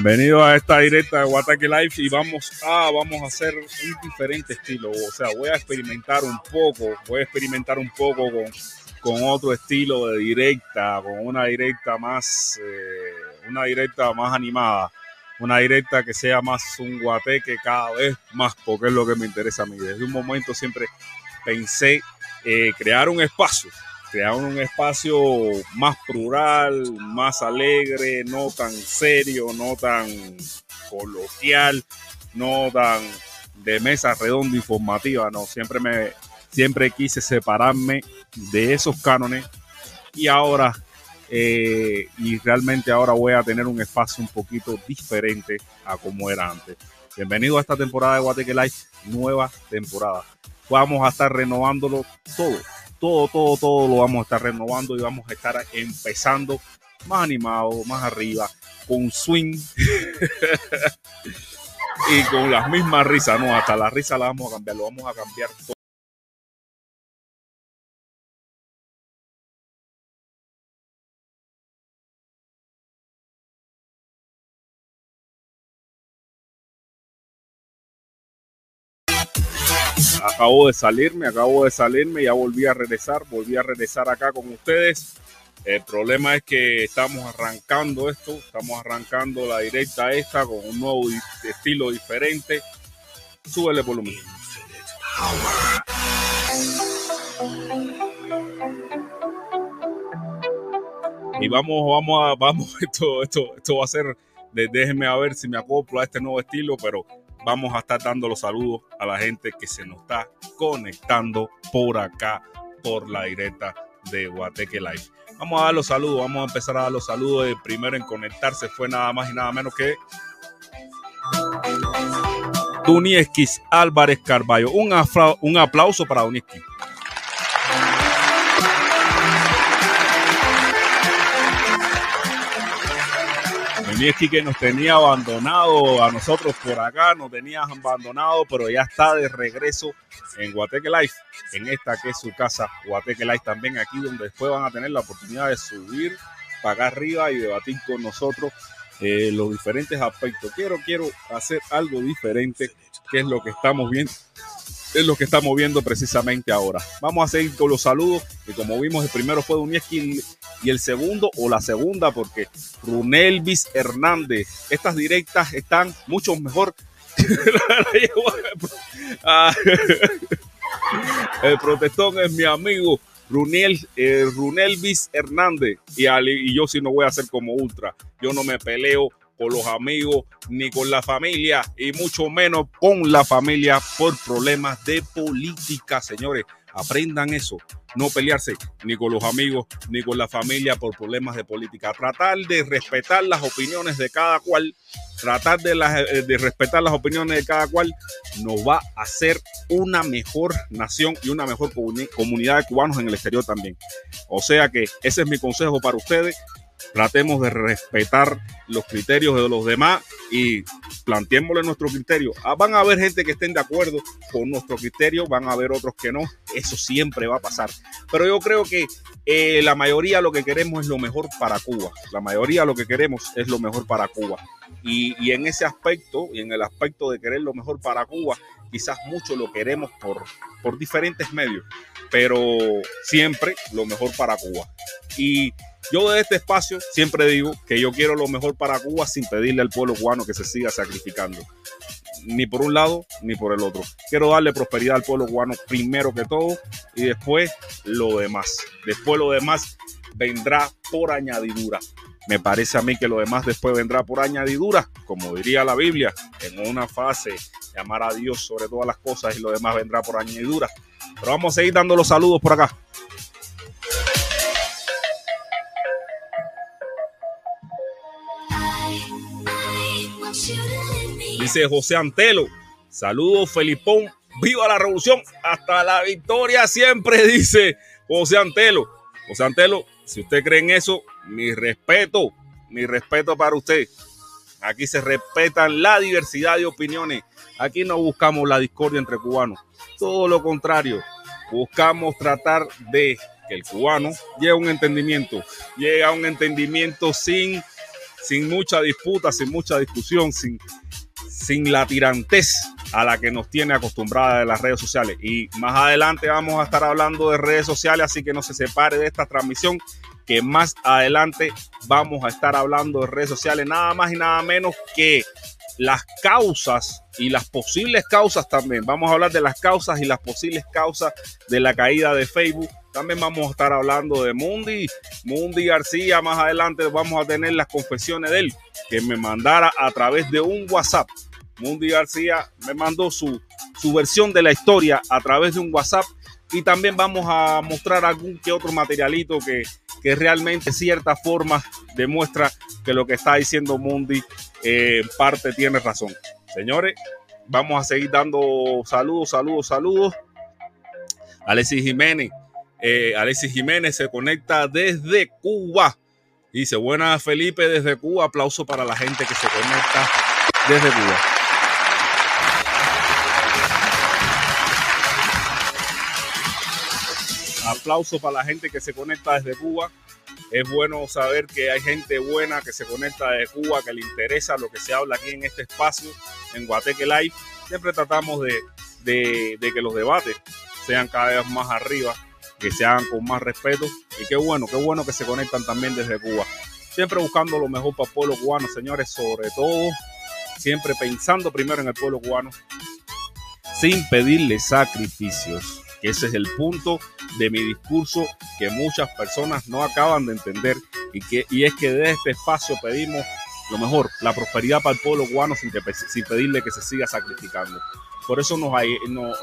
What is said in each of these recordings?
Bienvenido a esta directa de Guataque Live y vamos a, vamos a hacer un diferente estilo. O sea, voy a experimentar un poco, voy a experimentar un poco con, con otro estilo de directa, con una directa más, eh, una directa más animada, una directa que sea más un guateque cada vez más, porque es lo que me interesa a mí. Desde un momento siempre pensé eh, crear un espacio, crear un espacio más plural, más alegre, no tan serio, no tan coloquial, no tan de mesa redonda informativa, no, siempre me siempre quise separarme de esos cánones y ahora eh, y realmente ahora voy a tener un espacio un poquito diferente a como era antes. Bienvenido a esta temporada de Guateque Live, nueva temporada. Vamos a estar renovándolo todo, todo, todo, todo lo vamos a estar renovando y vamos a estar empezando más animado, más arriba, con swing y con las mismas risas, no, hasta la risa la vamos a cambiar, lo vamos a cambiar todo. Acabo de salirme, acabo de salirme, ya volví a regresar, volví a regresar acá con ustedes. El problema es que estamos arrancando esto, estamos arrancando la directa esta con un nuevo estilo diferente. Súbele volumen. Y vamos, vamos a, vamos, esto, esto, esto va a ser, déjenme a ver si me acoplo a este nuevo estilo, pero vamos a estar dando los saludos a la gente que se nos está conectando por acá, por la directa de Guateque Live. Vamos a dar los saludos, vamos a empezar a dar los saludos. El primero en conectarse fue nada más y nada menos que Tuniesquis Álvarez Carballo. Un, un aplauso para Tuniesquis. Tuniesquis que nos tenía abandonado a nosotros por acá, nos tenía abandonado, pero ya está de regreso en Guateque Live, en esta que es su casa, Guateque Live también aquí donde después van a tener la oportunidad de subir para acá arriba y debatir con nosotros eh, los diferentes aspectos. Quiero, quiero hacer algo diferente, que es lo que estamos viendo, es lo que estamos viendo precisamente ahora. Vamos a seguir con los saludos, y como vimos, el primero fue Unieski y el segundo o la segunda, porque Runelvis Hernández. Estas directas están mucho mejor. Ah, el protestón es mi amigo Runel, eh, Runelvis Hernández. Y, y yo sí no voy a ser como Ultra. Yo no me peleo con los amigos ni con la familia y mucho menos con la familia por problemas de política, señores. Aprendan eso, no pelearse ni con los amigos ni con la familia por problemas de política. Tratar de respetar las opiniones de cada cual, tratar de, eh, de respetar las opiniones de cada cual nos va a hacer una mejor nación y una mejor comuni- comunidad de cubanos en el exterior también. O sea que ese es mi consejo para ustedes. Tratemos de respetar los criterios de los demás y planteémosle nuestro criterio. Ah, van a haber gente que estén de acuerdo con nuestro criterio, van a haber otros que no. Eso siempre va a pasar. Pero yo creo que eh, la mayoría lo que queremos es lo mejor para Cuba. La mayoría lo que queremos es lo mejor para Cuba. Y, y en ese aspecto, y en el aspecto de querer lo mejor para Cuba, quizás mucho lo queremos por, por diferentes medios, pero siempre lo mejor para Cuba. Y yo de este espacio siempre digo que yo quiero lo mejor para Cuba sin pedirle al pueblo cubano que se siga sacrificando. Ni por un lado ni por el otro. Quiero darle prosperidad al pueblo cubano primero que todo y después lo demás. Después lo demás vendrá por añadidura. Me parece a mí que lo demás después vendrá por añadidura, como diría la Biblia, en una fase, llamar a Dios sobre todas las cosas y lo demás vendrá por añadidura. Pero vamos a seguir dando los saludos por acá. Dice José Antelo. Saludos, Felipón. Viva la revolución. Hasta la victoria siempre, dice José Antelo. José Antelo, si usted cree en eso, mi respeto, mi respeto para usted. Aquí se respetan la diversidad de opiniones. Aquí no buscamos la discordia entre cubanos. Todo lo contrario. Buscamos tratar de que el cubano llegue a un entendimiento. Llegue a un entendimiento sin, sin mucha disputa, sin mucha discusión, sin, sin la tirantez a la que nos tiene acostumbrada de las redes sociales. Y más adelante vamos a estar hablando de redes sociales, así que no se separe de esta transmisión, que más adelante vamos a estar hablando de redes sociales, nada más y nada menos que las causas y las posibles causas también. Vamos a hablar de las causas y las posibles causas de la caída de Facebook. También vamos a estar hablando de Mundi, Mundi García. Más adelante vamos a tener las confesiones de él, que me mandara a través de un WhatsApp Mundi García me mandó su, su versión de la historia a través de un WhatsApp y también vamos a mostrar algún que otro materialito que, que realmente cierta forma demuestra que lo que está diciendo Mundi eh, en parte tiene razón. Señores, vamos a seguir dando saludos, saludos, saludos. Alexis Jiménez. Eh, Alexis Jiménez se conecta desde Cuba. Dice, buenas Felipe desde Cuba. Aplauso para la gente que se conecta desde Cuba. aplauso para la gente que se conecta desde Cuba. Es bueno saber que hay gente buena que se conecta desde Cuba, que le interesa lo que se habla aquí en este espacio, en Guateque Live. Siempre tratamos de, de, que los debates sean cada vez más arriba, que se hagan con más respeto. Y qué bueno, qué bueno que se conectan también desde Cuba. Siempre buscando lo mejor para el pueblo cubano, señores, sobre todo, siempre pensando primero en el pueblo cubano, sin pedirle sacrificios ese es el punto de mi discurso que muchas personas no acaban de entender y, que, y es que desde este espacio pedimos lo mejor, la prosperidad para el pueblo cubano sin, sin pedirle que se siga sacrificando. Por eso nos,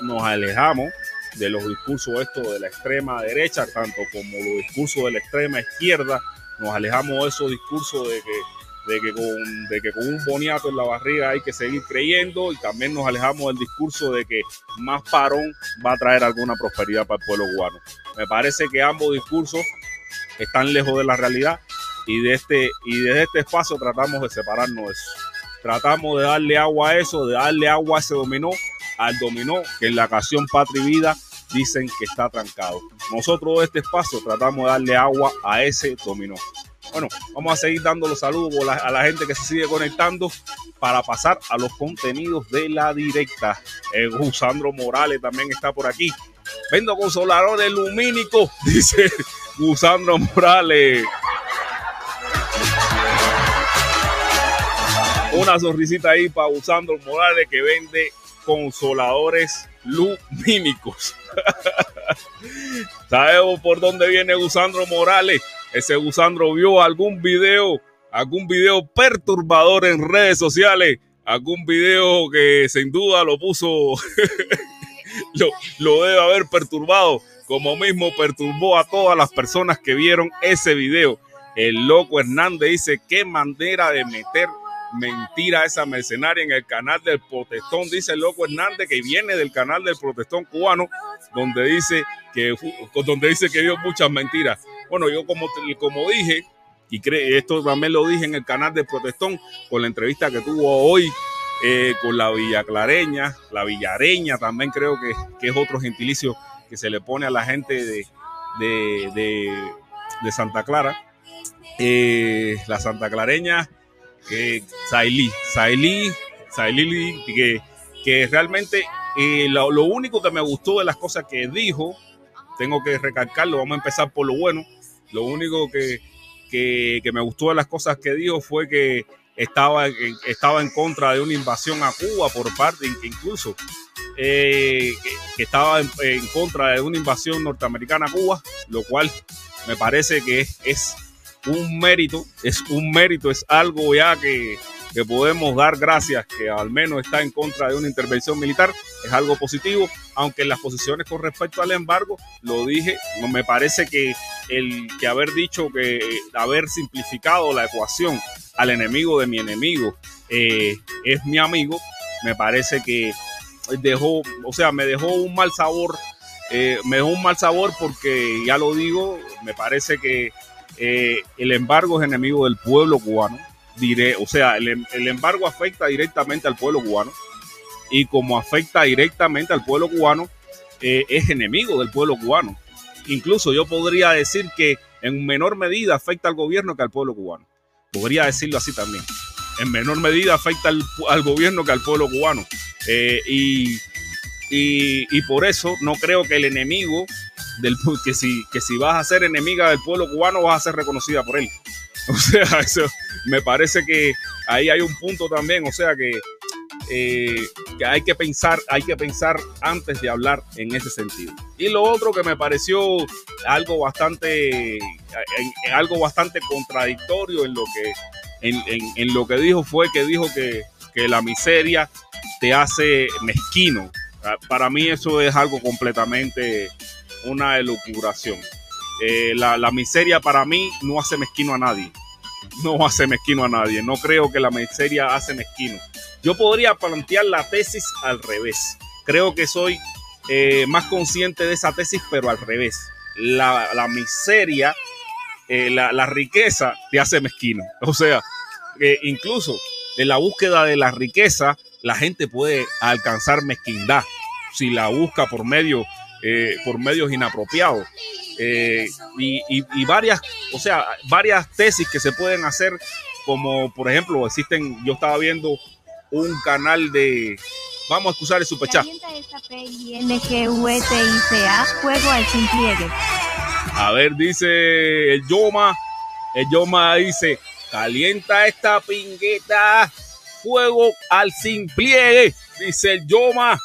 nos alejamos de los discursos estos de la extrema derecha, tanto como los discursos de la extrema izquierda, nos alejamos de esos discursos de que de que, con, de que con un boniato en la barriga hay que seguir creyendo y también nos alejamos del discurso de que más parón va a traer alguna prosperidad para el pueblo cubano. Me parece que ambos discursos están lejos de la realidad y, de este, y desde este espacio tratamos de separarnos de eso. Tratamos de darle agua a eso, de darle agua a ese dominó, al dominó que en la canción Patria y Vida dicen que está trancado. Nosotros este espacio tratamos de darle agua a ese dominó. Bueno, vamos a seguir dando los saludos a la gente que se sigue conectando para pasar a los contenidos de la directa. Eh, Gusandro Morales también está por aquí. Vendo consoladores lumínicos, dice Gusandro Morales. Una sonrisita ahí para Gusandro Morales que vende consoladores lumínicos. ¿Sabemos por dónde viene Gusandro Morales? ese Gusandro vio algún video, algún video perturbador en redes sociales, algún video que sin duda lo puso, lo, lo debe haber perturbado, como mismo perturbó a todas las personas que vieron ese video. El loco Hernández dice, qué manera de meter mentira esa mercenaria en el canal del protestón, dice el loco Hernández, que viene del canal del protestón cubano, donde dice que, donde dice que dio muchas mentiras. Bueno, yo como, como dije, y esto también lo dije en el canal del protestón, con la entrevista que tuvo hoy eh, con la villaclareña, la villareña también creo que, que, es otro gentilicio que se le pone a la gente de, de, de, Santa Clara. Eh, la Santa Clareña que Sailí, Sailí, Sailí, que, que realmente eh, lo, único que me gustó de las cosas que dijo, tengo que recalcarlo, vamos a empezar por lo bueno, lo único que, que, me gustó de las cosas que dijo fue que estaba, estaba en contra de una invasión a Cuba por parte, incluso eh, que, estaba en, contra de una invasión norteamericana a Cuba, lo cual me parece que es un mérito, es un mérito, es algo ya que, que podemos dar gracias que al menos está en contra de una intervención militar, es algo positivo, aunque en las posiciones con respecto al embargo, lo dije, me parece que el que haber dicho que haber simplificado la ecuación al enemigo de mi enemigo eh, es mi amigo, me parece que dejó, o sea, me dejó un mal sabor, eh, me dejó un mal sabor porque ya lo digo, me parece que eh, el embargo es enemigo del pueblo cubano o sea, el, embargo afecta directamente al pueblo cubano y como afecta directamente al pueblo cubano, eh, es enemigo del pueblo cubano. Incluso yo podría decir que en menor medida afecta al gobierno que al pueblo cubano. Podría decirlo así también. En menor medida afecta al, gobierno que al pueblo cubano. Eh, y, y, por eso no creo que el enemigo del que si, que si vas a ser enemiga del pueblo cubano vas a ser reconocida por él. O sea, eso me parece que ahí hay un punto también, o sea que, eh, que hay que pensar, hay que pensar antes de hablar en ese sentido. Y lo otro que me pareció algo bastante, algo bastante contradictorio en lo que, en, lo que dijo fue que dijo que, que la miseria te hace mezquino. Para mí eso es algo completamente una elucubración. Eh, la, miseria para mí no hace mezquino a nadie. No hace mezquino a nadie. No creo que la miseria hace mezquino. Yo podría plantear la tesis al revés. Creo que soy eh, más consciente de esa tesis, pero al revés. La, miseria, eh, la, riqueza te hace mezquino. O sea, incluso en la búsqueda de la riqueza, la gente puede alcanzar mezquindad si la busca por medio por medios inapropiados. Eh, y, varias, o sea, varias tesis que se pueden hacer, como por ejemplo, existen, yo estaba viendo un canal de, vamos a excusar el superchat. A ver, dice el Yoma, el Yoma dice, calienta esta pingueta, fuego al sin pliegue, dice el Yoma.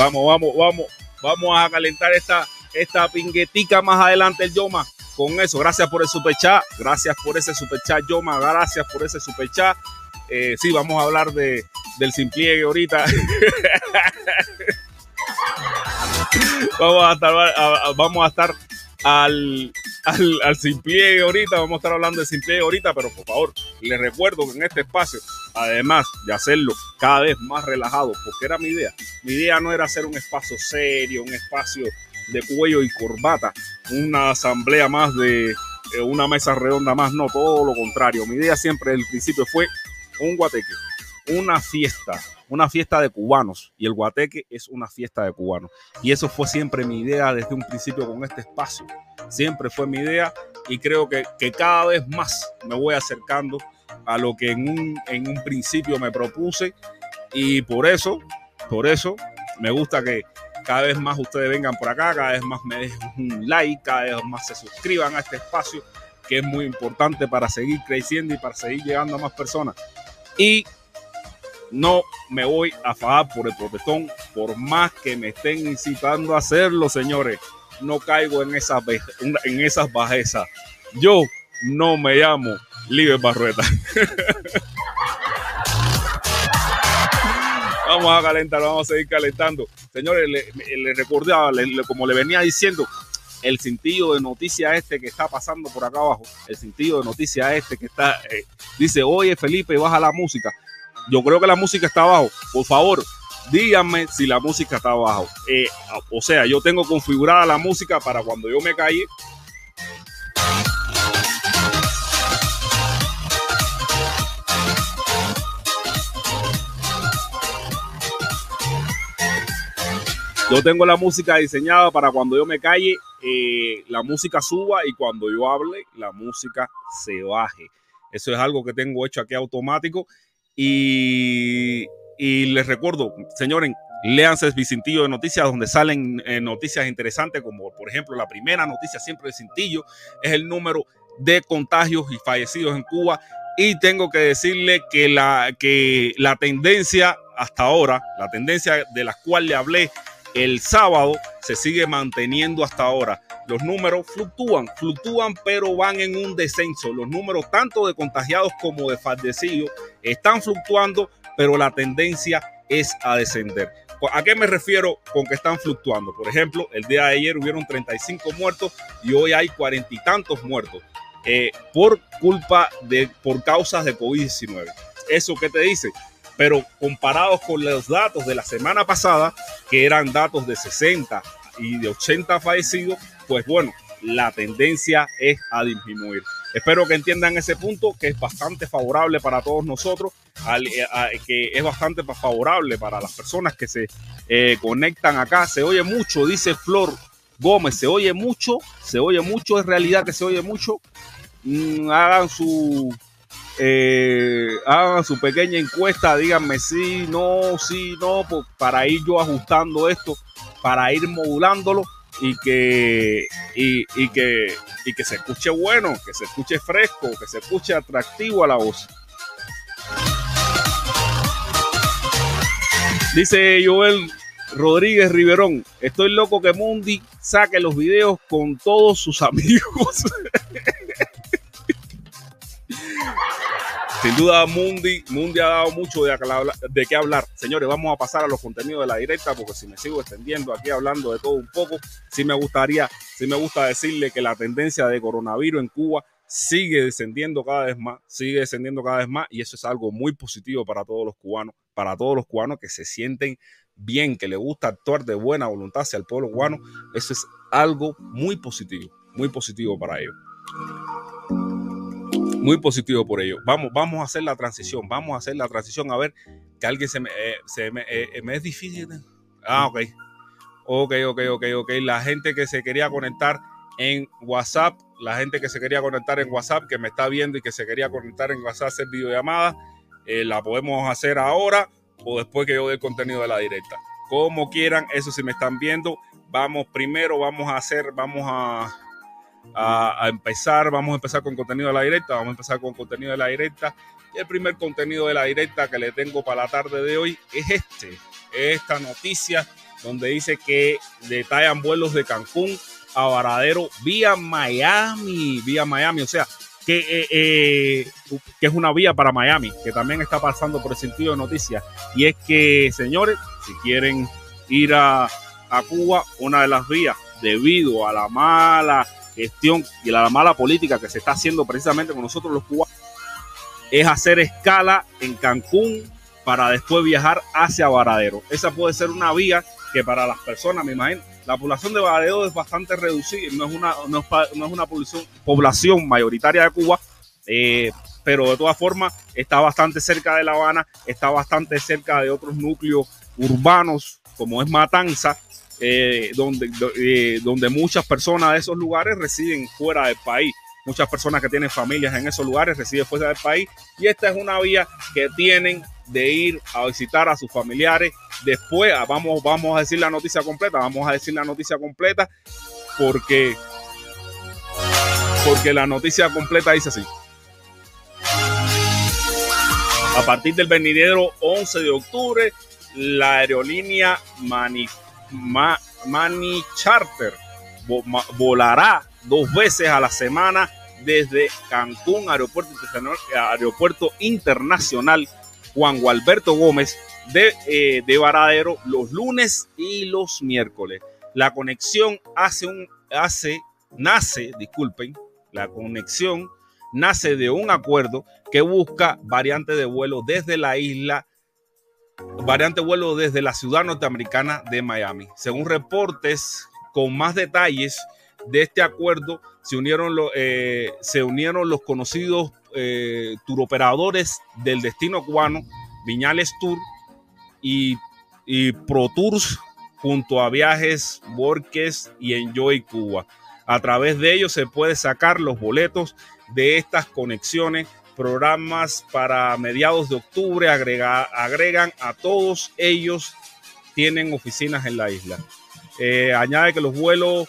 Vamos, vamos, vamos. Vamos a calentar esta, esta pinguetica más adelante el Yoma. Con eso, gracias por el superchat. Gracias por ese superchat, Yoma. Gracias por ese superchat. Eh, sí, vamos a hablar de, del sin ahorita. vamos a estar, vamos a estar al, al, al sin pliegue ahorita, vamos a estar hablando de sin pliegue ahorita, pero por favor, les recuerdo que en este espacio, además de hacerlo cada vez más relajado, porque era mi idea, mi idea no era hacer un espacio serio, un espacio de cuello y corbata, una asamblea más de eh, una mesa redonda más, no, todo lo contrario. Mi idea siempre desde el principio fue un guateque, una fiesta, una fiesta de cubanos y el guateque es una fiesta de cubanos. Y eso fue siempre mi idea desde un principio con este espacio. Siempre fue mi idea y creo que, que cada vez más me voy acercando a lo que en un, en un principio me propuse y por eso, por eso me gusta que cada vez más ustedes vengan por acá, cada vez más me dejen un like, cada vez más se suscriban a este espacio que es muy importante para seguir creciendo y para seguir llegando a más personas. Y no me voy a fajar por el protestón, por más que me estén incitando a hacerlo, señores. No caigo en esas, en esas bajezas. Yo no me llamo Libre Barrueta. vamos a calentar, vamos a seguir calentando. Señores, le, recordaba, como le venía diciendo, el sentido de noticia este que está pasando por acá abajo, el sentido de noticia este que está, eh, dice, oye Felipe, baja la música. Yo creo que la música está abajo. Por favor, díganme si la música está abajo. Eh, o sea, yo tengo configurada la música para cuando yo me calle. Yo tengo la música diseñada para cuando yo me calle, eh, la música suba y cuando yo hable, la música se baje. Eso es algo que tengo hecho aquí automático y, les recuerdo, señores, léanse Vicintillo de Noticias, donde salen eh, noticias interesantes, como por ejemplo la primera noticia siempre de Cintillo es el número de contagios y fallecidos en Cuba. Y tengo que decirle que la, que la tendencia hasta ahora, la tendencia de la cual le hablé el sábado, se sigue manteniendo hasta ahora. Los números fluctúan, fluctúan, pero van en un descenso. Los números tanto de contagiados como de fallecidos están fluctuando, pero la tendencia es a descender. ¿A qué me refiero con que están fluctuando? Por ejemplo, el día de ayer hubieron 35 muertos y hoy hay cuarenta y tantos muertos eh, por culpa de, por causas de COVID-19. ¿Eso qué te dice? Pero comparados con los datos de la semana pasada, que eran datos de 60 y de 80 fallecidos, pues bueno, la tendencia es a disminuir. Espero que entiendan ese punto que es bastante favorable para todos nosotros, eh, que es bastante favorable para las personas que se eh, conectan acá. Se oye mucho, dice Flor Gómez, se oye mucho, se oye mucho, es realidad que se oye mucho. Mm, hagan su eh, hagan su pequeña encuesta, díganme sí, no, sí, no, para ir yo ajustando esto, para ir modulándolo y que, y, que, y que se escuche bueno, que se escuche fresco, que se escuche atractivo a la voz. Dice Joel Rodríguez Riverón, estoy loco que Mundi saque los videos con todos sus amigos. Sin duda, Mundi, Mundi ha dado mucho de, qué hablar. Señores, vamos a pasar a los contenidos de la directa, porque si me sigo extendiendo aquí hablando de todo un poco, sí me gustaría, sí me gusta decirle que la tendencia de coronavirus en Cuba sigue descendiendo cada vez más, sigue descendiendo cada vez más, y eso es algo muy positivo para todos los cubanos, para todos los cubanos que se sienten bien, que les gusta actuar de buena voluntad hacia el pueblo cubano. Eso es algo muy positivo, muy positivo para ellos muy positivo por ello. Vamos, vamos a hacer la transición, vamos a hacer la transición. A ver, que alguien se me, eh, me, eh, me, es difícil. Ah, ok. Ok, ok, ok, ok. La gente que se quería conectar en WhatsApp, la gente que se quería conectar en WhatsApp, que me está viendo y que se quería conectar en WhatsApp, hacer videollamada, eh, la podemos hacer ahora o después que yo dé el contenido de la directa. Como quieran, eso si me están viendo. Vamos primero, vamos a hacer, vamos a, a, empezar. Vamos a empezar con contenido de la directa. Vamos a empezar con contenido de la directa. El primer contenido de la directa que le tengo para la tarde de hoy es este. Esta noticia donde dice que detallan vuelos de Cancún a Varadero vía Miami. Vía Miami. O sea, que, eh, eh, que es una vía para Miami, que también está pasando por el sentido de noticias. Y es que, señores, si quieren ir a, a Cuba, una de las vías, debido a la mala gestión y la mala política que se está haciendo precisamente con nosotros los cubanos es hacer escala en Cancún para después viajar hacia Varadero. Esa puede ser una vía que para las personas, me imagino, la población de Varadero es bastante reducida, no es una, no es, una población, mayoritaria de Cuba, eh, pero de todas formas está bastante cerca de La Habana, está bastante cerca de otros núcleos urbanos como es Matanza, eh, donde, eh, donde muchas personas de esos lugares residen fuera del país. Muchas personas que tienen familias en esos lugares residen fuera del país. Y esta es una vía que tienen de ir a visitar a sus familiares. Después ah, vamos, vamos a decir la noticia completa. Vamos a decir la noticia completa porque, porque la noticia completa dice así. A partir del venidero 11 de octubre, la aerolínea manifestó Mani Charter volará dos veces a la semana desde Cancún, aeropuerto, aeropuerto internacional Juan Gualberto Gómez de, eh, de Varadero los lunes y los miércoles. La conexión hace un, hace, nace, disculpen, la conexión nace de un acuerdo que busca variantes de vuelo desde la isla variante vuelo desde la ciudad norteamericana de Miami. Según reportes con más detalles de este acuerdo, se unieron, eh, se unieron los conocidos eh, turoperadores del destino cubano, Viñales Tour y, y Pro Tours, junto a Viajes, Borges y Enjoy Cuba. A través de ellos se puede sacar los boletos de estas conexiones programas para mediados de octubre, agregan a todos ellos, tienen oficinas en la isla. Eh, añade que los vuelos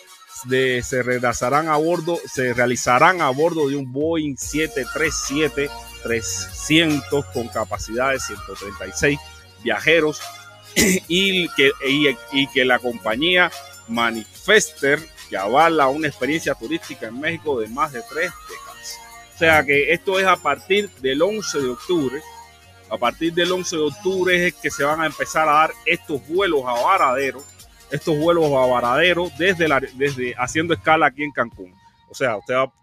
se realizarán a bordo, se realizarán a bordo de un Boeing 737 300 con capacidad de 136 viajeros y que, y que la compañía Manifester que avala una experiencia turística en México de más de tres décadas. O sea que esto es a partir del 11 de octubre. A partir del 11 de octubre es que se van a empezar a dar estos vuelos a Varadero, estos vuelos a Varadero desde, haciendo escala aquí en Cancún. O sea,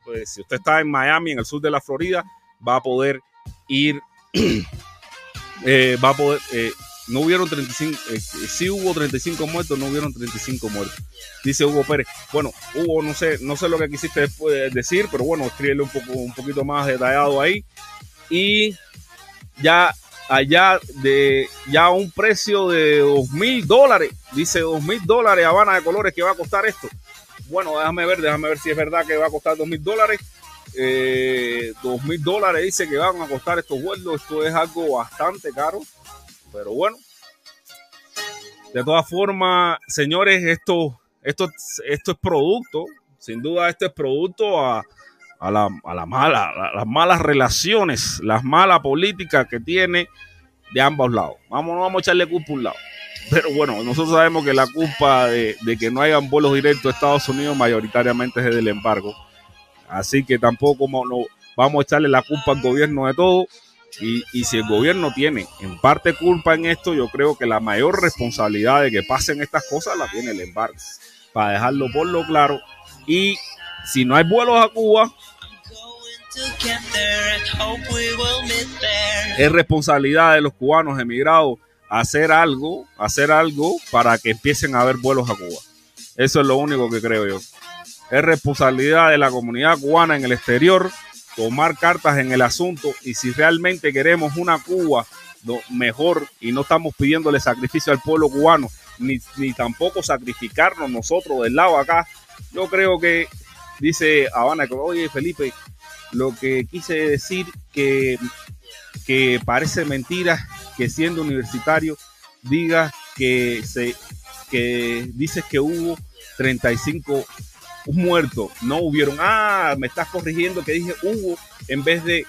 pues, si usted está en Miami, en el sur de la Florida, va a poder ir, eh, va a poder, eh, no hubieron 35, eh, sí hubo 35 muertos, no hubieron 35 muertos. Dice Hugo Pérez. Bueno, Hugo, no sé, no sé lo que quisiste decir, pero bueno, escríbele un poco, un poquito más detallado ahí. Y ya allá de ya un precio de dos mil dólares, dice dos mil dólares Habana de colores que va a costar esto. Bueno, déjame ver, déjame ver si es verdad que va a costar dos mil dólares. Eh, dos mil dólares dice que van a costar estos vuelos. Esto es algo bastante caro. Pero bueno, de todas formas, señores, esto, esto, esto es producto, sin duda, esto es producto a, a, la, a la mala, las malas relaciones, las malas políticas que tiene de ambos lados. Vamos, no vamos a echarle culpa a un lado. Pero bueno, nosotros sabemos que la culpa de, que no hayan vuelos directos a Estados Unidos mayoritariamente es del embargo. Así que tampoco vamos a echarle la culpa al gobierno de todo. Y, y, si el gobierno tiene en parte culpa en esto, yo creo que la mayor responsabilidad de que pasen estas cosas la tiene el embargo. Para dejarlo por lo claro. Y si no hay vuelos a Cuba, es responsabilidad de los cubanos emigrados hacer algo, hacer algo para que empiecen a haber vuelos a Cuba. Eso es lo único que creo yo. Es responsabilidad de la comunidad cubana en el exterior tomar cartas en el asunto y si realmente queremos una Cuba mejor y no estamos pidiéndole sacrificio al pueblo cubano, ni, ni tampoco sacrificarnos nosotros del lado acá, yo creo que dice Habana, oye Felipe, lo que quise decir que, que parece mentira que siendo universitario digas que se que dices que hubo 35 muertos, no hubieron. Ah, me estás corrigiendo que dije hubo en vez de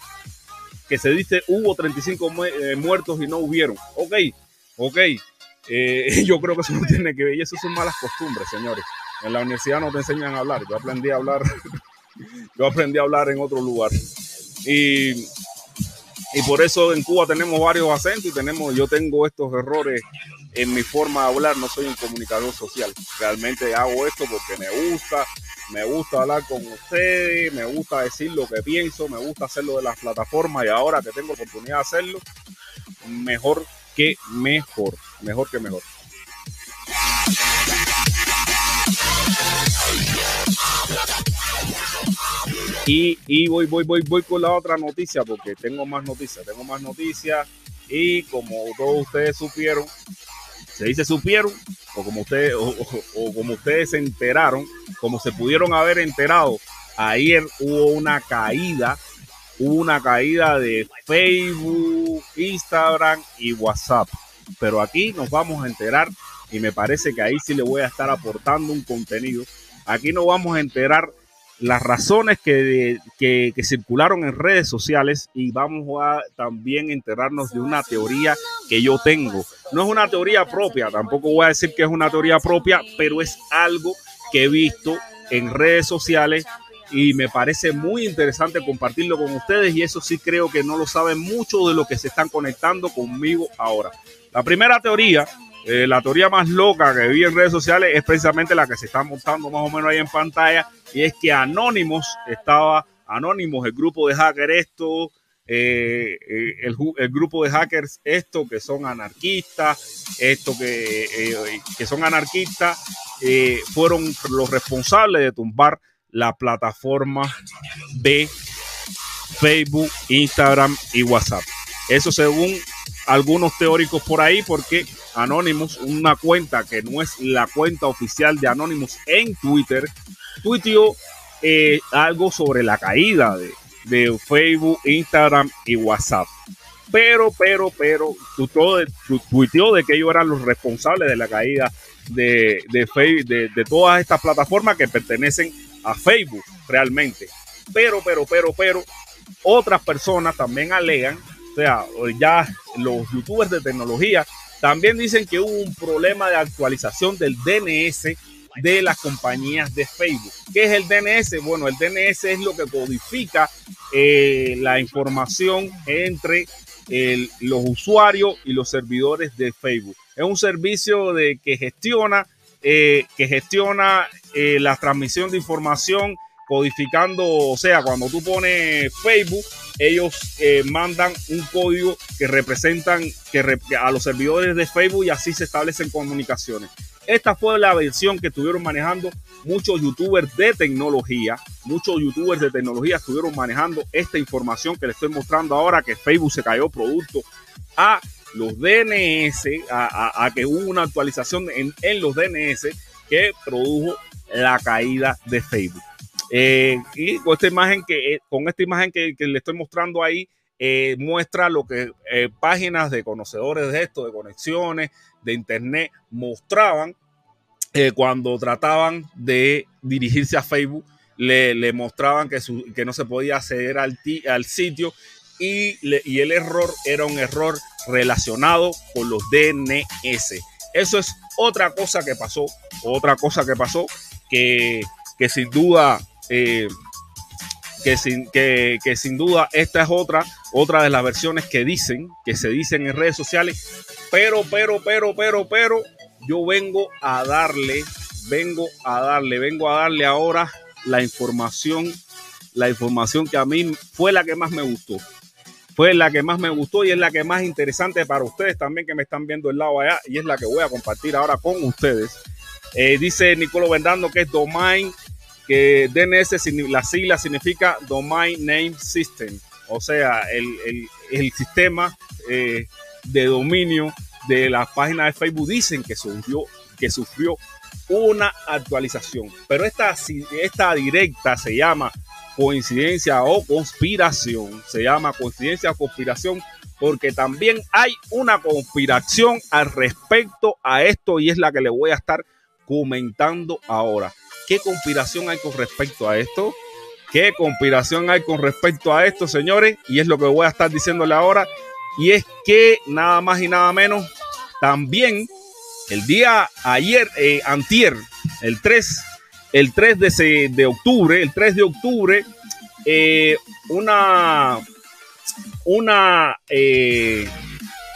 que se dice hubo 35 mu eh, muertos y no hubieron. Ok, ok. Eh, yo creo que eso no tiene que ver y eso son malas costumbres, señores. En la universidad no te enseñan a hablar. Yo aprendí a hablar. yo aprendí a hablar en otro lugar. Y, y por eso en Cuba tenemos varios acentos y tenemos, yo tengo estos errores en mi forma de hablar. No soy un comunicador social. Realmente hago esto porque me gusta. Me gusta hablar con ustedes, me gusta decir lo que pienso, me gusta hacerlo de las plataformas y ahora que tengo oportunidad de hacerlo, mejor que mejor, mejor que mejor. Y, voy, voy, voy, voy con la otra noticia porque tengo más noticias, tengo más noticias y como todos ustedes supieron, se dice supieron o como ustedes o, o, o como ustedes se enteraron, como se pudieron haber enterado, ayer hubo una caída, hubo una caída de Facebook, Instagram y WhatsApp. Pero aquí nos vamos a enterar y me parece que ahí sí le voy a estar aportando un contenido. Aquí nos vamos a enterar las razones que, que, que, circularon en redes sociales y vamos a también enterarnos de una teoría que yo tengo. No es una teoría propia, tampoco voy a decir que es una teoría propia, pero es algo que he visto en redes sociales y me parece muy interesante compartirlo con ustedes y eso sí creo que no lo saben mucho de lo que se están conectando conmigo ahora. La primera teoría eh, la teoría más loca que vi en redes sociales es precisamente la que se está montando más o menos ahí en pantalla y es que Anonymous estaba, Anonymous, el grupo de hackers esto, eh, el, el, grupo de hackers esto que son anarquistas, esto que, eh, que son anarquistas, eh, fueron los responsables de tumbar la plataforma de Facebook, Instagram y WhatsApp. Eso según algunos teóricos por ahí, porque Anonymous, una cuenta que no es la cuenta oficial de Anonymous en Twitter, tuiteó eh, algo sobre la caída de, de, Facebook, Instagram y WhatsApp. Pero, pero, pero, tuiteó de que ellos eran los responsables de la caída de, de, Facebook, de, de todas estas plataformas que pertenecen a Facebook realmente. Pero, pero, pero, pero, otras personas también alegan o sea, ya los youtubers de tecnología también dicen que hubo un problema de actualización del DNS de las compañías de Facebook. ¿Qué es el DNS? Bueno, el DNS es lo que codifica eh, la información entre los usuarios y los servidores de Facebook. Es un servicio de, que gestiona, eh, que gestiona eh, la transmisión de información codificando, o sea, cuando tú pones Facebook, ellos eh, mandan un código que representan que a los servidores de Facebook y así se establecen comunicaciones. Esta fue la versión que estuvieron manejando muchos youtubers de tecnología. Muchos youtubers de tecnología estuvieron manejando esta información que les estoy mostrando ahora, que Facebook se cayó producto a los DNS, a, que hubo una actualización en, los DNS que produjo la caída de Facebook. Eh, y con esta imagen que, eh, con esta imagen que, que le estoy mostrando ahí, eh, muestra lo que páginas de conocedores de esto, de conexiones, de internet, mostraban cuando trataban de dirigirse a Facebook, le, mostraban que, que, no se podía acceder al, al sitio y, y, el error era un error relacionado con los DNS. Eso es otra cosa que pasó, otra cosa que pasó que, que sin duda... Eh, que sin, que, sin duda esta es otra, otra de las versiones que dicen, que se dicen en redes sociales, pero, pero, pero, pero, pero, yo vengo a darle, vengo a darle, vengo a darle ahora la información, la información que a mí fue la que más me gustó. Fue la que más me gustó y es la que más interesante para ustedes también que me están viendo el lado allá y es la que voy a compartir ahora con ustedes. Eh, dice Nicolo Vendando que es Domain, que DNS, la sigla significa Domain Name System, o sea, el, sistema eh, de dominio de la página de Facebook dicen que sufrió, que sufrió una actualización. Pero esta, esta directa se llama coincidencia o conspiración. Se llama coincidencia o conspiración porque también hay una conspiración al respecto a esto y es la que le voy a estar comentando ahora. ¿Qué conspiración hay con respecto a esto? ¿Qué conspiración hay con respecto a esto, señores? Y es lo que voy a estar diciéndole ahora. Y es que nada más y nada menos, también el día ayer, eh, antier, el 3, el 3 de, octubre, el 3 de octubre, eh, una, una, eh,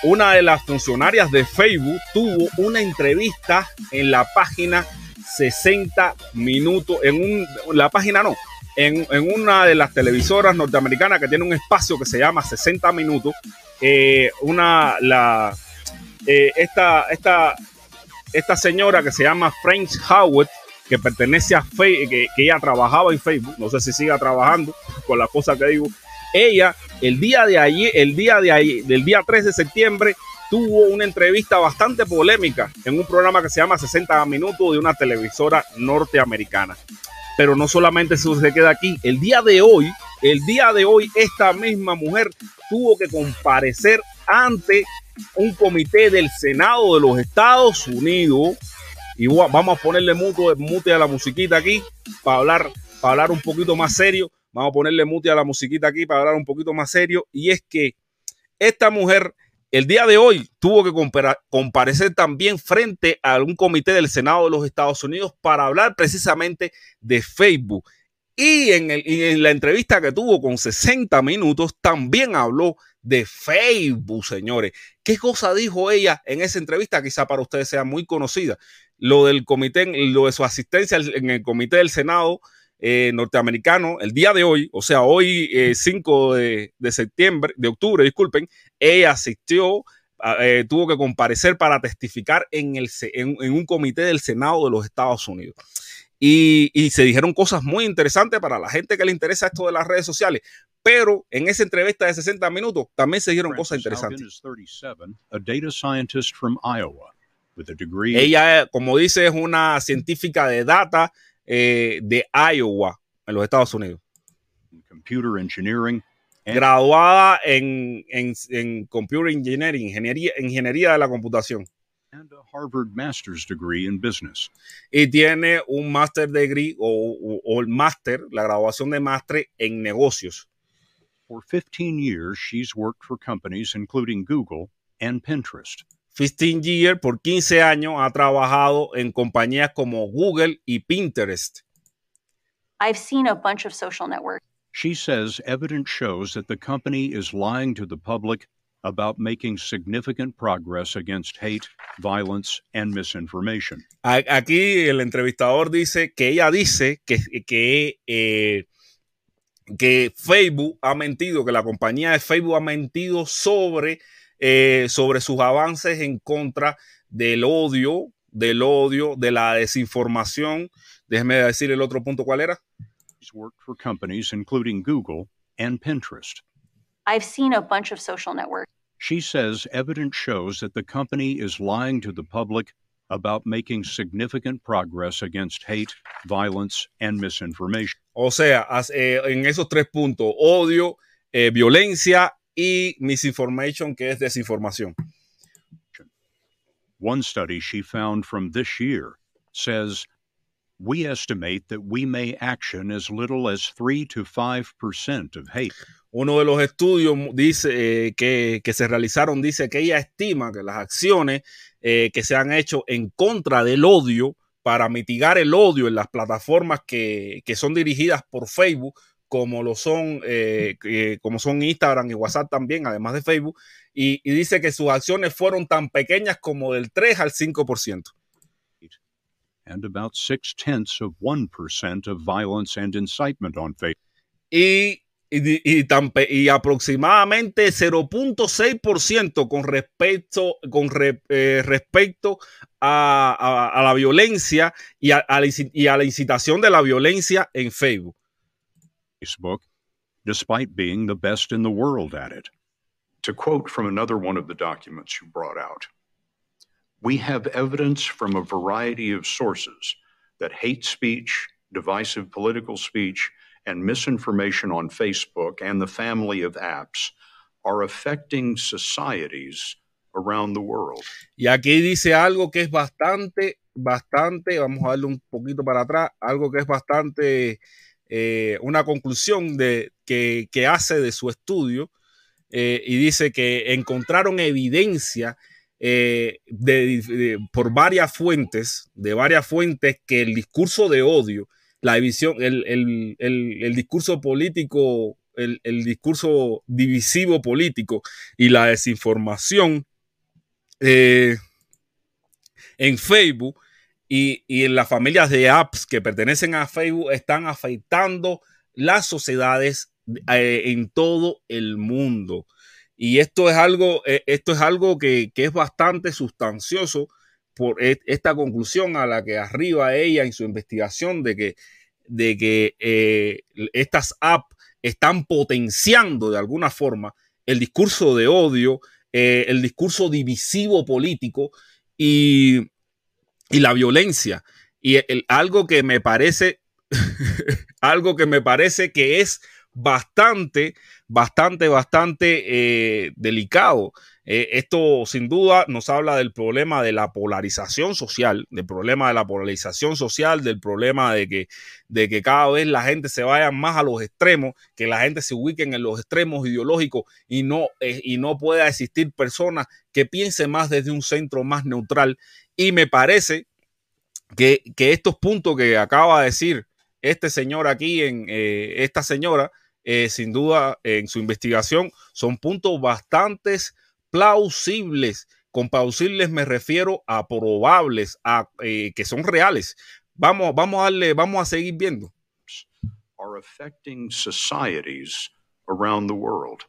una de las funcionarias de Facebook tuvo una entrevista en la página 60 minutos, en un, la página no, en, una de las televisoras norteamericanas que tiene un espacio que se llama 60 minutos, eh, una, la, eh, esta, esta, esta señora que se llama Frank Howard, que pertenece a Facebook, que, que, ella trabajaba en Facebook, no sé si siga trabajando con las cosas que digo, ella el día de ayer, el día de ayer, del día 3 de septiembre, tuvo una entrevista bastante polémica en un programa que se llama 60 minutos de una televisora norteamericana. Pero no solamente eso se queda aquí. El día de hoy, el día de hoy, esta misma mujer tuvo que comparecer ante un comité del Senado de los Estados Unidos. Y vamos a ponerle mute, a la musiquita aquí para hablar, para hablar un poquito más serio. Vamos a ponerle mute a la musiquita aquí para hablar un poquito más serio. Y es que esta mujer el día de hoy tuvo que comparecer también frente a un comité del Senado de los Estados Unidos para hablar precisamente de Facebook. Y en, la entrevista que tuvo con 60 minutos también habló de Facebook, señores. ¿Qué cosa dijo ella en esa entrevista? Quizá para ustedes sea muy conocida. Lo del comité, lo de su asistencia en el comité del Senado eh, norteamericano el día de hoy, o sea, hoy 5 eh, de, septiembre, de octubre, disculpen, ella asistió, eh, tuvo que comparecer para testificar en, el, en, un comité del Senado de los Estados Unidos. Y, y, se dijeron cosas muy interesantes para la gente que le interesa esto de las redes sociales. Pero en esa entrevista de 60 minutos también se dijeron cosas interesantes. Ella, como dice, es una científica de data eh, de Iowa, en los Estados Unidos. Computer engineering. Graduada en, en, en, Computer Engineering, ingeniería, ingeniería de la computación. And a Harvard Master's Degree in Business. Y tiene un Master Degree o, o, o el Master, la graduación de Master en negocios. For 15 years, she's worked for companies including Google and Pinterest. 15 Years por 15 años ha trabajado en compañías como Google y Pinterest. I've seen a bunch of social networks She says evidence shows that the company is lying to the public about making significant progress against hate, violence, and misinformation. Aquí el entrevistador dice que ella dice que, que, eh, que Facebook ha mentido, que la compañía de Facebook ha mentido sobre, eh, sobre sus avances en contra del odio, del odio, de la desinformación. Déjeme decir el otro punto, ¿cuál era? She's worked for companies including Google and Pinterest. I've seen a bunch of social networks She says evidence shows that the company is lying to the public about making significant progress against hate, violence, and misinformation. O sea, as- eh, en esos tres puntos, odio, eh, violencia y misinformation, que es desinformación. One study she found from this year says we estimate that we may action as little as 3 to 5% of hate. Uno de los estudios dice eh, que, que se realizaron dice que ella estima que las acciones eh, que se han hecho en contra del odio para mitigar el odio en las plataformas que, que son dirigidas por Facebook, como lo son, eh, que- como son Instagram y WhatsApp también, además de Facebook, y, y dice que sus acciones fueron tan pequeñas como del 3 al 5%. And about six tenths of 1% of violence and incitement on Facebook. y, y, di- y tan pe- y aproximadamente 0.6% con respecto, con re- eh, respecto a, a- a la violencia y a, a la inci- y a la incitación de la violencia en Facebook. Facebook, despite being the best in the world at it. To quote from another one of the documents you brought out, we have evidence from a variety of sources that hate speech, divisive political speech, and misinformation on Facebook and the family of apps are affecting societies around the world. Y aquí dice algo que es bastante, bastante, vamos a darle un poquito para atrás, algo que es bastante, eh, una conclusión de, que, que hace de su estudio eh, y dice que encontraron evidencia eh, de- por varias fuentes, de varias fuentes, que el discurso de odio, la división, el, el- el- discurso político, el, el discurso divisivo político y la desinformación eh, en Facebook y, y en las familias de apps que pertenecen a Facebook están afectando las sociedades eh, en todo el mundo. Y esto es algo, eh, esto es algo que, que es bastante sustancioso por e- esta conclusión a la que arriba ella en su investigación de que, de que eh, estas apps están potenciando de alguna forma el discurso de odio, eh, el discurso divisivo político y, y la violencia. Y algo que me parece, algo que me parece que es bastante, bastante, bastante eh, delicado. Eh, esto sin duda nos habla del problema de la polarización social, del problema de la polarización social, del problema de que, de que cada vez la gente se vaya más a los extremos, que la gente se ubique en los extremos ideológicos y no, eh, y no pueda existir personas que piensen más desde un centro más neutral. Y me parece que, que estos puntos que acaba de decir este señor aquí, en esta señora, eh, sin duda en su investigación, son puntos bastante plausibles. Con plausibles me refiero a probables, a eh, que son reales. Vamos, vamos a darle, vamos a seguir viendo. Are affecting societies around the world.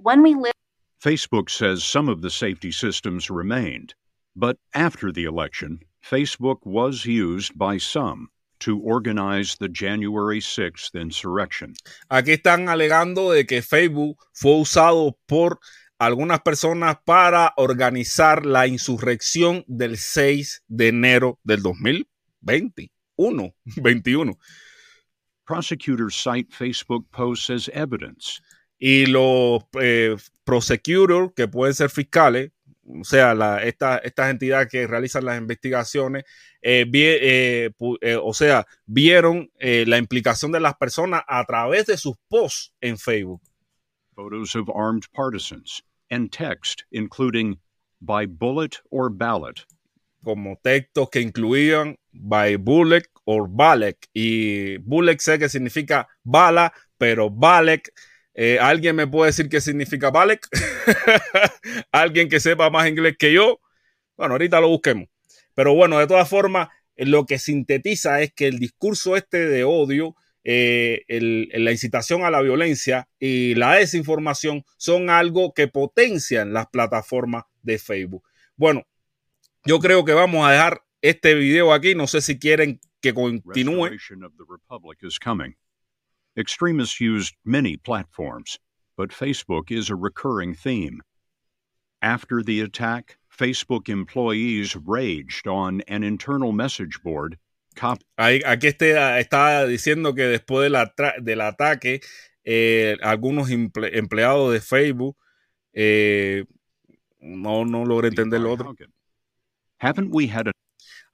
when we live Facebook says some of the safety systems remained, but after the election, Facebook was used by some to organize the January 6th insurrection. Aquí están alegando de que Facebook fue usado por algunas personas para organizar la insurrección del 6 de enero del 2021. 21. Prosecutors cite Facebook posts as evidence. Y los eh, prosecutors, que pueden ser fiscales, o sea, la, esta- estas entidades que realizan las investigaciones, eh, vi- eh, eh, o sea, vieron la implicación de las personas a través de sus posts en Facebook. photos of armed partisans, and text including by bullet or ballot. como textos que incluían by bullet or balek. Y bullet sé que significa bala, pero balek, eh, ¿alguien me puede decir qué significa balek? ¿Alguien que sepa más inglés que yo? Bueno, ahorita lo busquemos. Pero bueno, de todas formas, lo que sintetiza es que el discurso este de odio, eh, la incitación a la violencia y la desinformación son algo que potencian las plataformas de Facebook. Bueno, yo creo que vamos a dejar este video aquí. No sé si quieren que continúe. Extremists used many platforms, but Facebook is a recurring theme. After the attack, Facebook employees raged on an internal message board cop- aquí este, está diciendo que después del, atra- del ataque, eh, algunos emple- empleados de Facebook, eh, no, no logré entender lo otro. Haven't we had a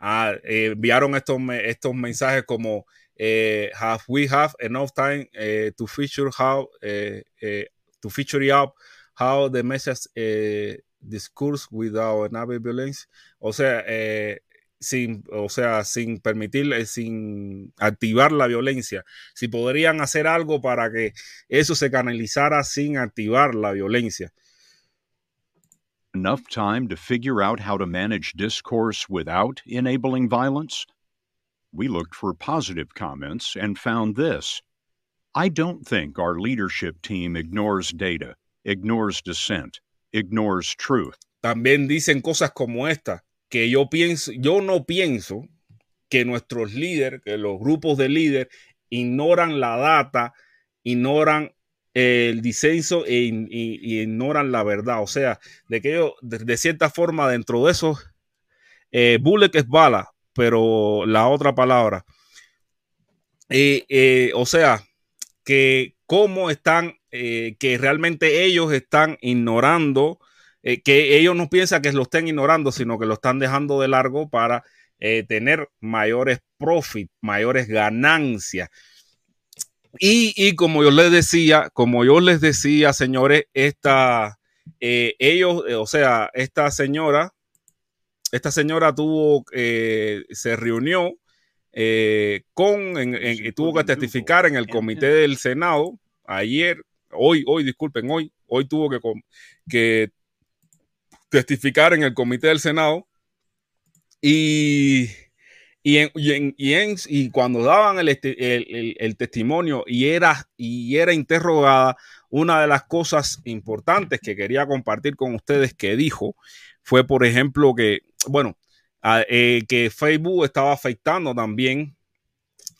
Ah, eh, enviaron estos, me- estos mensajes como have we have enough time eh, to feature how eh, to feature up how the message discourse without enable violence? O sea eh, sin o sea sin permitir eh, sin activar la violencia. Si podrían hacer algo para que eso se canalizara sin activar la violencia. Enough time to figure out how to manage discourse without enabling violence? We looked for positive comments and found this. I don't think our leadership team ignores data, ignores dissent, ignores truth. también dicen cosas como esta, que yo pienso, yo no pienso que nuestros líderes, que los grupos de líderes ignoran la data, ignoran el disenso e, y, y ignoran la verdad. O sea, de que ellos, de, de cierta forma, dentro de eso, eh, bullet es bala, pero la otra palabra. Eh, eh, o sea, que cómo están, eh, que realmente ellos están ignorando que ellos no piensan que lo estén ignorando, sino que lo están dejando de largo para tener mayores profit, mayores ganancias. Y, y como yo les decía, como yo les decía, señores, esta, ellos, o sea, esta señora, esta señora tuvo, eh, se reunió eh, con, en- en- tuvo que testificar en el comité del Senado ayer, hoy, hoy, disculpen, hoy, hoy tuvo que, que testificar en el comité del Senado. Y, y, en- y en- y en- y cuando daban el, este- el- el- el testimonio y era, y era interrogada, una de las cosas importantes que quería compartir con ustedes que dijo fue, por ejemplo, que, bueno, eh, que Facebook estaba afectando también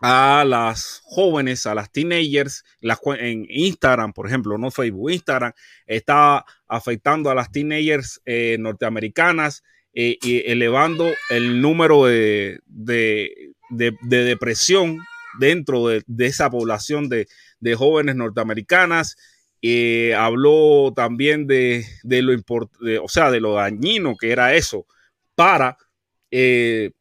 a las jóvenes, a las teenagers, las, en Instagram, por ejemplo, no Facebook, Instagram, está afectando a las teenagers eh, norteamericanas eh, y elevando el número de, de- de- de depresión dentro de, esa población de, jóvenes norteamericanas. Habló también de, lo o sea, de lo dañino que era eso para, eh,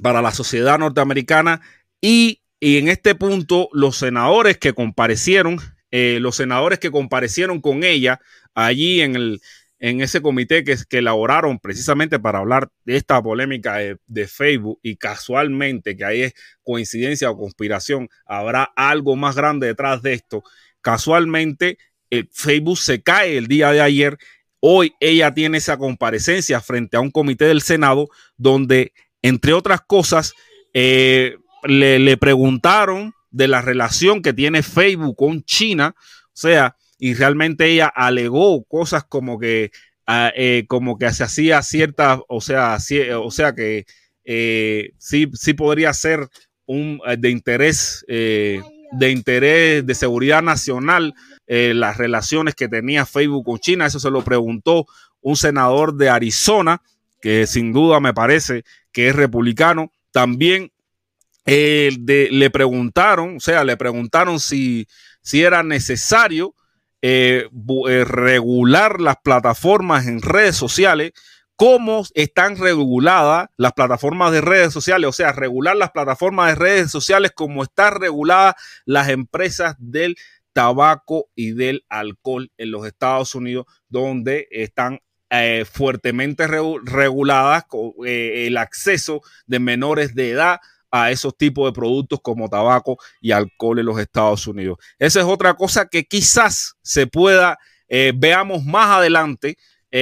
para la sociedad norteamericana y, y en este punto los senadores que comparecieron, eh, los senadores que comparecieron con ella allí en, el, en ese comité que, que elaboraron precisamente para hablar de esta polémica de, de Facebook y casualmente, que ahí es coincidencia o conspiración, habrá algo más grande detrás de esto. Casualmente, el Facebook se cae el día de ayer. Hoy ella tiene esa comparecencia frente a un comité del Senado donde, entre otras cosas, eh, le, preguntaron de la relación que tiene Facebook con China, o sea, y realmente ella alegó cosas como que, ah, eh, como que se hacía cierta, o sea, o sea que eh, sí, sí podría ser un de interés, de interés de seguridad nacional, eh, las relaciones que tenía Facebook con China. Eso se lo preguntó un senador de Arizona, que sin duda me parece que es republicano. También eh, le preguntaron, o sea, le preguntaron si, si era necesario eh, regular las plataformas en redes sociales, cómo están reguladas las plataformas de redes sociales, o sea, regular las plataformas de redes sociales como están reguladas las empresas del tabaco y del alcohol en los Estados Unidos, donde están eh, fuertemente reguladas eh, el acceso de menores de edad a esos tipos de productos como tabaco y alcohol en los Estados Unidos. Esa es otra cosa que quizás se pueda, eh, veamos más adelante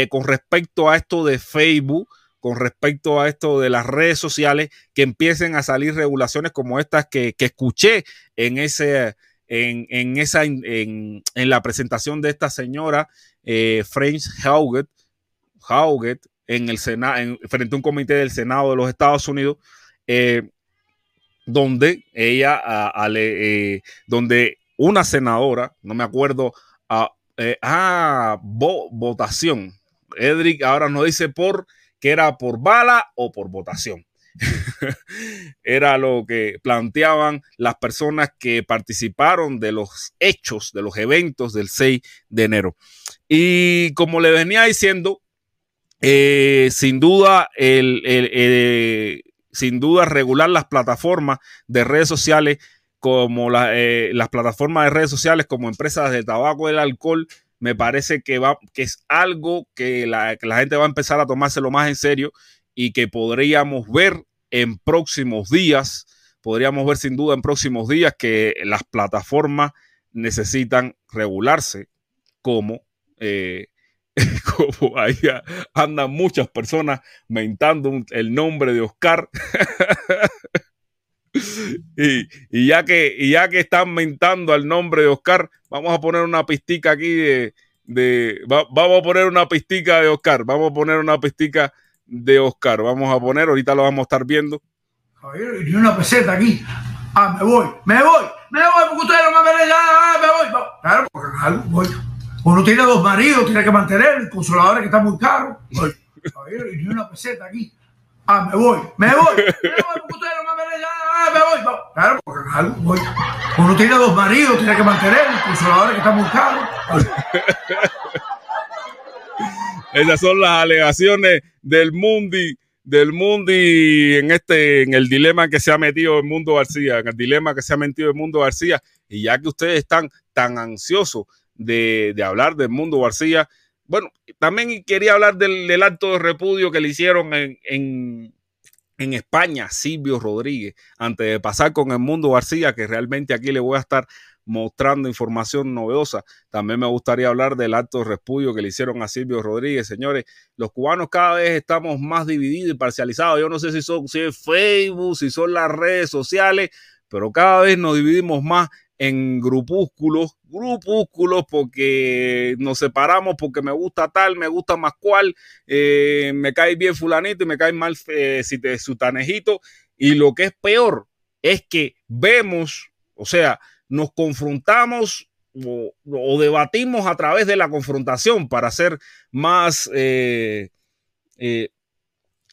con respecto a esto de Facebook, con respecto a esto de las redes sociales, que empiecen a salir regulaciones como estas que, escuché en ese... En, esa, en, la presentación de esta señora, eh, French Hauget, en el Senado, frente a un comité del Senado de los Estados Unidos, eh, donde ella, eh, donde una senadora, no me acuerdo, a, ah, votación. Edric ahora nos dice por que era por bala o por votación. era lo que planteaban las personas que participaron de los hechos, de los eventos del 6 de enero. Y como le venía diciendo, eh, sin duda, el, eh, sin duda, regular las plataformas de redes sociales como eh, las plataformas de redes sociales como empresas de tabaco y el alcohol me parece que, va, que es algo que la, gente va a empezar a tomárselo más en serio y que podríamos ver en próximos días, podríamos ver sin duda en próximos días que las plataformas necesitan regularse como, eh, como ahí andan muchas personas mentando el nombre de Oscar. y, ya que, ya que están mentando al nombre de Oscar, vamos a poner una pistica aquí de. de vamos a poner una pistica de Oscar. Vamos a poner una pistica de Oscar. Vamos a poner, ahorita lo vamos a estar viendo. Javier, y una peseta aquí. Ah, me voy, me voy, me voy, porque ustedes no me ven ya, ah, me voy. Claro, porque voy. Uno tiene dos maridos, tiene que mantener, el consolador que está muy caro. Javier, una peseta aquí. Ah, me voy, me voy, me voy, porque ustedes no me ven ya, ah, me voy. Claro, porque voy. Uno tiene dos maridos, tiene que mantener, el consolador que está muy caro. Esas son las alegaciones del Mundi, del Mundi en este, en el dilema que se ha metido el Mundo García, en el dilema que se ha metido el Mundo García. Y ya que ustedes están tan ansiosos de, hablar del Mundo García, bueno, también quería hablar del, acto de repudio que le hicieron en, en, en España, Silvio Rodríguez, antes de pasar con el Mundo García, que realmente aquí le voy a estar mostrando información novedosa. También me gustaría hablar del acto de repudio que le hicieron a Silvio Rodríguez. Señores, los cubanos cada vez estamos más divididos y parcializados. Yo no sé si son es Facebook, si son las redes sociales, pero cada vez nos dividimos más en grupúsculos, grupúsculos porque nos separamos porque me gusta tal, me gusta más cual, eh, me cae bien fulanito y me cae mal eh, si te sutanejito. Y lo que es peor es que vemos, o sea, nos confrontamos o, debatimos a través de la confrontación para ser más, eh, eh,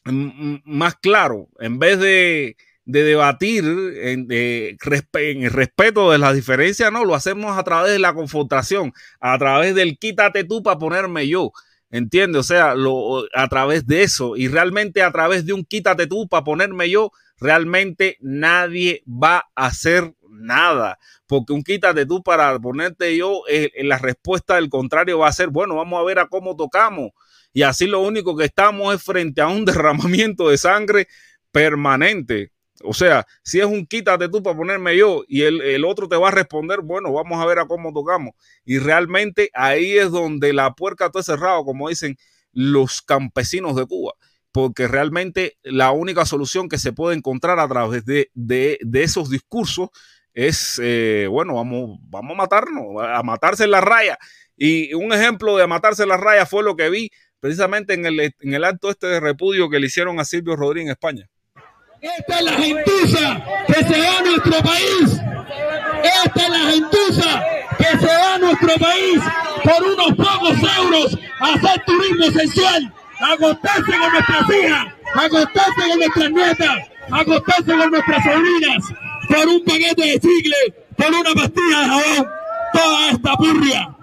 más claro, en vez de, debatir en, el respeto de las diferencias, no, lo hacemos a través de la confrontación, a través del quítate tú para ponerme yo. ¿Entiendes? O sea, lo, a través de eso y realmente a través de un quítate tú para ponerme yo, realmente nadie va a hacer nada porque un quítate tú para ponerte yo, eh, la respuesta del contrario va a ser, bueno, vamos a ver a cómo tocamos. Y así lo único que estamos es frente a un derramamiento de sangre permanente. O sea, si es un quítate tú para ponerme yo y el, el, otro te va a responder, bueno, vamos a ver a cómo tocamos. Y realmente ahí es donde la puerca está cerrado, como dicen los campesinos de Cuba. Porque realmente la única solución que se puede encontrar a través de, de, esos discursos es, eh, bueno, vamos, vamos a matarnos, a matarse en la raya. Y un ejemplo de matarse en la raya fue lo que vi precisamente en el, en el acto este de repudio que le hicieron a Silvio Rodríguez en España. Esta es la gentuza que se va a nuestro país. Esta es la gentuza que se va a nuestro país por unos pocos euros a hacer turismo esencial, a acostarse con nuestras hijas, a acostarse con nuestras nietas, a acostarse con nuestras sobrinas por un paquete de chicle, por una pastilla de jabón, toda esta purria.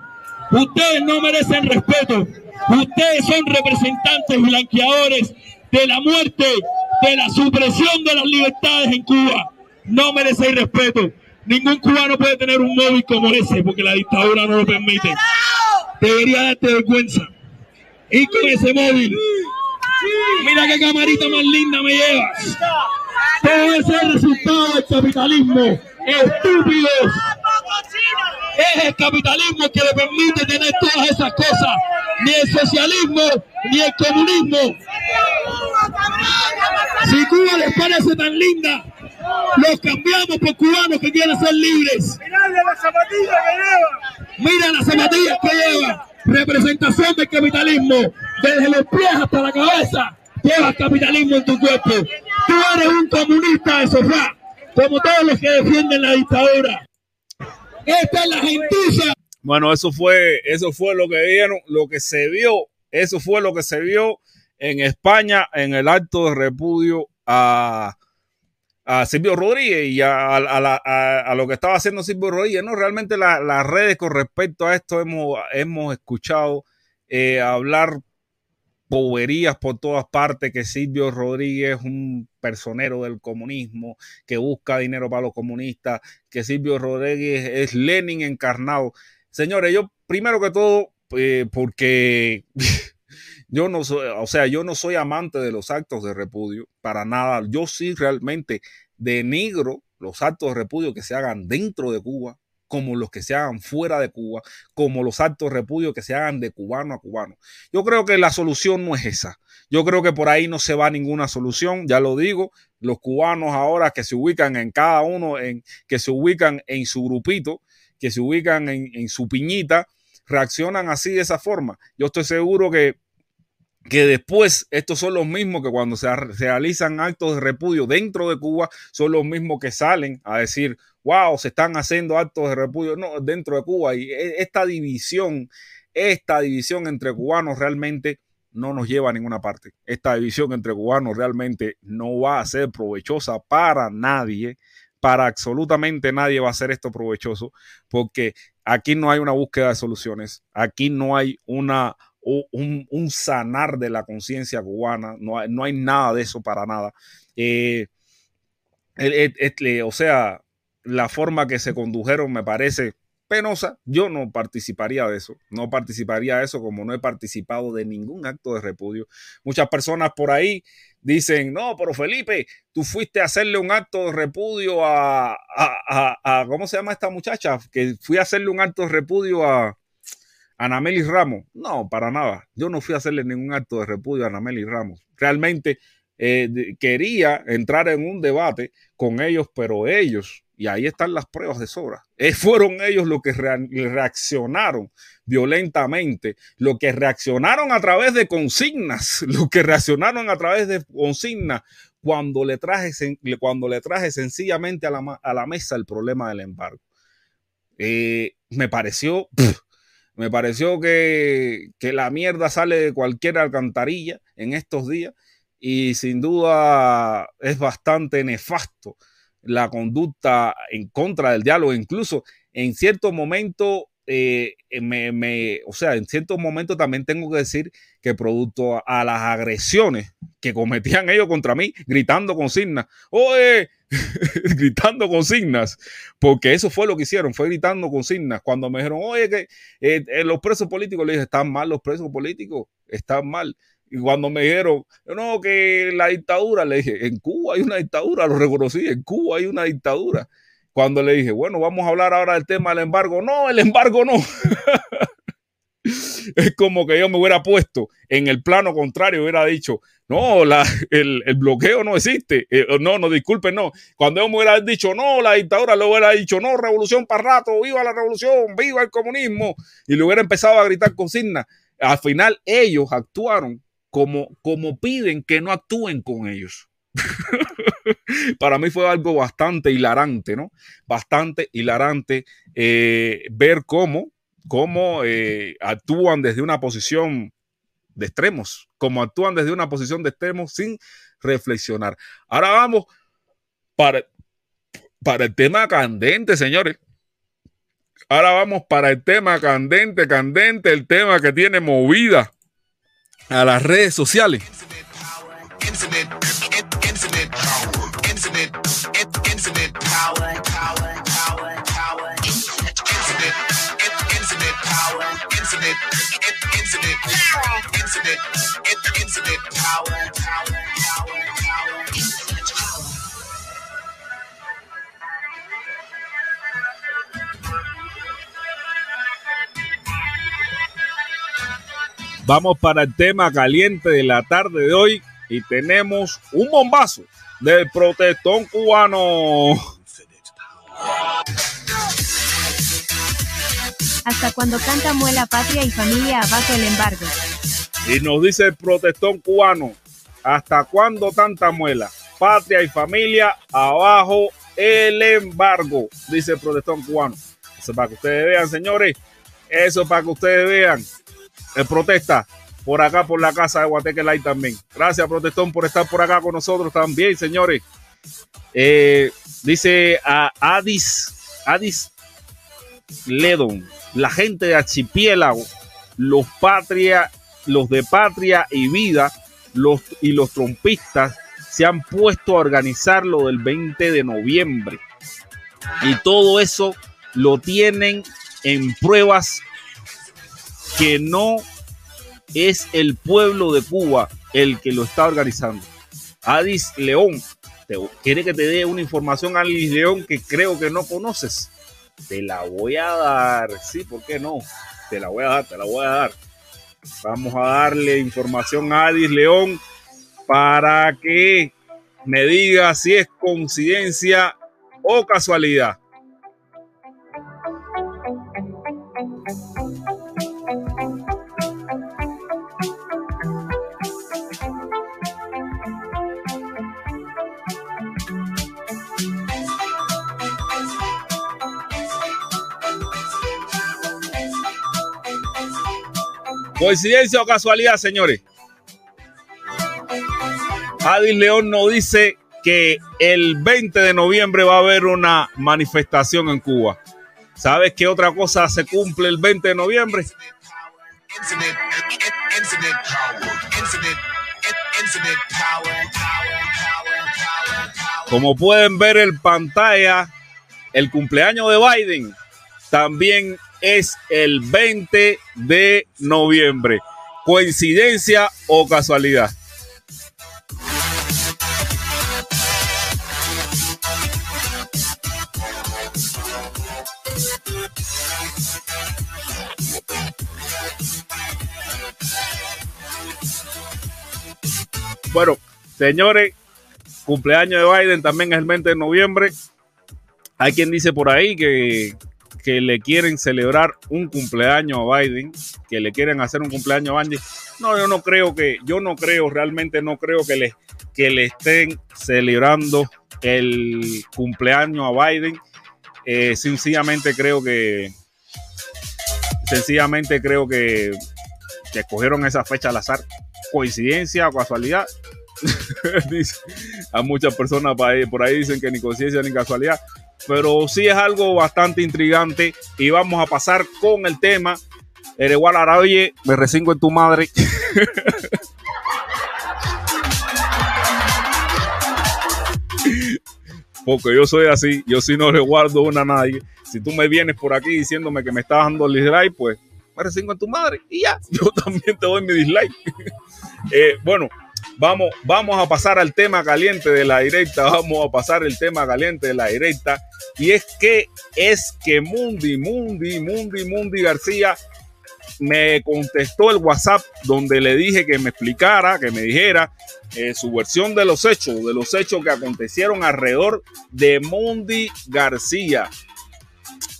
Ustedes no merecen respeto. Ustedes son representantes blanqueadores de la muerte, de la supresión de las libertades en Cuba. No merecen respeto. Ningún cubano puede tener un móvil como ese porque la dictadura no lo permite. Debería darte vergüenza. Y con ese móvil. Mira qué camarita más linda me llevas. Todo ese resultado del capitalismo. Estúpidos. Es el capitalismo que le permite tener todas esas cosas. Ni el socialismo, ni el comunismo. Si Cuba les parece tan linda, los cambiamos por cubanos que quieren ser libres. Mira las zapatillas que lleva. Representación del capitalismo. Desde los pies hasta la cabeza. Llevas capitalismo en tu cuerpo. Tú eres un comunista de sofá. Como todos los que defienden la dictadura. Esta es la gentuza. Bueno, eso fue, eso fue lo que vieron, lo que se vio, eso fue lo que se vio en España en el acto de repudio a, a Silvio Rodríguez y a, a la- a- lo que estaba haciendo Silvio Rodríguez. No, realmente la- las redes con respecto a esto hemos, hemos escuchado eh, hablar boberías por todas partes, que Silvio Rodríguez es un personero del comunismo, que busca dinero para los comunistas, que Silvio Rodríguez es Lenin encarnado. Señores, yo primero que todo, eh, porque yo no soy, o sea, yo no soy amante de los actos de repudio, para nada. Yo sí realmente denigro los actos de repudio que se hagan dentro de Cuba, como los que se hagan fuera de Cuba, como los actos de repudio que se hagan de cubano a cubano. Yo creo que la solución no es esa. Yo creo que por ahí no se va ninguna solución, ya lo digo. Los cubanos ahora que se ubican en cada uno, en, que se ubican en su grupito, que se ubican en, en su piñita, reaccionan así de esa forma. Yo estoy seguro que que después estos son los mismos que cuando se, realizan actos de repudio dentro de Cuba son los mismos que salen a decir, wow, se están haciendo actos de repudio no, dentro de Cuba. Y e- esta división, esta división entre cubanos realmente no nos lleva a ninguna parte. Esta división entre cubanos realmente no va a ser provechosa para nadie. Para absolutamente nadie va a ser esto provechoso porque aquí no hay una búsqueda de soluciones. Aquí no hay una un, sanar de la conciencia cubana, no hay, no hay, nada de eso para nada. Eh, el, o sea, la forma que se condujeron me parece penosa. Yo no participaría de eso, no participaría de eso como no he participado de ningún acto de repudio. Muchas personas por ahí dicen, no, pero Felipe, tú fuiste a hacerle un acto de repudio a, a ¿cómo se llama esta muchacha? Que fui a hacerle un acto de repudio a... Anameli Ramos. No, para nada. Yo no fui a hacerle ningún acto de repudio a Anameli Ramos. Realmente eh, quería entrar en un debate con ellos, pero ellos, y ahí están las pruebas de sobra, eh, fueron ellos los que re reaccionaron violentamente, los que reaccionaron a través de consignas, los que reaccionaron a través de consignas cuando le traje, cuando le traje sencillamente a la, mesa el problema del embargo. Eh, me pareció... me pareció que, que, la mierda sale de cualquier alcantarilla en estos días y sin duda es bastante nefasto la conducta en contra del diálogo. Incluso en cierto momento, eh, me, me, o sea, en ciertos momentos también tengo que decir que producto a, las agresiones que cometían ellos contra mí, gritando consignas, oye, gritando consignas, porque eso fue lo que hicieron, fue gritando consignas. Cuando me dijeron, oye, que eh, eh, los presos políticos, le dije, están mal los presos políticos, están mal. Y cuando me dijeron, no, que la dictadura, le dije, en Cuba hay una dictadura, lo reconocí, en Cuba hay una dictadura. Cuando le dije, bueno, vamos a hablar ahora del tema del embargo, no, el embargo no. es como que yo me hubiera puesto en el plano contrario, hubiera dicho, no, la, el, el, bloqueo no existe. Eh, no, no, disculpen, no. Cuando yo me hubiera dicho, no, la dictadura le hubiera dicho, no, revolución para rato, viva la revolución, viva el comunismo, y le hubiera empezado a gritar consignas. Al final ellos actuaron como, como piden que no actúen con ellos. Para mí fue algo bastante hilarante, ¿no? Bastante hilarante eh, ver cómo, cómo eh, actúan desde una posición de extremos, como actúan desde una posición de extremos sin reflexionar. Ahora vamos para, para el tema candente, señores. Ahora vamos para el tema candente, candente, el tema que tiene movida a las redes sociales. Infinite, infinite, power, infinite, infinite power, power, power. power, power, power, power, power. Vamos para el tema caliente de la tarde de hoy y tenemos un bombazo del protestón cubano. Hasta cuando canta muela patria y familia abajo el embargo. Y nos dice el protestón cubano, ¿hasta cuándo tanta muela? Patria y familia, abajo el embargo, dice el protestón cubano. Eso es para que ustedes vean, señores. Eso es para que ustedes vean. El protesta por acá, por la casa de Guateque Light también. Gracias, protestón, por estar por acá con nosotros también, señores. Eh, dice a Adis, Adis Ledon, la gente de Archipiélago, los patria, los de Patria y Vida, los y los trompistas se han puesto a organizar lo del 20 de noviembre. Y todo eso lo tienen en pruebas que no es el pueblo de Cuba el que lo está organizando. Adis León, quiere que te dé una información, Adis León, que creo que no conoces. Te la voy a dar. Sí, ¿por qué no? Te la voy a dar, te la voy a dar. Vamos a darle información a Adis León para que me diga si es coincidencia o casualidad. ¿Coincidencia o casualidad, señores? Adis León nos dice que el 20 de noviembre va a haber una manifestación en Cuba. ¿Sabes qué otra cosa se cumple el 20 de noviembre? Como pueden ver en pantalla, el cumpleaños de Biden también es el 20 de noviembre. ¿Coincidencia o casualidad? Bueno, señores, cumpleaños de Biden también es el 20 de noviembre. Hay quien dice por ahí que, que le quieren celebrar un cumpleaños a Biden, que le quieren hacer un cumpleaños a Biden. No, yo no creo que, yo no creo, realmente no creo que le, que le estén celebrando el cumpleaños a Biden. Eh, sencillamente creo que, sencillamente creo que, que escogieron esa fecha al azar. Coincidencia o casualidad. A muchas personas por ahí, dicen que ni coincidencia ni casualidad, pero sí es algo bastante intrigante y vamos a pasar con el tema. Eregual Araoye, me recingo en tu madre. Porque yo soy así, yo sí no le guardo una a nadie. Si tú me vienes por aquí diciéndome que me estás dando el dislike, pues me recingo en tu madre y ya, yo también te doy mi dislike. Eh, bueno, vamos, vamos a pasar al tema caliente de la directa. Vamos a pasar el tema caliente de la directa. Y es que es que Mundi, Mundi, Mundi, Mundi García me contestó el WhatsApp donde le dije que me explicara, que me dijera eh, su versión de los hechos, de los hechos que acontecieron alrededor de Mundi García.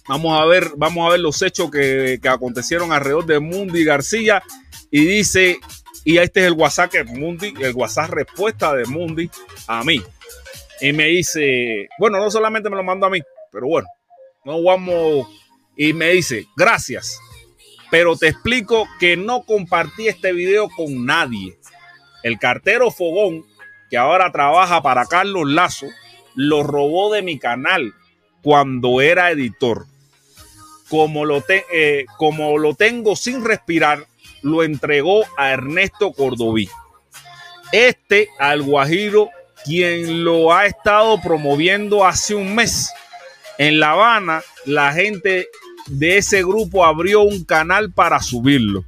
Vamos a ver, vamos a ver los hechos que, que acontecieron alrededor de Mundi García. Y dice, y este es el WhatsApp que Mundi, el WhatsApp respuesta de Mundi a mí. Y me dice, bueno, no solamente me lo mandó a mí, pero bueno, no vamos. Y me dice, gracias, pero te explico que no compartí este video con nadie. El cartero Fogón, que ahora trabaja para Carlos Lazo, lo robó de mi canal cuando era editor. Como lo, te- eh, como lo tengo sin respirar, lo entregó a Ernesto Cordoví. Este al Guajiro, quien lo ha estado promoviendo hace un mes. En La Habana, la gente de ese grupo abrió un canal para subirlo.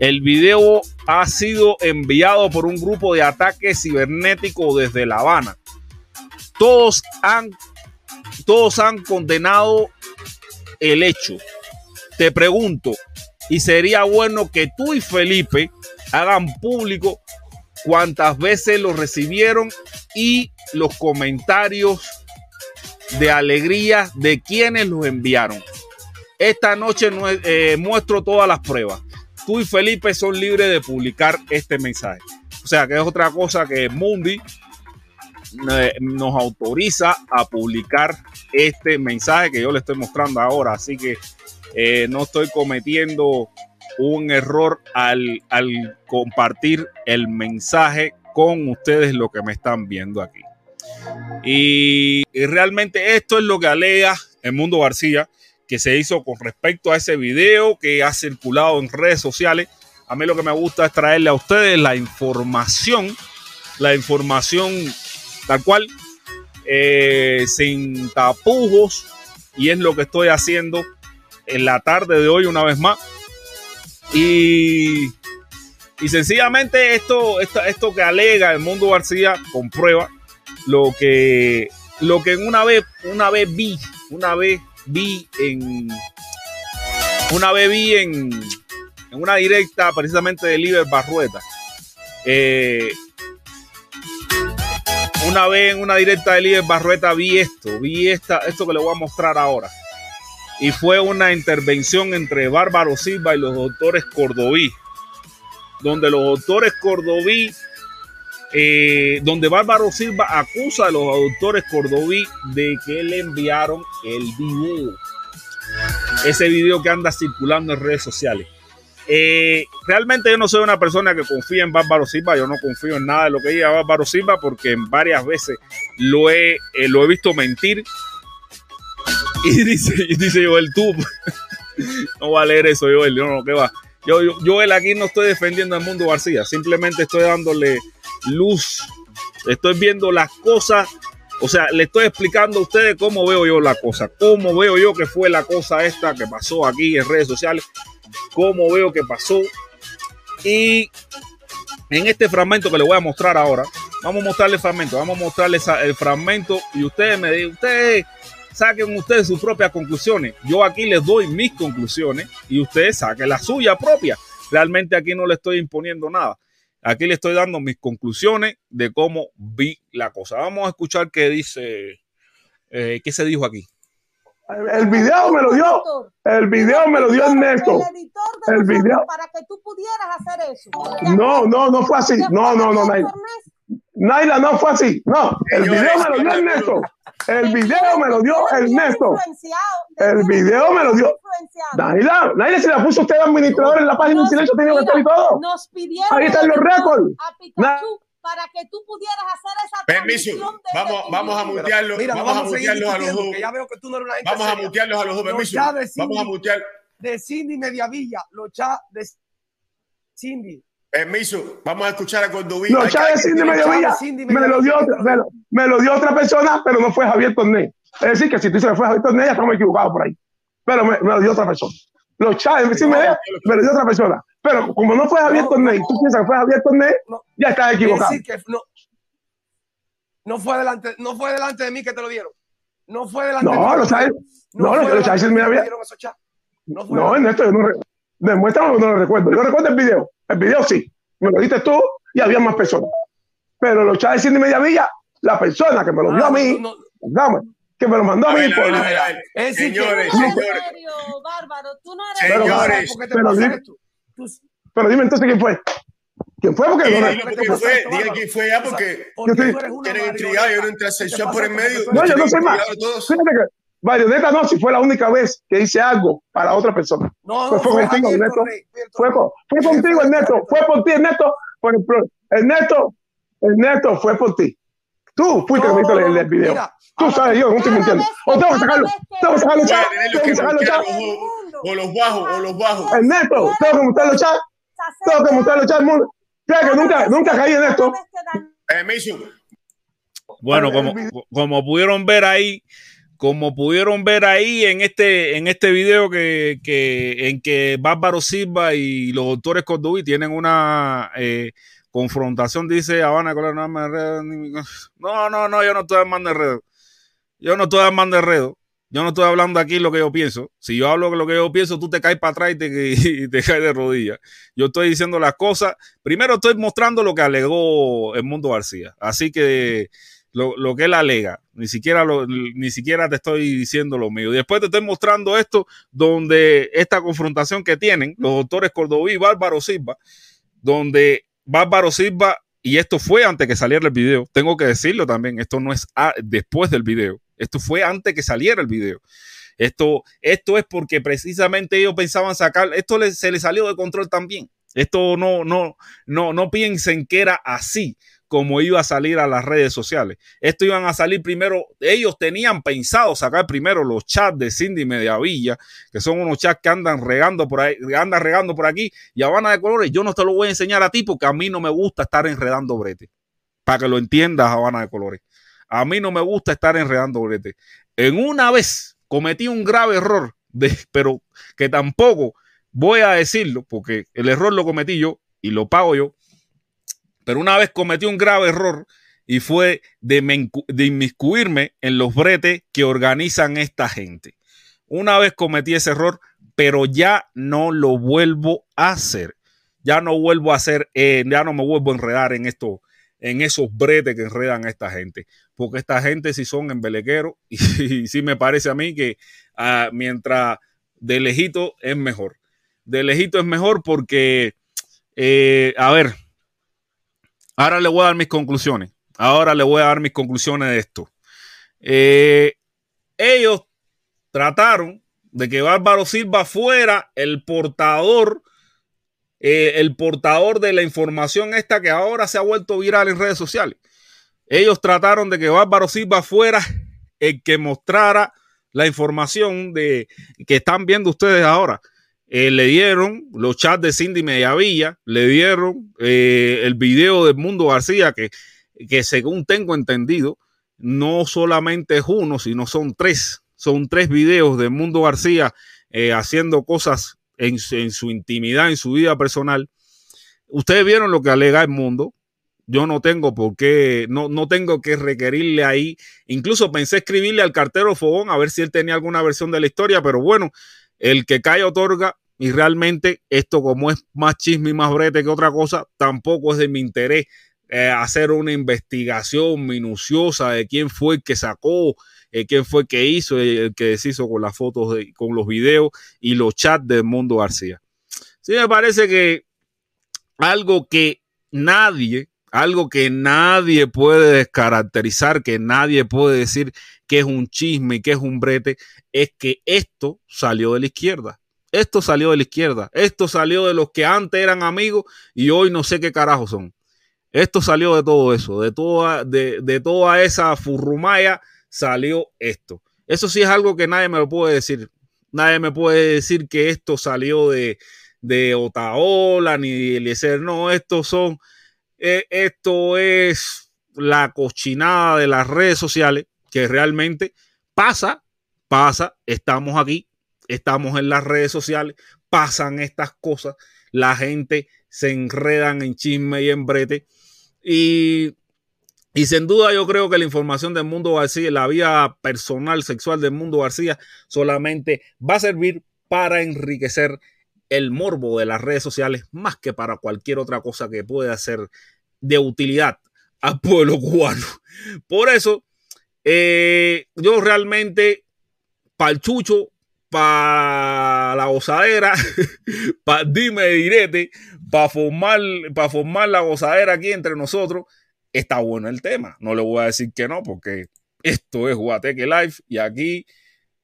El video ha sido enviado por un grupo de ataque cibernético desde La Habana. Todos han, todos han condenado el hecho. Te pregunto, y sería bueno que tú y Felipe hagan público cuántas veces lo recibieron y los comentarios de alegría de quienes los enviaron. Esta noche eh, muestro todas las pruebas. Tú y Felipe son libres de publicar este mensaje. O sea, que es otra cosa que Mundi eh, nos autoriza a publicar este mensaje que yo le estoy mostrando ahora. Así que eh, no estoy cometiendo un error al, al compartir el mensaje con ustedes lo que me están viendo aquí. Y, realmente esto es lo que alega el mundo García que se hizo con respecto a ese video que ha circulado en redes sociales. A mí lo que me gusta es traerle a ustedes la información, la información tal cual, eh, sin tapujos, y es lo que estoy haciendo en la tarde de hoy una vez más. Y, y sencillamente esto, esto, esto que alega el mundo García comprueba lo que, lo que una vez, una vez vi, una vez vi en una vez vi en, en una directa precisamente de Liber Barrueta. Eh, una vez en una directa de Liber Barrueta vi esto, vi esta, esto que le voy a mostrar ahora. Y fue una intervención entre Bárbaro Silva y los doctores Cordobí, donde los doctores Cordobí eh, donde Bárbaro Silva acusa a los doctores Cordobí de que le enviaron el video. Ese video que anda circulando en redes sociales. Eh, realmente yo no soy una persona que confía en Bárbaro Silva, yo no confío en nada de lo que diga Bárbaro Silva porque varias veces lo he, eh, lo he visto mentir. Y dice, y dice Joel, tú no va a leer eso, Joel, yo no, ¿qué va? Yo, yo, Joel aquí no estoy defendiendo al mundo García, simplemente estoy dándole luz. Estoy viendo las cosas, o sea, le estoy explicando a ustedes cómo veo yo la cosa, cómo veo yo que fue la cosa esta que pasó aquí en redes sociales, cómo veo que pasó. Y en este fragmento que le voy a mostrar ahora, vamos a mostrarle el fragmento, vamos a mostrarle el fragmento y ustedes me digan, ustedes saquen ustedes sus propias conclusiones. Yo aquí les doy mis conclusiones y ustedes saquen la suya propia. Realmente aquí no le estoy imponiendo nada. Aquí le estoy dando mis conclusiones de cómo vi la cosa. Vamos a escuchar qué dice, eh, qué se dijo aquí. El video me lo dio, el video me lo dio Ernesto. El, video. Para que tú pudieras hacer eso. No, no, no fue así. No, no, no, Naila. Naila, no fue así. No, el video me lo dio Ernesto. El video me lo dio Ernesto. El video me lo dio. Naila, Naila se la puso usted administrador en la página en silencio, tenía que estar y todo. Nos pidieron Ahí están los récords. para que tú pudieras hacer esa Permiso, vamos, vamos a mutearlo, Mira, vamos, vamos a mutearlos a los dos. que ya veo que tú no eres una gente Vamos a mutearlos a los dos, permiso. Cindy- Vamos a mutear. De Cindy Mediavilla, los chats de Cindy. Vamos a escuchar a. Los que- chats de Cindy Mediavilla me lo, dio, otra- me, lo, me lo dio otra persona, pero no fue Javier Torné. Es decir, que si tú dices que fue Javier Torné, ya estamos equivocados por ahí. Pero me, me lo dio otra persona. Los Cindy Mediavilla me lo dio otra persona. Pero como no fue Javier Torné y tú piensas que fue Javier Torné, ya estás Es equivocado. decir, que no, no, fue delante, no fue delante de mí que te lo dieron. No fue delante de mí. No, los chats, no, los, los mí que dieron esos chats. No No. Ernesto, yo no demuéstrame que no lo recuerdo. Yo recuerdo el video. El video sí. Me lo diste tú y había más personas. Pero los chats de Cindy Mediavilla, la persona que me lo dio a mí, dame, que me lo mandó a mí por. Es decir, que- Señores, No, señores. Bárbaro, tú no Pero, Señores, ¿por qué te pero dime, esto? Tú- pero dime entonces quién fue. ¿Quién fue? Porque no Diga re- quién fue, diga quién fue ya, porque porque Yo sí. tú eres una tienen marioneta. intrigado y una ¿Qué intersección te por en medio. Porque No, eres- yo no soy más. Fíjate que Marioneta no, si fue la única vez que hice algo para otra persona. No, Pues no, fue contigo, Ernesto. Fue, por- fue contigo, Ernesto. Fue por ti, Ernesto. Por el pro- Ernesto, Ernesto, fue por ti. Tú fuiste el que el, el video. Mira, Tú sabes, yo no estoy mintiendo. O tengo que sacarlo. Tengo que sacarlo chat. Tengo que sacarlo chat. o los bajos, o los bajos. Ernesto, tengo que mostrarlo chat. Tengo que mostrarlo chat. Fíjate que nunca, nunca caí en esto. Permiso. Bueno, como, como pudieron ver ahí, como pudieron ver ahí en este, en este video que, que- en que Bárbaro Silva y los doctores Cordoví tienen una eh, confrontación, dice Habana enredo ni- No, no, no, yo no estoy armando enredo. Yo no estoy armando enredo. Yo no estoy hablando aquí lo que yo pienso. Si yo hablo lo que yo pienso, tú te caes para atrás y te, y te caes de rodillas. Yo estoy diciendo las cosas. Primero estoy mostrando lo que alegó el Mundo García. Así que lo, lo que él alega. Ni siquiera, lo- ni siquiera te estoy diciendo lo mío. Después te estoy mostrando esto, donde esta confrontación que tienen los doctores Cordoví y Bárbaro Silva, donde Bárbaro Silva, y esto fue antes que saliera el video, tengo que decirlo también, esto no es después del video, esto fue antes que saliera el video. Esto, esto es porque precisamente ellos pensaban sacar, esto se les salió de control también. Esto no, no, no, no piensen que era así como iba a salir a las redes sociales. Esto iban a salir primero, ellos tenían pensado sacar primero los chats de Cindy Mediavilla, que son unos chats que andan regando por ahí, andan regando por aquí, y Habana de Colores, yo no te lo voy a enseñar a ti porque a mí no me gusta estar enredando brete. Para que lo entiendas, Habana de Colores. A mí no me gusta estar enredando brete. En una vez cometí un grave error, pero que tampoco voy a decirlo, porque el error lo cometí yo y lo pago yo. Pero una vez cometí un grave error y fue de, inmiscuirme en los bretes que organizan esta gente. Una vez cometí ese error, pero ya no lo vuelvo a hacer. Ya no vuelvo a hacer, eh, ya no me vuelvo a enredar en esto, en esos bretes que enredan a esta gente. Porque esta gente sí son embelequeros y, sí me parece a mí que ah, mientras de lejito es mejor. De lejito es mejor porque, eh, a ver, ahora le voy a dar mis conclusiones. Ahora le voy a dar mis conclusiones de esto. Eh, ellos trataron de que Bárbaro Silva fuera el portador, eh, el portador de la información esta que ahora se ha vuelto viral en redes sociales. Ellos trataron de que Bárbaro Silva fuera el que mostrara la información de que están viendo ustedes ahora. Eh, le dieron los chats de Cindy Mediavilla, le dieron eh, el video de Mundo García, que, que según tengo entendido, no solamente es uno, sino son tres. Son tres videos de Mundo García eh, haciendo cosas en, en su intimidad, en su vida personal. Ustedes vieron lo que alega el mundo. Yo no tengo por qué, no, no tengo que requerirle ahí. Incluso pensé escribirle al cartero Fogón a ver si él tenía alguna versión de la historia, pero bueno, el que cae otorga y realmente esto como es más chisme y más brete que otra cosa, tampoco es de mi interés eh, hacer una investigación minuciosa de quién fue el que sacó, eh, quién fue el que hizo, eh, el que deshizo con las fotos, de- con los videos y los chats de Mundo García. Sí me parece que algo que nadie, algo que nadie puede descaracterizar, que nadie puede decir que es un chisme y que es un brete, es que esto salió de la izquierda. Esto salió de la izquierda. Esto salió de los que antes eran amigos y hoy no sé qué carajo son. Esto salió de todo eso, de toda, de, de toda esa furrumaya salió esto. Eso sí es algo que nadie me lo puede decir. Nadie me puede decir que esto salió de, de Otaola ni de Eliezer. No, estos son, eh, esto es la cochinada de las redes sociales que realmente pasa, pasa, estamos aquí, estamos en las redes sociales, pasan estas cosas, la gente se enredan en chisme y en brete y, y sin duda yo creo que la información del mundo García, la vida personal sexual del mundo García solamente va a servir para enriquecer el morbo de las redes sociales más que para cualquier otra cosa que pueda ser de utilidad al pueblo cubano. Por eso, eh, yo realmente, para el chucho, para la gozadera, dime direte, para formar, para formar la gozadera aquí entre nosotros, está bueno el tema. No le voy a decir que no, porque esto es Guateque Live y aquí,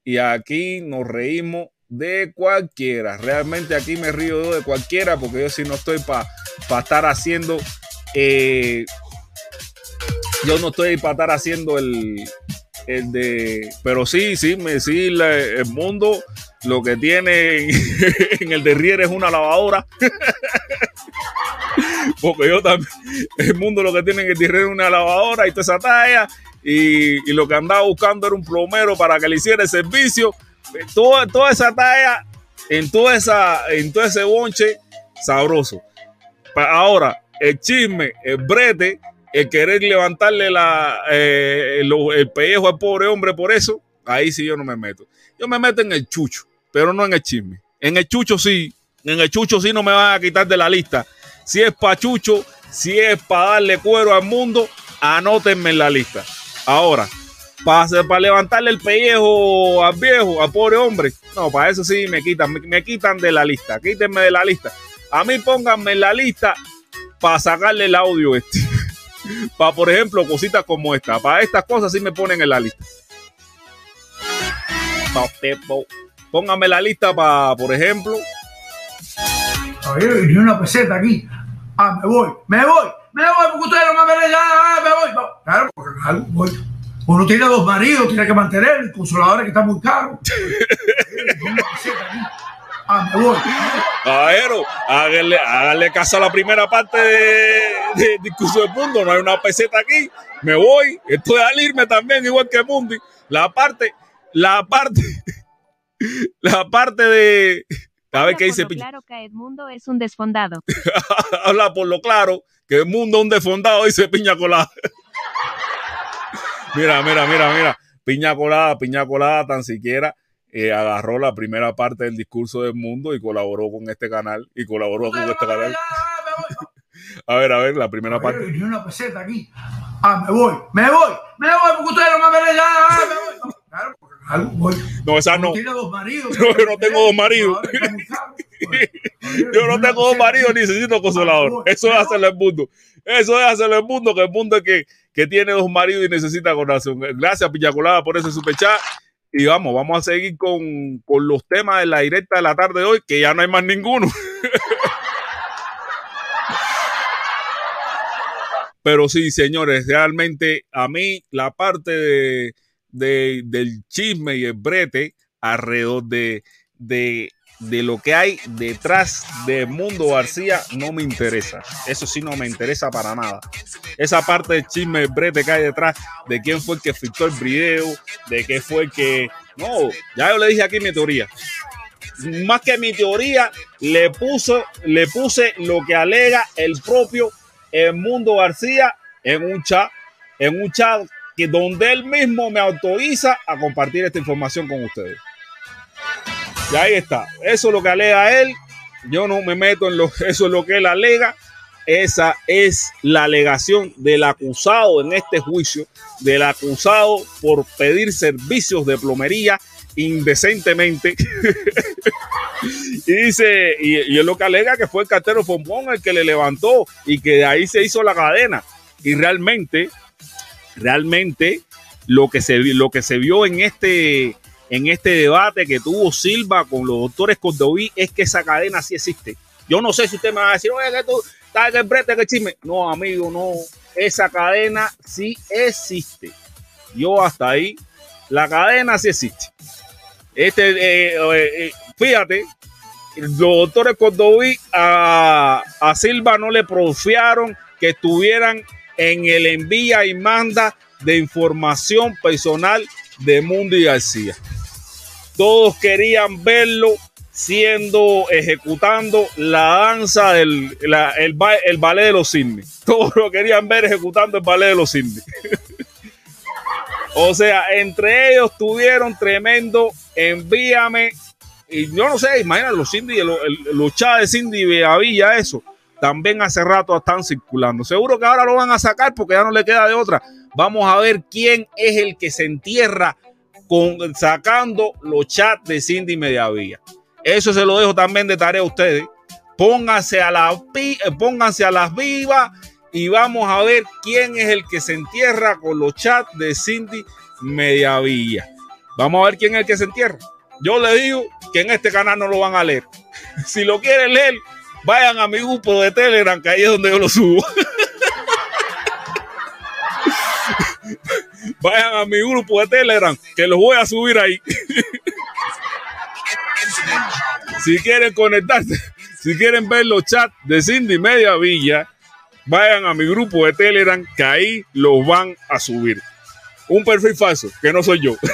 y aquí nos reímos de cualquiera. Realmente aquí me río de cualquiera, porque yo sí no estoy para estar haciendo. eh, yo no estoy para estar haciendo el, el de. Pero sí, sí, me, sí, el mundo lo que tiene en, el de es una lavadora. Porque yo también, el mundo lo que tiene en el de es una lavadora y toda esa talla. y, y lo que andaba buscando era un plomero para que le hiciera el servicio. Toda, toda esa talla, en toda esa, en todo ese bonche, sabroso. Ahora, el chisme, el brete, el querer levantarle la, eh, el pellejo al pobre hombre por eso, ahí sí yo no me meto. Yo me meto en el chucho, pero no en el chisme. En el chucho sí, en el chucho sí no me van a quitar de la lista. Si es pa' chucho, si es para darle cuero al mundo, anótenme en la lista. Ahora, para levantarle el pellejo al viejo, al pobre hombre, no, para eso sí me quitan, me, me quitan de la lista, quítenme de la lista. A mí pónganme en la lista para sacarle el audio este. para, por ejemplo, cositas como esta. Para estas cosas sí me ponen en la lista. Pa- po- Pónganme la lista para, por ejemplo, ni una peseta aquí. Ah, me voy, me voy, me voy, porque ustedes no me ya, ah, me voy. No, claro, porque claro, voy. Uno tiene dos maridos, tiene que mantener, el consolador que está muy caro. Una peseta aquí. Ah, me voy. Caballero, háganle, háganle caso a la primera parte de, de Discurso del Mundo. No hay una peseta aquí. Me voy. Estoy al irme también, igual que Mundi. La parte, la parte, la parte de. A ver qué dice Por lo Piña. claro que Edmundo es un desfondado. Habla por lo claro que el mundo es un desfondado, dice Piña Colada. mira, mira, mira, mira. Piña Colada, Piña Colada tan siquiera eh, agarró la primera parte del discurso del mundo y colaboró con este canal. Y colaboró con este canal. A ver, a ver, la primera parte. ni una peseta aquí. Ah, me voy, me voy, me voy, porque ustedes no me ven ya, ah, me voy. No, claro, porque claro, voy. No, esa no. Tiene dos maridos. No, yo no tengo dos maridos. Yo no tengo dos maridos, necesito consolador. Eso es hacerlo el mundo. Eso es hacerlo el mundo, que el mundo es que, que tiene dos maridos y necesita corazón. Gracias, Piñacolada, por ese superchat. Y vamos, vamos a seguir con, con los temas de la directa de la tarde de hoy, que ya no hay más ninguno. Pero sí, señores, realmente a mí la parte de, de- del chisme y el brete alrededor de, de, de lo que hay detrás de Mundo García no me interesa. Eso sí no me interesa para nada. Esa parte del chisme, brete que hay detrás, de quién fue el que filtró el video, de qué fue el que... No, ya yo le dije aquí mi teoría. Más que mi teoría, le, puso, le puse lo que alega el propio Mundo García en un chat, en un chat que donde él mismo me autoriza a compartir esta información con ustedes. Y ahí está. Eso es lo que alega él. Yo no me meto en lo eso es lo que él alega. Esa es la alegación del acusado en este juicio, del acusado por pedir servicios de plomería indecentemente. y dice, y, es lo que alega que fue el cartero Fombón el que le levantó y que de ahí se hizo la cadena. Y realmente, realmente, lo que se, lo que se vio en este, en este debate que tuvo Silva con los doctores Cordoví es que esa cadena sí existe. Yo no sé si usted me va a decir, oye, que tú estás el brete, que chisme. No, amigo, no. Esa cadena sí existe. Yo hasta ahí, la cadena sí existe. Este, eh, eh, eh, fíjate, los doctores Cordoví a, a Silva no le profiaron que estuvieran en el envía y manda de información personal de Mundi García. Todos querían verlo siendo, ejecutando la danza del el, el ballet de los cisnes. Todos lo querían ver ejecutando el ballet de los cisnes. O sea, entre ellos tuvieron tremendo envíame. Y yo no sé, imagínate los Cindy, los, el- los de Cindy Bellavilla, eso. También hace rato están circulando. Seguro que ahora lo van a sacar porque ya no le queda de otra. Vamos a ver quién es el que se entierra con, sacando los chats de Cindy Mediavilla. Eso se lo dejo también de tarea a ustedes. Pónganse a, la, eh, pónganse a las vivas y vamos a ver quién es el que se entierra con los chats de Cindy Mediavilla. Vamos a ver quién es el que se entierra. Yo le digo que en este canal no lo van a leer. Si lo quieren leer, vayan a mi grupo de Telegram, que ahí es donde yo lo subo. vayan a mi grupo de Telegram, que los voy a subir ahí. si quieren conectarse, si quieren ver los chats de Cindy Media Villa, vayan a mi grupo de Telegram, que ahí los van a subir. Un perfil falso, que no soy yo.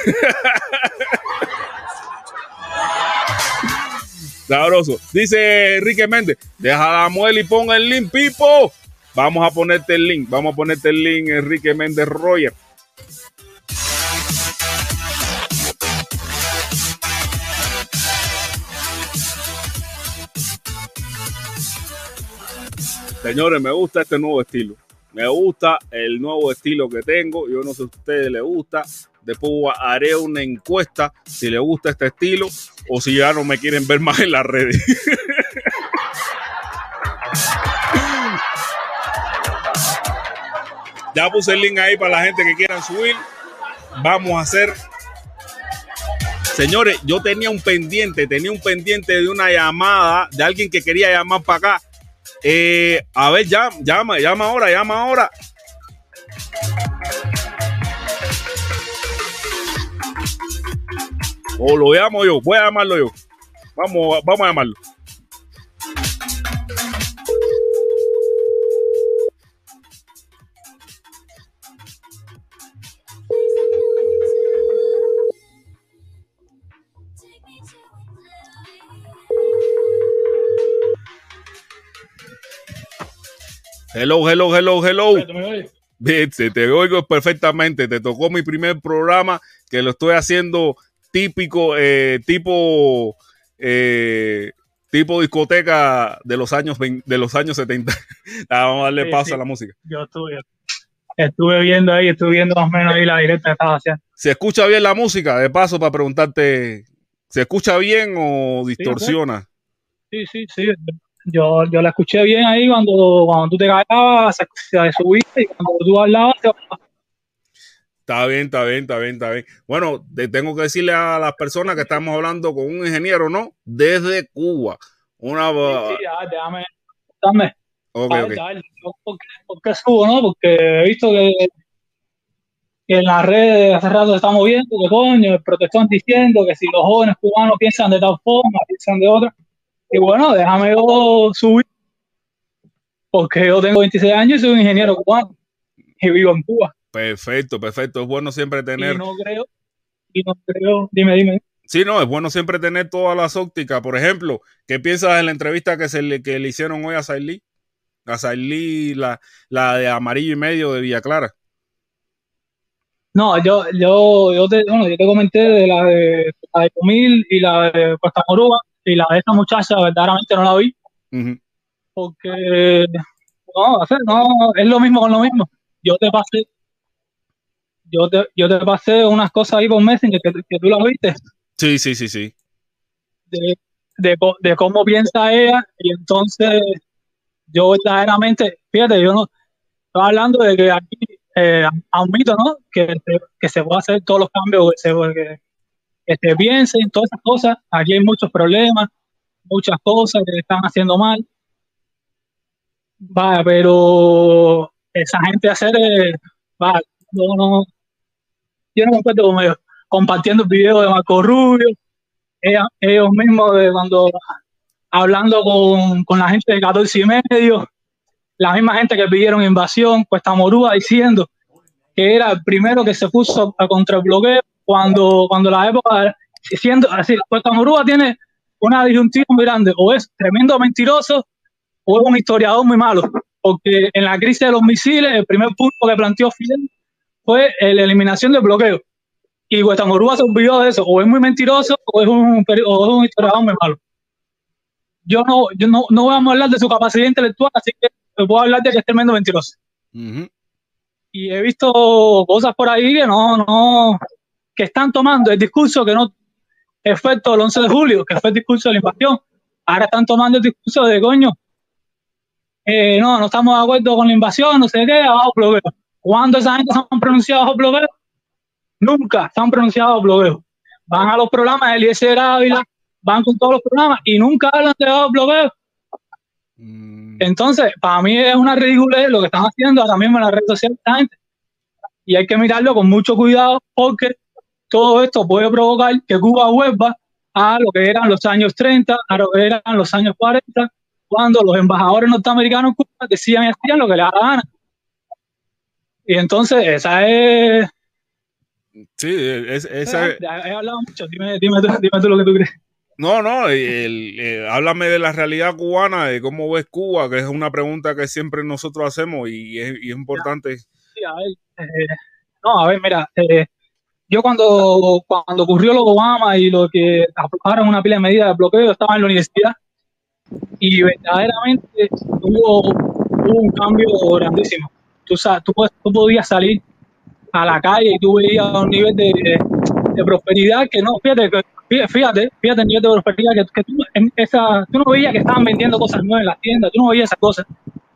Sabroso. Dice Enrique Méndez, deja la muela y pon el link, Pipo. Vamos a ponerte el link, vamos a ponerte el link, Enrique Méndez Roger. Señores, me gusta este nuevo estilo. Me gusta el nuevo estilo que tengo. Yo no sé si a ustedes les gusta. Después haré una encuesta si les gusta este estilo o si ya no me quieren ver más en las redes. ya puse el link ahí para la gente que quieran subir. Vamos a hacer. Señores, yo tenía un pendiente, tenía un pendiente de una llamada de alguien que quería llamar para acá. Eh, a ver, llama, llama, llama ahora, llama ahora. O lo llamo yo, voy a llamarlo yo. Vamos, vamos a llamarlo. Hello, hello, hello, hello. Viste, te oigo perfectamente. Te tocó mi primer programa que lo estoy haciendo típico, eh, tipo, eh, tipo discoteca de los años 20 de los años 70. Vamos a darle Sí, paso sí. a la música. Yo estuve, estuve viendo ahí, estuve viendo más o menos ahí la directa que estaba haciendo. ¿Se escucha bien la música? De paso, para preguntarte, ¿se escucha bien o distorsiona? Sí, sí, sí. Yo, yo la escuché bien ahí cuando, cuando tú te callabas, se, subía y cuando tú hablabas, se. Está bien, está bien, está bien, está bien. Bueno, te tengo que decirle a las personas que estamos hablando con un ingeniero, ¿no? Desde Cuba. Una. Sí, ya, déjame, dame. Ok, A ver, ok. dale. ¿Por qué, por qué subo, no? Porque he visto que, que en las redes hace rato se está moviendo, que coño, el protestón diciendo que si los jóvenes cubanos piensan de tal forma, piensan de otra. Y bueno, déjame yo subir, porque yo tengo 26 años y soy un ingeniero cubano y vivo en Cuba. Perfecto, perfecto. Es bueno siempre tener. Y no creo, y no creo, dime, dime. Sí, no, es bueno siempre tener todas las ópticas. Por ejemplo, ¿qué piensas de la entrevista que se le, que le hicieron hoy a Sailí? A Sailí, la, la de amarillo y medio de Villa Clara. No, yo, yo, yo te, bueno, yo te comenté de la de, la de Comil y la de Costa Moruga y la de esta muchacha verdaderamente no la vi Ujú. porque no, no, es lo mismo con lo mismo. Yo te pasé, yo te, yo te pasé unas cosas ahí por Messenger que, que tú las viste Sí, sí, sí, sí. de, de, de cómo piensa ella y entonces yo verdaderamente, fíjate, yo no estaba hablando de que aquí eh, admito, ¿no? Que, se- que se puede hacer todos los cambios, que se, que, que se piense en todas esas cosas. Aquí hay muchos problemas, muchas cosas que están haciendo mal. Vaya, pero esa gente hacer, vaya, no, no, yo no encuentro con ellos compartiendo el video de Marco Rubio, ellos mismos de cuando hablando con, con la gente de 14 y medio, la misma gente que pidieron invasión, Cuesta Morúa diciendo que era el primero que se puso a contra el bloqueo cuando, cuando la época, diciendo así, Morúa tiene una disyuntiva muy grande, o es tremendo mentiroso o es un historiador muy malo, porque en la crisis de los misiles el primer punto que planteó Fidel fue la eliminación del bloqueo. Y Morúa se olvidó de eso, o es muy mentiroso o es un, o es un historiador muy malo yo no, yo no, no vamos a hablar de su capacidad intelectual, así que puedo hablar de que es tremendo mentiroso. Y he visto cosas por ahí que no, no, que están tomando el discurso que no, efecto del 11 de julio, que fue el discurso de la invasión. Ahora están tomando el discurso de coño. eh, no, no estamos de acuerdo con la invasión, no sé qué, abajo bloqueo. ¿Cuándo esa gente se han pronunciado bajo bloqueo? Nunca se han pronunciado bajo bloqueo. Van a los programas de Eliezer Ávila, van con todos los programas y nunca hablan de bajo bloqueo. Entonces, para mí es una ridiculez lo que están haciendo ahora mismo en las redes sociales. Y hay que mirarlo con mucho cuidado porque todo esto puede provocar que Cuba vuelva a lo que eran los años 30, a lo que eran los años 40, cuando los embajadores norteamericanos en Cuba decían y hacían lo que les daba gana. Y entonces esa es Sí, es- esa, Eh, He hablado mucho, dime, dime, tú, dime tú lo que tú crees. No, no, el- eh, háblame de la realidad cubana, de cómo ves Cuba, que es una pregunta que siempre nosotros hacemos y es, y es importante. Sí, a ver, eh, no, a ver, mira, eh, yo cuando, cuando ocurrió lo de Obama y lo que aprobaron una pila de medidas de bloqueo, estaba en la universidad y verdaderamente hubo, un cambio grandísimo. Tú, tú, podías salir a la calle y tú veías un nivel de, prosperidad que no, fíjate, fíjate, fíjate el nivel de prosperidad que, que tú, tú no veías que estaban vendiendo cosas nuevas en las tiendas, tú no veías esas cosas,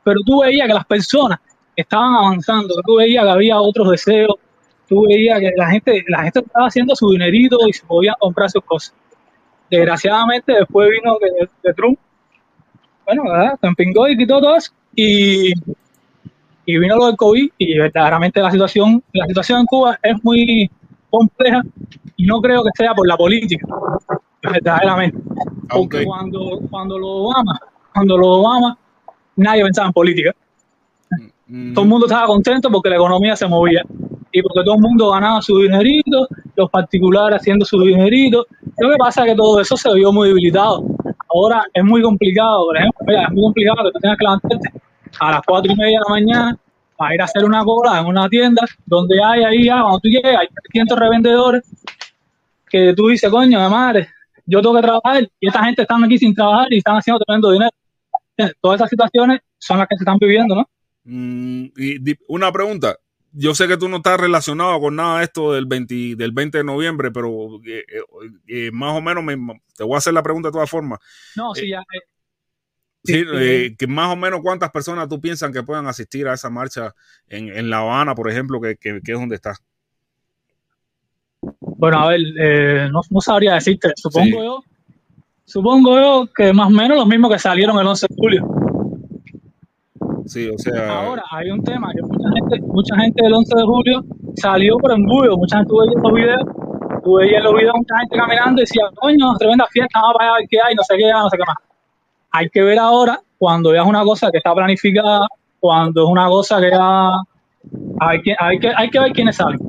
pero tú veías que las personas estaban avanzando, tú veías que había otros deseos, tú veías que la gente, la gente estaba haciendo su dinerito y se podían comprar sus cosas. Desgraciadamente después vino que Trump, bueno, ¿verdad? se empingó y quitó todo eso y, y vino lo del COVID y verdaderamente la situación, la situación en Cuba es muy compleja y no creo que sea por la política, verdaderamente. Porque cuando, cuando lo Obama, cuando lo Obama, nadie pensaba en política. Todo el mundo estaba contento porque la economía se movía y porque todo el mundo ganaba su dinerito, los particulares haciendo su dinerito. Lo que pasa es que todo eso se vio muy debilitado. Ahora es muy complicado, por ejemplo, es muy complicado que tú tengas que levantarte a las cuatro y media de la mañana para ir a hacer una cola en una tienda donde hay ahí, ya, cuando tú llegas, hay 300 revendedores que tú dices, coño, de madre, yo tengo que trabajar y esta gente están aquí sin trabajar y están haciendo tremendo dinero. Todas esas situaciones son las que se están viviendo, ¿no? Mm, y una pregunta. Yo sé que tú no estás relacionado con nada de esto del 20, del 20 de noviembre, pero eh, eh, eh, más o menos me- te voy a hacer la pregunta de todas formas. No, sí, ya. Sí, eh, que más o menos cuántas personas tú piensas que puedan asistir a esa marcha en, en La Habana, por ejemplo, que, que- que es donde está. Bueno, a ver, eh, no, no sabría decirte. Supongo Sí. yo, supongo yo que más o menos los mismos que salieron el 11 de julio. Sí, o sea, Ahora hay un tema que mucha gente, mucha gente del 11 de julio salió por embudo, mucha gente tuvo los videos, veías en los videos mucha gente caminando y decía, coño, tremenda fiesta, vamos para allá a ver qué hay, no sé qué, no sé qué más. Hay que ver ahora cuando ya es una cosa que está planificada, cuando es una cosa que ya hay que, hay que, hay que ver quiénes salen.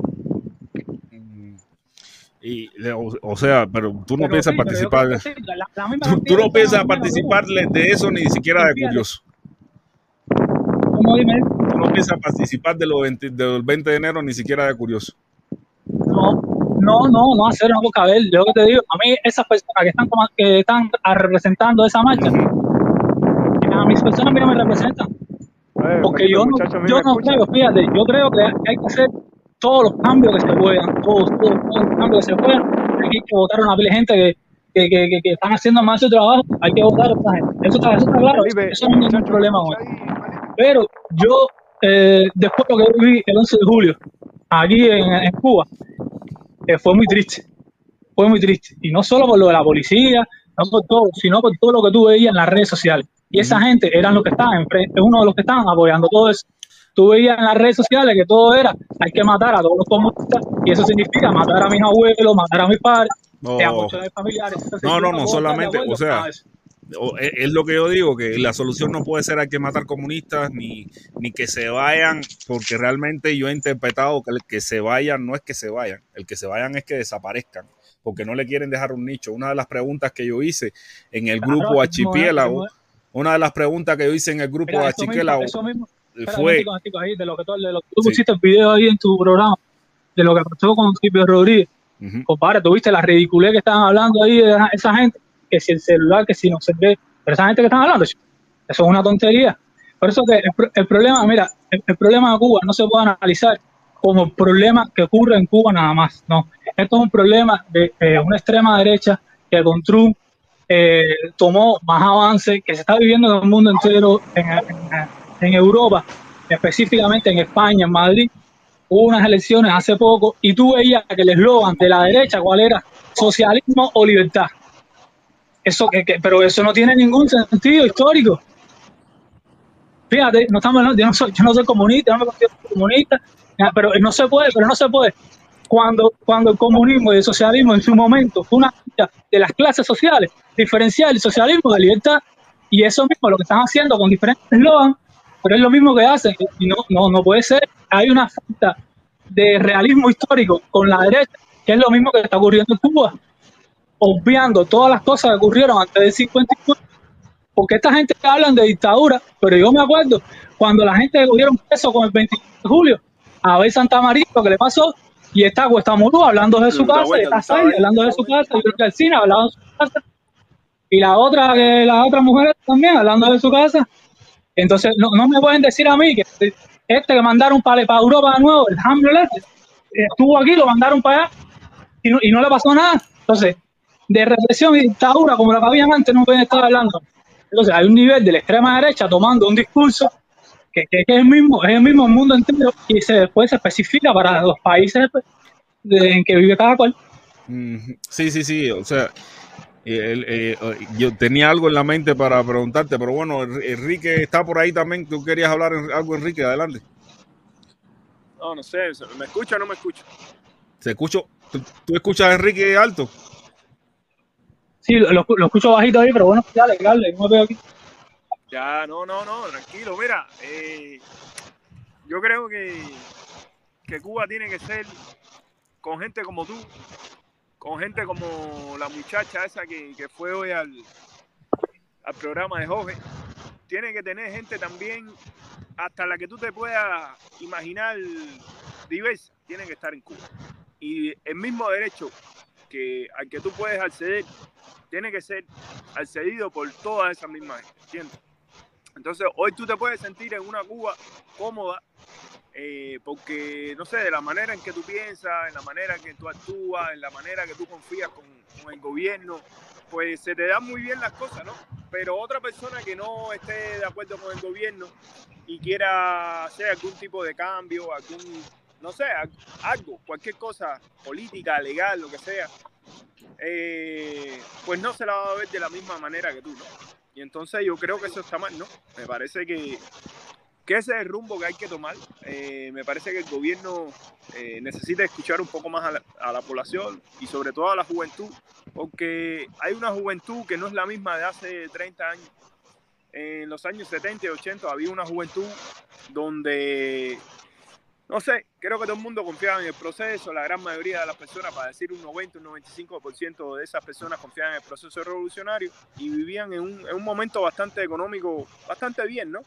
y, o, o sea, pero tú no Pero piensas sí, participar. sí, la- la misma Tú, no piensas personas, participar de eso ni siquiera de curioso. ¿Cómo dime? Tú no piensas participar de los 20 del 20 de enero ni siquiera de curioso. No, no, no, no hacer una boca a ver. Yo que te digo, a mí esas personas que están como- que están representando esa marcha, a mis personas a mí no me representan. Porque yo no, yo no creo, fíjate, yo creo que hay que hacer todos los cambios que se puedan, todos, todos, todos los cambios que se puedan. Hay que votar a una gente que, que, que, que- que están haciendo más su trabajo, hay que votar a esa gente. Eso está, eso está claro, eso no es ningún problema hoy. Pero yo, eh, después de lo que viví el 11 de julio, aquí en, en Cuba, eh, fue muy triste. Fue muy triste. Y no solo por lo de la policía, no por todo, sino por todo lo que tú veías en las redes sociales. Y esa gente eran los que estaban enfrente, es uno de los que estaban apoyando todo eso. Tú veías en las redes sociales que todo era, hay que matar a todos los comunistas, y eso significa matar a mis abuelos, matar a mis padres, No. No, no, solamente, o sea, o- es, lo que yo digo, que la solución no puede ser hay que matar comunistas ni, ni que se vayan, porque realmente yo he interpretado que el que se vayan no es que se vayan, el que se vayan es que desaparezcan, porque no le quieren dejar un nicho. Una de las preguntas que yo hice en el Claro, grupo así una de las preguntas que yo hice en el grupo Mira, eso mismo, Archipiélago eso mismo, espera, fue... un momentico, un momentico ahí, de lo que tú, de lo que tú pusiste el video ahí en tu programa, de lo que pasó con Silvio Rodríguez. Compadre, tú viste la ridiculez que estaban hablando ahí de esa- gente, que si el celular, que si no se ve, pero esa gente que están hablando, eso es una tontería. Por eso que el, pro- el problema, mira, el, problema de Cuba no se puede analizar como problema que ocurre en Cuba nada más, no. Esto es un problema de una extrema derecha que con Trump eh, tomó más avance, que se está viviendo en el mundo entero, en, en- en Europa, específicamente en España, en Madrid. Hubo unas elecciones hace poco y tú veías que el eslogan de la derecha, ¿cuál era? Socialismo o libertad. Eso que, pero eso no tiene ningún sentido histórico. Fíjate, no estamos yo no soy, yo no soy comunista, yo no me considero comunista, pero no se puede, pero no se puede. Cuando, cuando el comunismo y el socialismo en su momento fue una de las clases sociales, diferenciar el socialismo de libertad, y eso mismo lo que están haciendo con diferentes eslogans, pero es lo mismo que hacen, y no, no, no puede ser. Hay una falta de realismo histórico con la derecha, que es lo mismo que está ocurriendo en Cuba, obviando todas las cosas que ocurrieron antes del 59, porque esta gente hablan de dictadura, pero yo me acuerdo cuando la gente cogieron preso con el 25 de julio, a ver Santa María, lo que le pasó, y está Cuesta Murú hablando de su casa, y está hablando de su casa, y creo que Alcina hablando de su casa, y la otra, que las otras mujeres también hablando de su casa. Entonces, no, no me pueden decir a mí que este que mandaron para, para Europa de nuevo, el Hamlet, estuvo aquí, lo mandaron para allá y no, y no le pasó nada. Entonces, de represión y dictadura como la que habían antes, no pueden estar hablando. Entonces, hay un nivel de la extrema derecha tomando un discurso que, que- es el mismo, es el mismo mundo entero y se, después se especifica para los países de- en que vive cada cual. Sí, sí, sí. O sea, eh, eh, yo tenía algo en la mente para preguntarte, pero bueno, Enri- Enrique está por ahí también. Tú querías hablar en- algo, Enrique, adelante. No, no sé, ¿me escucha o no me escucha? Se escucho, ¿tú, tú escuchas a Enrique alto? Sí, lo, lo- escucho bajito ahí, pero bueno, dale, dale, no me veo aquí. Ya, no, no, no, tranquilo. Mira, eh, yo creo que, que Cuba tiene que ser con gente como tú, con gente como la muchacha esa que, que fue hoy al, al programa de Jorge. Tiene que tener gente también, hasta la que tú te puedas imaginar diversa, tiene que estar en Cuba. Y el mismo derecho que al que tú puedes acceder, tiene que ser accedido por todas esas mismas gente, ¿entiendes? Entonces, hoy tú te puedes sentir en una Cuba cómoda, eh, porque, no sé, de la manera en que tú piensas, en la manera en que tú actúas, en la manera que tú confías con, con el gobierno, pues se te dan muy bien las cosas, ¿no? Pero otra persona que no esté de acuerdo con el gobierno y quiera hacer algún tipo de cambio, algún, no sé, al- algo, cualquier cosa, política, legal, lo que sea, eh, pues no se la va a ver de la misma manera que tú, ¿no? Y entonces yo creo que eso está mal, ¿no? Me parece que, que ese es el rumbo que hay que tomar. Eh, me parece que el gobierno eh, necesita escuchar un poco más a la, población y sobre todo a la juventud, porque hay una juventud que no es la misma de hace 30 años. En los años 70 y 80 había una juventud donde, no sé, creo que todo el mundo confiaba en el proceso, la gran mayoría de las personas, para decir un 90, un 95% de esas personas confiaban en el proceso revolucionario y vivían en un, en un momento bastante económico, bastante bien, ¿no?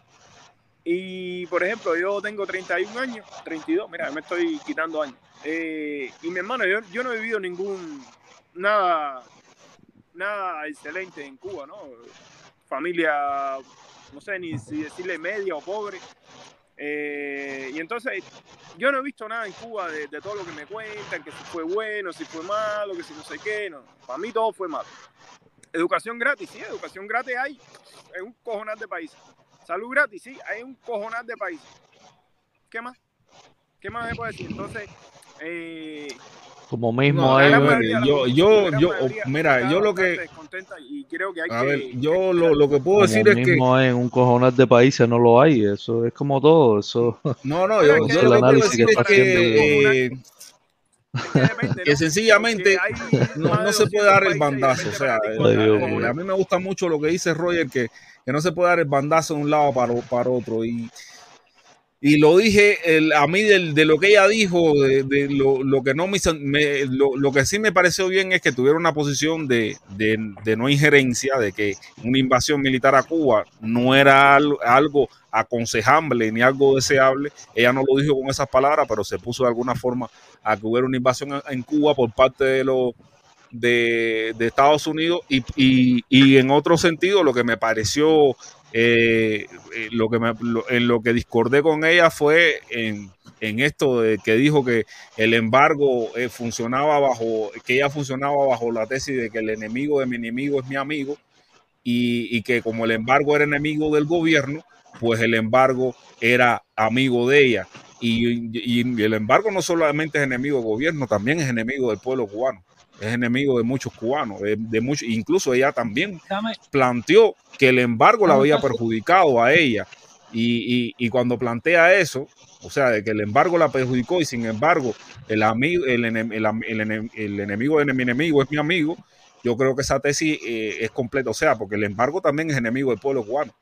Y, por ejemplo, yo tengo 31 años, 32, mira, me estoy quitando años. Eh, y mi hermano, yo, yo no he vivido ningún, nada, nada excelente en Cuba, ¿no? Familia, no sé ni si decirle media o pobre. Eh, y entonces, yo no he visto nada en Cuba de, todo lo que me cuentan, que si fue bueno, si fue malo, que si no sé qué, no. Para mí todo fue malo. Educación gratis, sí, educación gratis hay en un cojonal de países. Salud gratis, sí, hay un cojonal de países. ¿Qué más? ¿Qué más se puede decir? Entonces, eh, Como mismo No, yo, yo, yo, mira, yo lo que, descontenta y creo que hay a que ver, yo lo, lo que puedo decir es que, en un cojonal de países no lo hay, eso es como todo, eso. no, no, yo, yo lo que puedo que es está que, que sencillamente no, no se puede dar el bandazo. O sea, a mí me gusta mucho lo que dice Roger, que, que no se puede dar el bandazo de un lado para, para otro. Y, y lo dije, el- a mí del- de, lo que ella dijo, de, lo, que no me, lo, que sí me pareció bien es que tuviera una posición de, no injerencia, de que una invasión militar a Cuba no era al- algo aconsejable ni algo deseable. Ella no lo dijo con esas palabras, pero se puso de alguna forma a que hubiera una invasión en, Cuba por parte de los de, Estados Unidos y en otro sentido lo que me pareció eh, eh, lo que en lo que discordé con ella fue en, esto de que dijo que el embargo eh, funcionaba bajo que ella funcionaba bajo la tesis de que el enemigo de mi enemigo es mi amigo y, que como el embargo era enemigo del gobierno pues el embargo era amigo de ella. Y el embargo no solamente es enemigo del gobierno también es enemigo del pueblo cubano es enemigo de muchos cubanos, de, de muchos, incluso ella también planteó que el embargo la había perjudicado a ella. Y, y- y cuando plantea eso, o sea, de que el embargo la perjudicó y sin embargo el, amigo, el, enem- el el el enemigo de mi enemigo es mi amigo, yo creo que esa tesis eh, es completa. O sea, porque el embargo también es enemigo del pueblo cubano.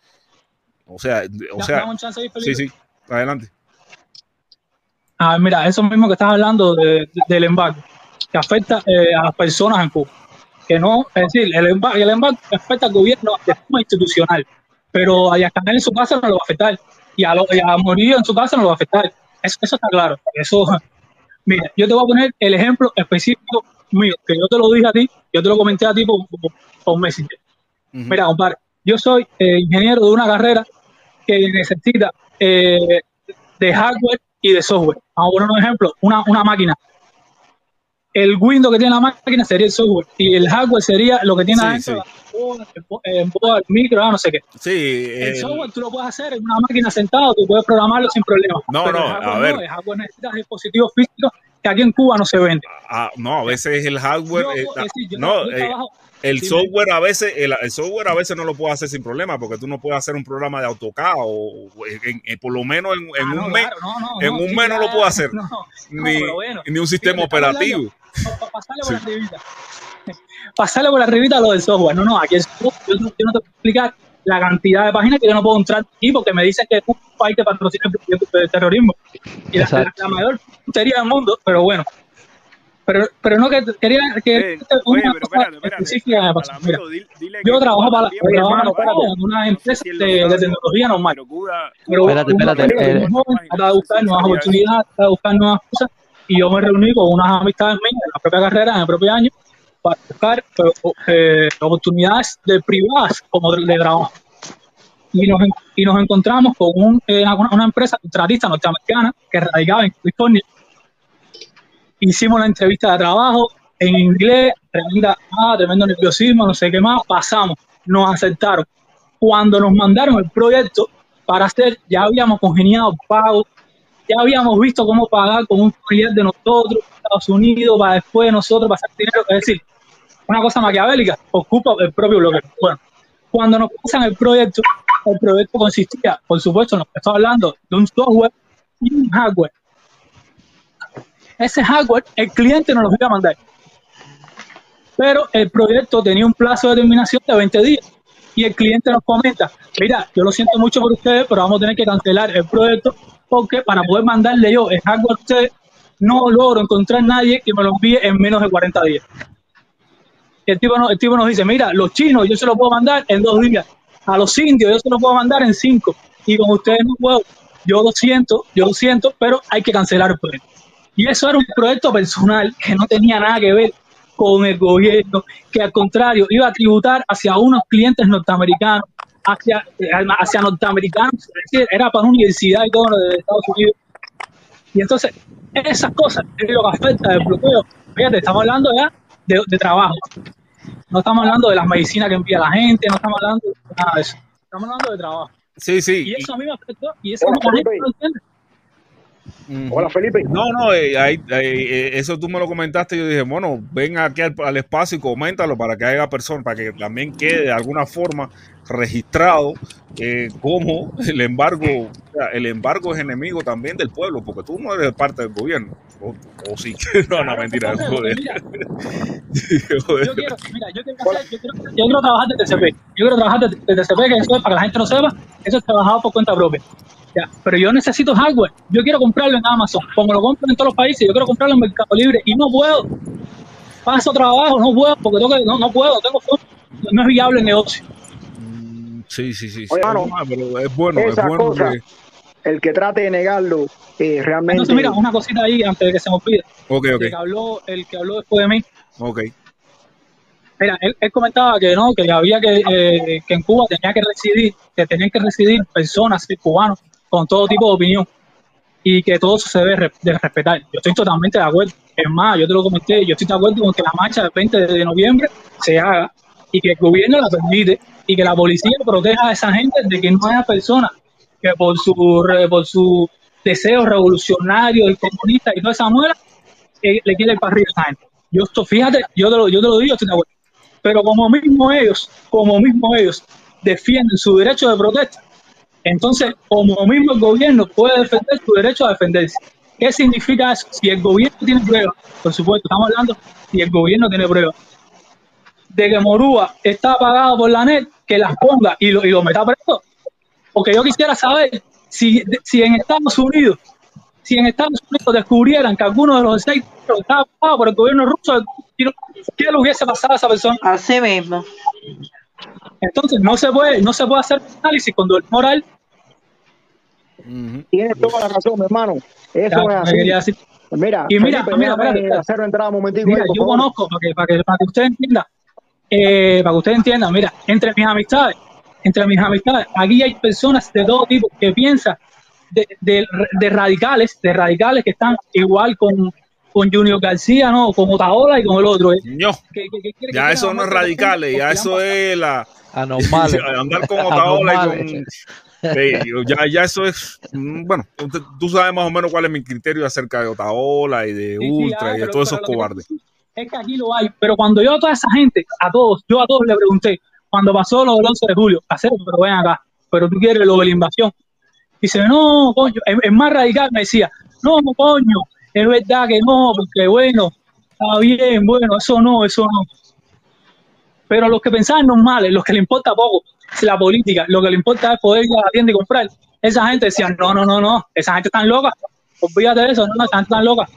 O sea, o sea, dame un chance ahí, sí, sí, adelante. Ah, mira, eso mismo que estás hablando de- de- del embargo, que afecta eh, a las personas en Cuba. Que no, es decir, el embargo, el embargo afecta al gobierno de forma institucional, pero a Yascanel en su casa no lo va a afectar, y a, lo- y a Morillo en su casa no lo va a afectar. Eso, eso está claro. Eso, mira, yo te voy a poner el ejemplo específico mío, que yo te lo dije a ti, yo te lo comenté a ti por, por, por Messenger. Mira, compadre, yo soy eh, ingeniero de una carrera que necesita eh, de hardware y de software. Vamos a poner un ejemplo, una, una máquina. El Windows que tiene la máquina sería el software y el hardware sería lo que tiene Sí, adentro, sí. Board, el micro, ah, no sé qué. Sí, El el- software tú lo puedes hacer en una máquina sentado, tú puedes programarlo sin problema. No, Pero no, el hardware a ver. el hardware necesita dispositivos físicos que aquí en Cuba no se venden. Ah, no, a veces el hardware. Yo, eh, es decir, yo no, eh, trabajo- el software a veces, el, el software a veces no lo puedo hacer sin problema, porque tú no puedes hacer un programa de AutoCAD o, o en- en- por lo menos en, en Ah, no, un mes, no, no, en no, un mes no lo puedo hacer, no, no, ni, bueno. ni un sistema Fíjate, operativo. Para pasarle por Sí. arribita. Pasarle por arribita lo del software. No, no, aquí el software, yo, no- yo no te puedo explicar la cantidad de páginas que yo no puedo entrar aquí porque me dicen que es un país que patrocina el terrorismo. Y la, la, mayor puntería del mundo, pero bueno. Pero, pero no que quería que Eh, una oye, pero espérate, espérate. pasó. Mira, dile- dile yo trabajo para, trabajo para una empresa si de, tecnología normal. Pero Cuba, Pero Espérate, espérate, eh, trata de buscar nuevas oportunidades, trata de buscar nuevas cosas. Y yo me reuní con unas amistades mías en la propia carrera, en el propio año, para buscar eh, oportunidades de privadas como de, trabajo. Y nos, y nos encontramos con un, eh, una empresa contratista norteamericana que radicaba en California. Hicimos la entrevista de trabajo en inglés, tremenda, ah, tremendo nerviosismo, no sé qué más, pasamos, nos aceptaron. Cuando nos mandaron el proyecto para hacer, ya habíamos congeniado pago, ya habíamos visto cómo pagar con un proyecto de nosotros, Estados Unidos, para después nosotros pasar dinero, es decir, una cosa maquiavélica, ocupa el propio bloque. Bueno, cuando nos pasan el proyecto, el proyecto consistía, por supuesto, nos estoy hablando de un software y un hardware. Ese hardware, el cliente nos lo iba a mandar. Pero el proyecto tenía un plazo de terminación de 20 días. Y el cliente nos comenta, mira, yo lo siento mucho por ustedes, pero vamos a tener que cancelar el proyecto porque para poder mandarle yo el hardware a ustedes, no logro encontrar nadie que me lo envíe en menos de 40 días. El tipo, no- el tipo nos dice, mira, los chinos yo se los puedo mandar en dos días, a los indios yo se los puedo mandar en cinco, y con ustedes no puedo. Yo lo siento, yo lo siento, pero hay que cancelar el proyecto. Y eso era un proyecto personal que no tenía nada que ver con el gobierno, que al contrario iba a tributar hacia unos clientes norteamericanos, hacia, eh, hacia norteamericanos, era para una universidad y todo lo de Estados Unidos. Y entonces, esas cosas es lo que afecta del bloqueo. Fíjate, estamos hablando ya de, de trabajo. No estamos hablando de las medicinas que envía la gente, no estamos hablando de nada de eso. Estamos hablando de trabajo. Sí, sí. Y eso a mí me afectó. Y eso Hola, no, Felipe. no entiende. Hola, Felipe. No, no, eh, ahí, eh, eso tú me lo comentaste. Yo dije, bueno, ven aquí al, al espacio y coméntalo para que haya personas, para que también quede de alguna forma registrado eh, cómo el embargo, el embargo es enemigo también del pueblo, porque tú no eres parte del gobierno. O, o sí, no, no, mentira, joder. yo quiero, mira, yo quiero, hacer- yo quiero, yo quiero trabajar de TCP. Yo quiero trabajar de, de TCP, que eso es, para que la gente no sepa, eso es trabajado por cuenta propia. Ya, pero yo necesito hardware. Yo quiero comprarlo en Amazon. Como lo compro en todos los países, yo quiero comprarlo en Mercado Libre y no puedo. Paso trabajo, no puedo, porque tengo que- no, no puedo, tengo fondo. No es viable el negocio. Sí, sí, sí. Oye, mano, Ah, pero es bueno, es bueno. cosa, que- el que trate de negarlo, eh, realmente. Entonces, mira, una cosita ahí antes de que se me olvide. Ok, El ok, que habló, el que habló después de mí, ok. Mira, él, él comentaba que no, que había que, eh, que en Cuba tenía que residir, que tenían que residir personas cubanos con todo tipo de opinión y que todo eso se debe de respetar. Yo estoy totalmente de acuerdo. Es más, yo te lo comenté, yo estoy de acuerdo con que la marcha del 20 de noviembre se haga y que el gobierno la permite y que la policía proteja a esa gente de que no haya personas que por su, por su deseo revolucionario, el comunista y toda esa muela, eh, le quiere el arriba a esa gente. Yo esto, fíjate, yo te lo, yo te lo digo, estoy de acuerdo. Pero como mismo ellos, como mismo ellos defienden su derecho de protesta, entonces como mismo el gobierno puede defender su derecho a defenderse. ¿Qué significa eso? Si el gobierno tiene pruebas, por supuesto, estamos hablando si el gobierno tiene pruebas de que Morúa está pagado por la net, que las ponga y lo, y lo meta preso. Porque yo quisiera saber si, si en Estados Unidos si en Estados Unidos descubrieran que alguno de los seis estaba pagado por el gobierno ruso, ¿qué le hubiese pasado a esa persona? Así mismo. Entonces no se puede, no se puede hacer análisis con doble moral. Tienes toda la razón, mi hermano. Eso Ya, es así. Mira, Y mira, Felipe, mira, déjame espérate, espérate. hacer entrada un momentico. Mira, ahí, por yo favor. conozco, eh, para que usted entienda, mira, entre mis amistades, entre mis amistades, aquí hay personas de todo tipo que piensan de, de, de radicales, de radicales que están igual con, con Junior García, ¿no? Con Otaola y con el otro. ¿eh? No, ya eso no es radicales, ya eso es la Anormales. andar con Otaola y con. Sí, ya, ya eso es mm, bueno, tú sabes más o menos cuál es mi criterio acerca de Otaola y de Sí, sí, Ultra ah, y de pero- todos esos que- cobardes. Es que aquí lo hay, pero cuando yo a toda esa gente, a todos, yo a todos le pregunté, cuando pasó lo del 11 de julio, casero, pero ven acá, pero tú quieres lo de la invasión. Dice, no, coño, es, es más radical, me decía, no, coño, es verdad que no, porque bueno, está bien, bueno, eso no, eso no. Pero los que pensaban normales, los que le importa poco, la política, lo que le importa es poder ir a la tienda y comprar, esa gente decía, no, no, no, no, esa gente está loca, olvídate de eso, no, esa gente está loca.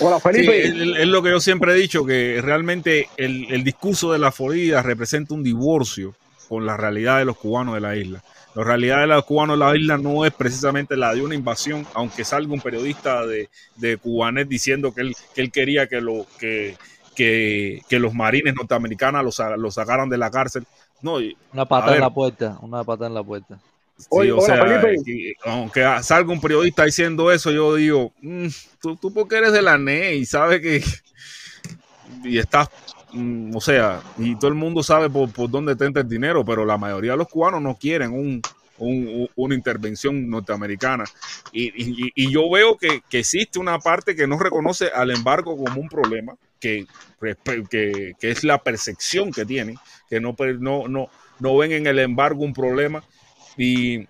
Hola, Sí, Felipe. es, es lo que yo siempre he dicho, que realmente el, el discurso de la Florida representa un divorcio con la realidad de los cubanos de la isla. La realidad de los cubanos de la isla no es precisamente la de una invasión, aunque salga un periodista de, de Cubanet diciendo que él, que él quería que, lo, que, que, que los marines norteamericanos los, sa- los sacaran de la cárcel. No, Una pata en la puerta, una pata en la puerta. Sí, Oye, o hola, sea, Felipe. aunque salga un periodista diciendo eso, yo digo, "Mm, tú, tú porque eres de la NE y sabes que y estás, mm, o sea, y todo el mundo sabe por, por dónde te entra el dinero, pero la mayoría de los cubanos no quieren un, un- un- una intervención norteamericana. Y, y- y yo veo que, que existe una parte que no reconoce al embargo como un problema, que, que, que es la percepción que tienen, que no, per- no, no, no ven en el embargo un problema. Y,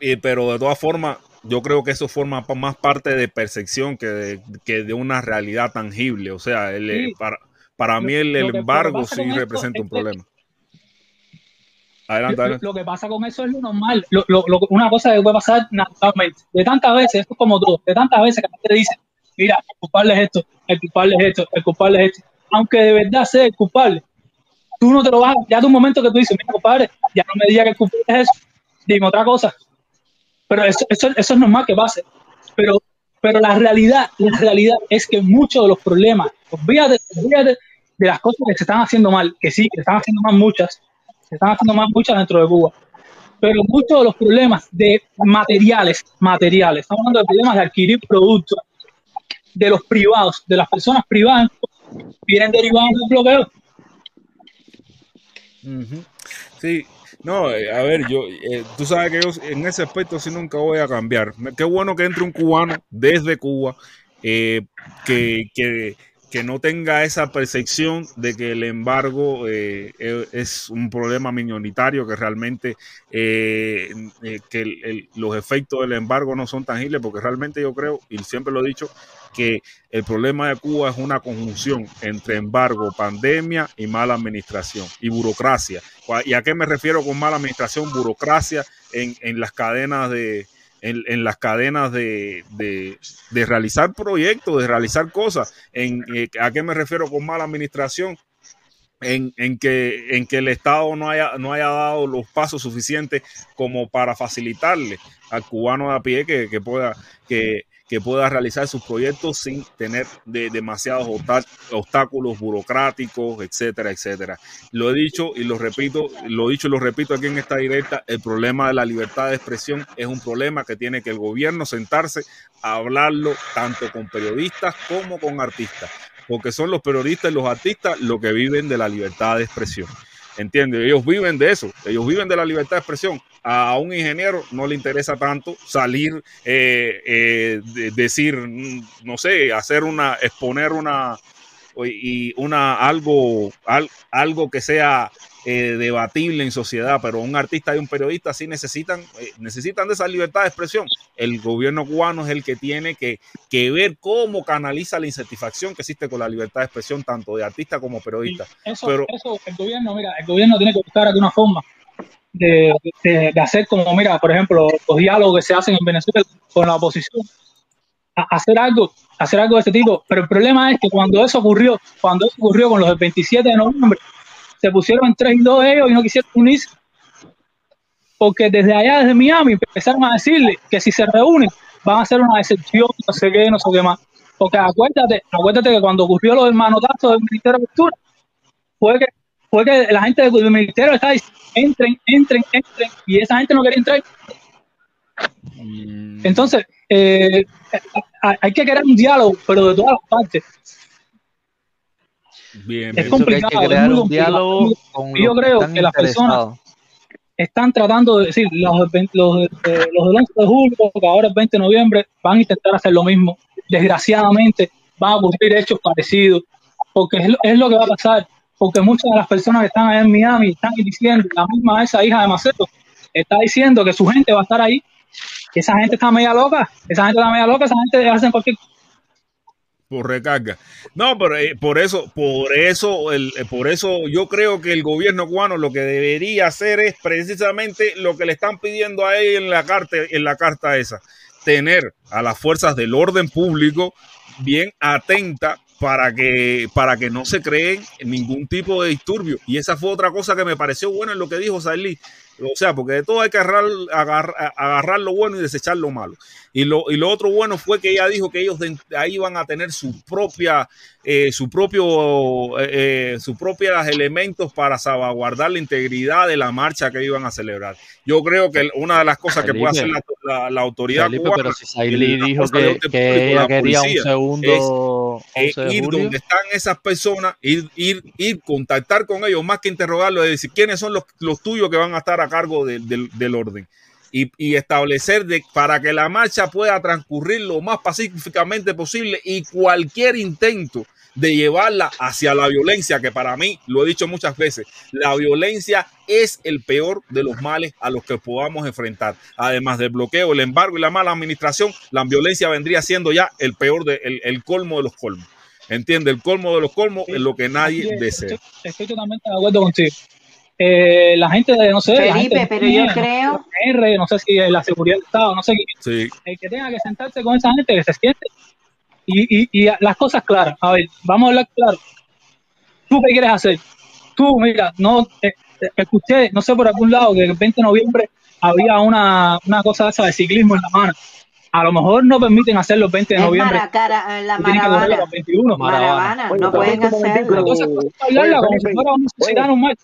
y- pero de todas formas, yo creo que eso forma más parte de percepción que de, que de una realidad tangible. O sea, el, Sí. para, para Lo- mí el, lo lo embargo sí esto representa un problema. Adelante, Lo, adelante. lo que pasa con eso es lo normal. Lo- lo- lo- una cosa que puede pasar naturalmente. De tantas veces, esto es como todo, de tantas veces que la gente dice, mira, el culpable es esto, el culpable es esto, el culpable es esto. Aunque de verdad sea el culpable, tú no te lo vas a... Ya de un momento que tú dices, mira, compadre, ya no me digas que el culpable es eso, dime otra cosa. Pero eso, eso, eso es normal que pase. Pero, pero la realidad, la realidad es que muchos de los problemas, olvídate, olvídate de las cosas que se están haciendo mal, que sí, que se están haciendo mal muchas, se están haciendo mal muchas dentro de Cuba. Pero muchos de los problemas de materiales, materiales, estamos hablando de problemas de adquirir productos de los privados, de las personas privadas, vienen derivados del bloqueo. Sí, no, eh, a ver, yo, eh, tú sabes que yo en ese aspecto sí nunca voy a cambiar. Qué bueno que entre un cubano desde Cuba eh, que, que, que no tenga esa percepción de que el embargo eh, e- es un problema minoritario, que realmente eh, que los efectos del embargo no son tangibles, porque realmente yo creo, y siempre lo he dicho, que el problema de Cuba es una conjunción entre embargo, pandemia y mala administración y burocracia. ¿Y a qué me refiero con mala administración? Burocracia en, en las cadenas de en, en las cadenas de, de- de realizar proyectos, de realizar cosas. En, eh, ¿A qué me refiero con mala administración? En, en que, en que el Estado no haya, no haya dado los pasos suficientes como para facilitarle al cubano de a pie que, que pueda, que, que pueda realizar sus proyectos sin tener de, demasiados obstáculos burocráticos, etcétera, etcétera. Lo he dicho y lo repito, lo he dicho y lo repito aquí en esta directa, el problema de la libertad de expresión es un problema que tiene que el gobierno sentarse a hablarlo tanto con periodistas como con artistas, porque son los periodistas y los artistas los que viven de la libertad de expresión. ¿Entiendes? Ellos viven de eso, ellos viven de la libertad de expresión. A un ingeniero no le interesa tanto salir, eh, eh, de- decir, mm, no sé, hacer una, exponer una, y una algo, al- algo que sea eh, debatible en sociedad, pero un artista y un periodista sí necesitan, eh, necesitan de esa libertad de expresión. El gobierno cubano es el que tiene que, que ver cómo canaliza la insatisfacción que existe con la libertad de expresión, tanto de artista como periodista. Eso, Pero eso, el gobierno, mira, el gobierno tiene que buscar aquí una forma de, de- hacer como, mira, por ejemplo, los diálogos que se hacen en Venezuela con la oposición, a- hacer algo, hacer algo de ese tipo. Pero el problema es que cuando eso ocurrió, cuando eso ocurrió con los del 27 de noviembre, se pusieron tres y dos de ellos y no quisieron unirse. Porque desde allá, desde Miami, empezaron a decirle que si se reúnen van a hacer una decepción, no sé qué, no sé qué más. Porque acuérdate, acuérdate que cuando ocurrió lo del manotazo del Ministerio de Cultura, fue que, fue que la gente del Ministerio estaba diciendo, entren, entren, entren, y esa gente no quería entrar. Entonces, eh, hay que crear un diálogo, pero de todas las partes. Bien, Es complicado, que es crear muy un complicado. diálogo con Y yo que creo que las personas están tratando de decir, los, los, de- eh, los del 11 de julio, que ahora es 20 de noviembre, van a intentar hacer lo mismo. Desgraciadamente, van a ocurrir hechos parecidos, porque es lo, es lo que va a pasar. Porque muchas de las personas que están allá en Miami están diciendo, la misma esa hija de Macedo, está diciendo que su gente va a estar ahí. Esa gente está media loca, esa gente está media loca, esa gente hacen cualquier por recarga. No, pero eh, por eso, por eso, el, eh, por eso yo creo que el gobierno cubano lo que debería hacer es precisamente lo que le están pidiendo a él en la carta, en la carta esa, tener a las fuerzas del orden público bien atenta para que, para que no se creen ningún tipo de disturbio. Y esa fue otra cosa que me pareció bueno en lo que dijo Sailí. O sea, porque de todo hay que agarrar, agarrar, agarrar lo bueno y desechar lo malo. Y lo, y lo otro bueno fue que ella dijo que ellos de ahí van a tener su propia, eh, su propio, eh, eh, sus propios elementos para salvaguardar la integridad de la marcha que iban a celebrar. Yo creo que una de las cosas que puede hacer la, la, la autoridad Felipe, cubana, pero si Sailí dijo que, ella la quería un segundo es, 11 de ir donde están esas personas, ir, ir, ir, contactar con ellos, más que interrogarlos, es decir, quiénes son los, los tuyos que van a estar a cargo de- del- del orden. Y, y establecer de, para que la marcha pueda transcurrir lo más pacíficamente posible y cualquier intento de llevarla hacia la violencia, que para mí, lo he dicho muchas veces, la violencia es el peor de los males a los que podamos enfrentar. Además del bloqueo, el embargo y la mala administración, la violencia vendría siendo ya el peor, de, el, el colmo de los colmos. ¿Entiende? El colmo de los colmos es lo que nadie desea. Estoy, estoy totalmente de acuerdo contigo. Eh, la gente de, no sé, la Felipe, gente de pero yo Kenia, creo- R, no sé si la seguridad del Estado, no sé Sí. el que tenga que sentarse con esa gente que se siente y, y, y las cosas claras. A ver, vamos a hablar claro. ¿Tú qué quieres hacer? Tú, mira, no eh, eh, escuché, no sé por algún lado, que el 20 de noviembre había una, una cosa esa de ciclismo en la mano. A lo mejor no permiten hacerlo el 20 de Es noviembre. maracara, eh, la que el 21. Maravana, Oye, no pueden un hacerlo. Entonces, ¿puedes hablarla Oye, como si fuera una sociedad normal.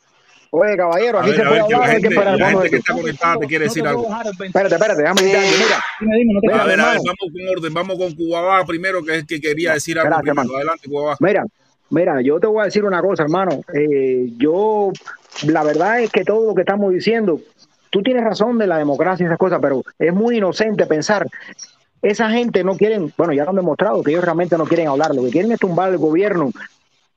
Oye, caballero, aquí ver, se puede ver, hablar, hay que gente, esperar. la gente que está conectada te quiere No decir te algo. puedo dejar el 20. Espérate, espérate, déjame quitarle. Mira, Dime, dime, no te A ver, a ver, vamos con orden, vamos con Cubabá primero, que es el que quería decir algo Gracias. Adelante, Cubabá. Mira, mira, yo te voy a decir una cosa, hermano. Eh, yo, la verdad es que todo lo que estamos diciendo, tú tienes razón de la democracia y esas cosas, pero es muy inocente pensar. Esa gente no quieren, bueno, ya lo han demostrado que ellos realmente no quieren hablar, lo que quieren es tumbar el gobierno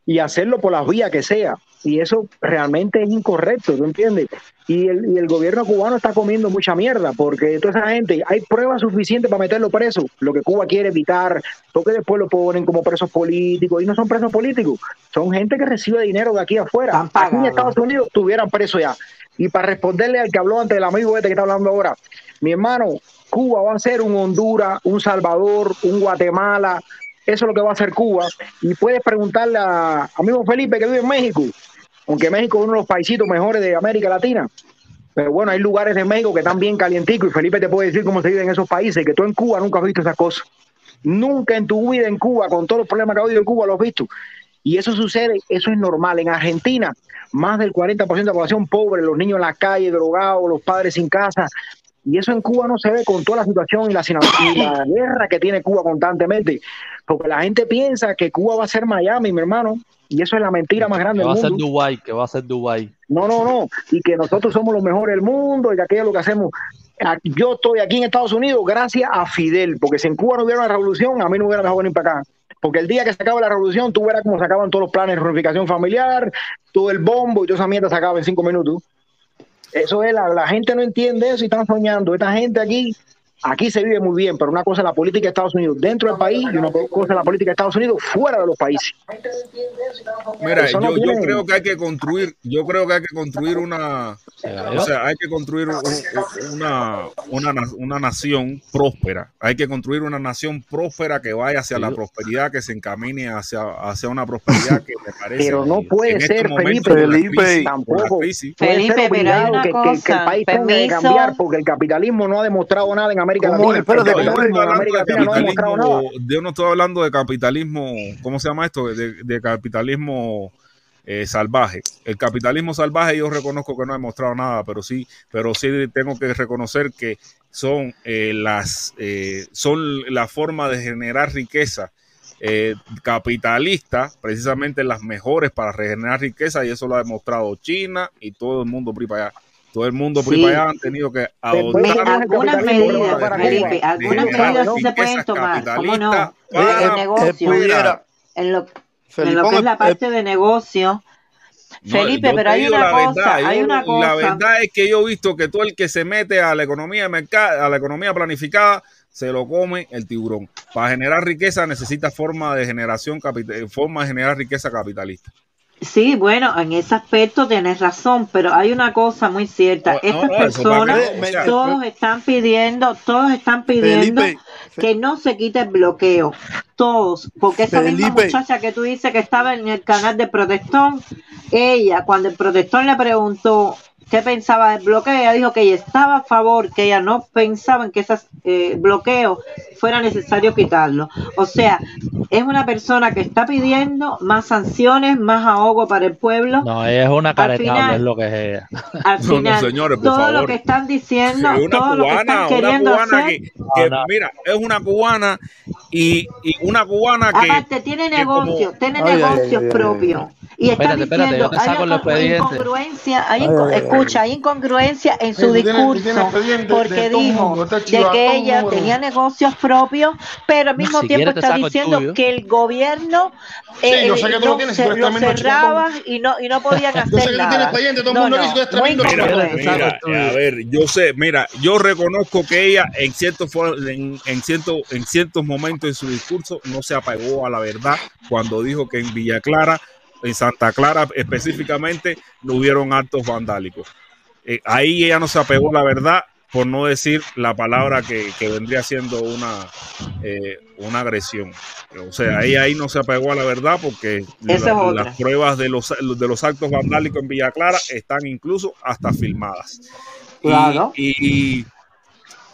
y hacerlo por las vías que sea. Y eso realmente es incorrecto, ¿tú entiendes? Y el, y el gobierno cubano está comiendo mucha mierda, porque toda esa gente, hay pruebas suficientes para meterlo preso. Lo que Cuba quiere evitar, porque después lo ponen como presos políticos, y no son presos políticos, son gente que recibe dinero de aquí afuera. Aquí en Estados Unidos estuvieran presos ya. Y para responderle al que habló antes, el amigo este que está hablando ahora, mi hermano, Cuba va a ser un Honduras, un Salvador, un Guatemala, eso es lo que va a hacer Cuba. Y puedes preguntarle a amigo Felipe que vive en México, aunque México es uno de los paisitos mejores de América Latina. Pero bueno, hay lugares de México que están bien calienticos y Felipe te puede decir cómo se vive en esos países, que tú en Cuba nunca has visto esas cosas. Nunca en tu vida en Cuba, con todos los problemas que ha habido en Cuba, lo has visto. Y eso sucede, eso es normal. En Argentina, más del 40% de la población pobre, los niños en la calle, drogados, los padres sin casa. Y eso en Cuba no se ve con toda la situación y la, sina- y la guerra que tiene Cuba constantemente. Porque la gente piensa que Cuba va a ser Miami, mi hermano. Y eso es la mentira más grande Que va a del ser mundo. Dubai, que va a ser Dubai. No, no, no. Y que nosotros somos los mejores del mundo y que aquello es lo que hacemos. Yo estoy aquí en Estados Unidos gracias a Fidel, porque si en Cuba no hubiera una revolución, a mí no hubiera dejado venir para acá. Porque el día que se acaba la revolución, tú verás cómo se acaban todos los planes de reunificación familiar, todo el bombo y toda esa mierda se acaba en cinco minutos. Eso es, la, la gente no entiende eso y están soñando. Esta gente aquí Aquí se vive muy bien, pero una cosa es la política de Estados Unidos dentro del país y una cosa es la política de Estados Unidos fuera de los países. Mira, no yo, yo creo que hay que construir, yo creo que hay que construir una, o sea, hay que construir un- un- una, una, na- una nación próspera. Hay que construir una nación próspera que vaya hacia la prosperidad, que se encamine hacia, hacia una prosperidad que me parece. Pero no puede en este ser, momento Felipe, crisis- tampoco. Puede Felipe, ser pero hay obligado una que, que- que el país tenga que permiso. cambiar porque el capitalismo no ha demostrado nada en América yo no América de Latina no yo no estoy hablando de capitalismo, ¿cómo se llama esto? De, de capitalismo eh, salvaje. El capitalismo salvaje yo reconozco que no ha demostrado nada, pero sí, pero sí tengo que reconocer que son eh, las eh, son la forma de generar riqueza eh, capitalista, precisamente las mejores para regenerar riqueza, y eso lo ha demostrado China y todo el mundo por allá. Todo el mundo por Sí. han tenido que Me- adoptar algunas medidas, Felipe, algunas medidas sí se pueden tomar, ¿cómo no? para el negocio, fuera. en lo, en lo que es la eh, parte de negocio. No, Felipe, pero hay una la cosa, verdad, hay yo- una La cosa. verdad es que yo he visto que todo el que se mete a la economía de mercado, a la economía planificada, se lo come el tiburón. Para generar riqueza necesita forma de generación forma de generar riqueza capitalista. Sí, bueno, en ese aspecto tienes razón, pero hay una cosa muy cierta. No, Estas no, personas, todos están pidiendo, todos están pidiendo Felipe, que no se quite el bloqueo. Todos, porque esa misma muchacha que tú dices que estaba en el canal de Protestón, ella, cuando el Protestón le preguntó qué pensaba del bloqueo, ella dijo que ella estaba a favor, que ella no pensaba en que ese bloqueo fuera necesario quitarlo. O sea, es una persona que está pidiendo más sanciones, más ahogo para el pueblo. No, ella es una final- es lo que es ella. Al No, no, final, señores, por todo favor. lo que están diciendo, Es una todo lo que cubana, están una queriendo cubana hacer, que, que, mira, es una cubana y, y una cubana que aparte tiene como- negocios, tiene negocios propios. Y está Espérate, espérate, diciendo, yo te saco hay incongruencia, hay Ay, inco- ay, ay, escucha, hay incongruencia en su Sí, tú tienes- tú tienes discurso, porque dijo mundo, de chivato, que ella tenía negocios propios, pero al mismo Si tiempo está diciendo tuyo. que el gobierno Sí, eh, yo sé que tú lo tienes, cerraba y no, y no podían Yo sé hacer que tú tienes nada. todo el mundo no, muy Mira, a ver, yo sé, mira, yo reconozco que ella en ciertos en, en cierto, en ciertos momentos en su discurso no se apegó a la verdad cuando dijo que en Villa Clara, en Santa Clara específicamente, no hubieron actos vandálicos. Eh, ahí ella no se apegó a la verdad por no decir la palabra que, que vendría siendo una, eh, una agresión. O sea, ella ahí no se apegó a la verdad porque la- las pruebas de los, de los actos vandálicos en Villa Clara están incluso hasta filmadas. Y- Claro. Y, y-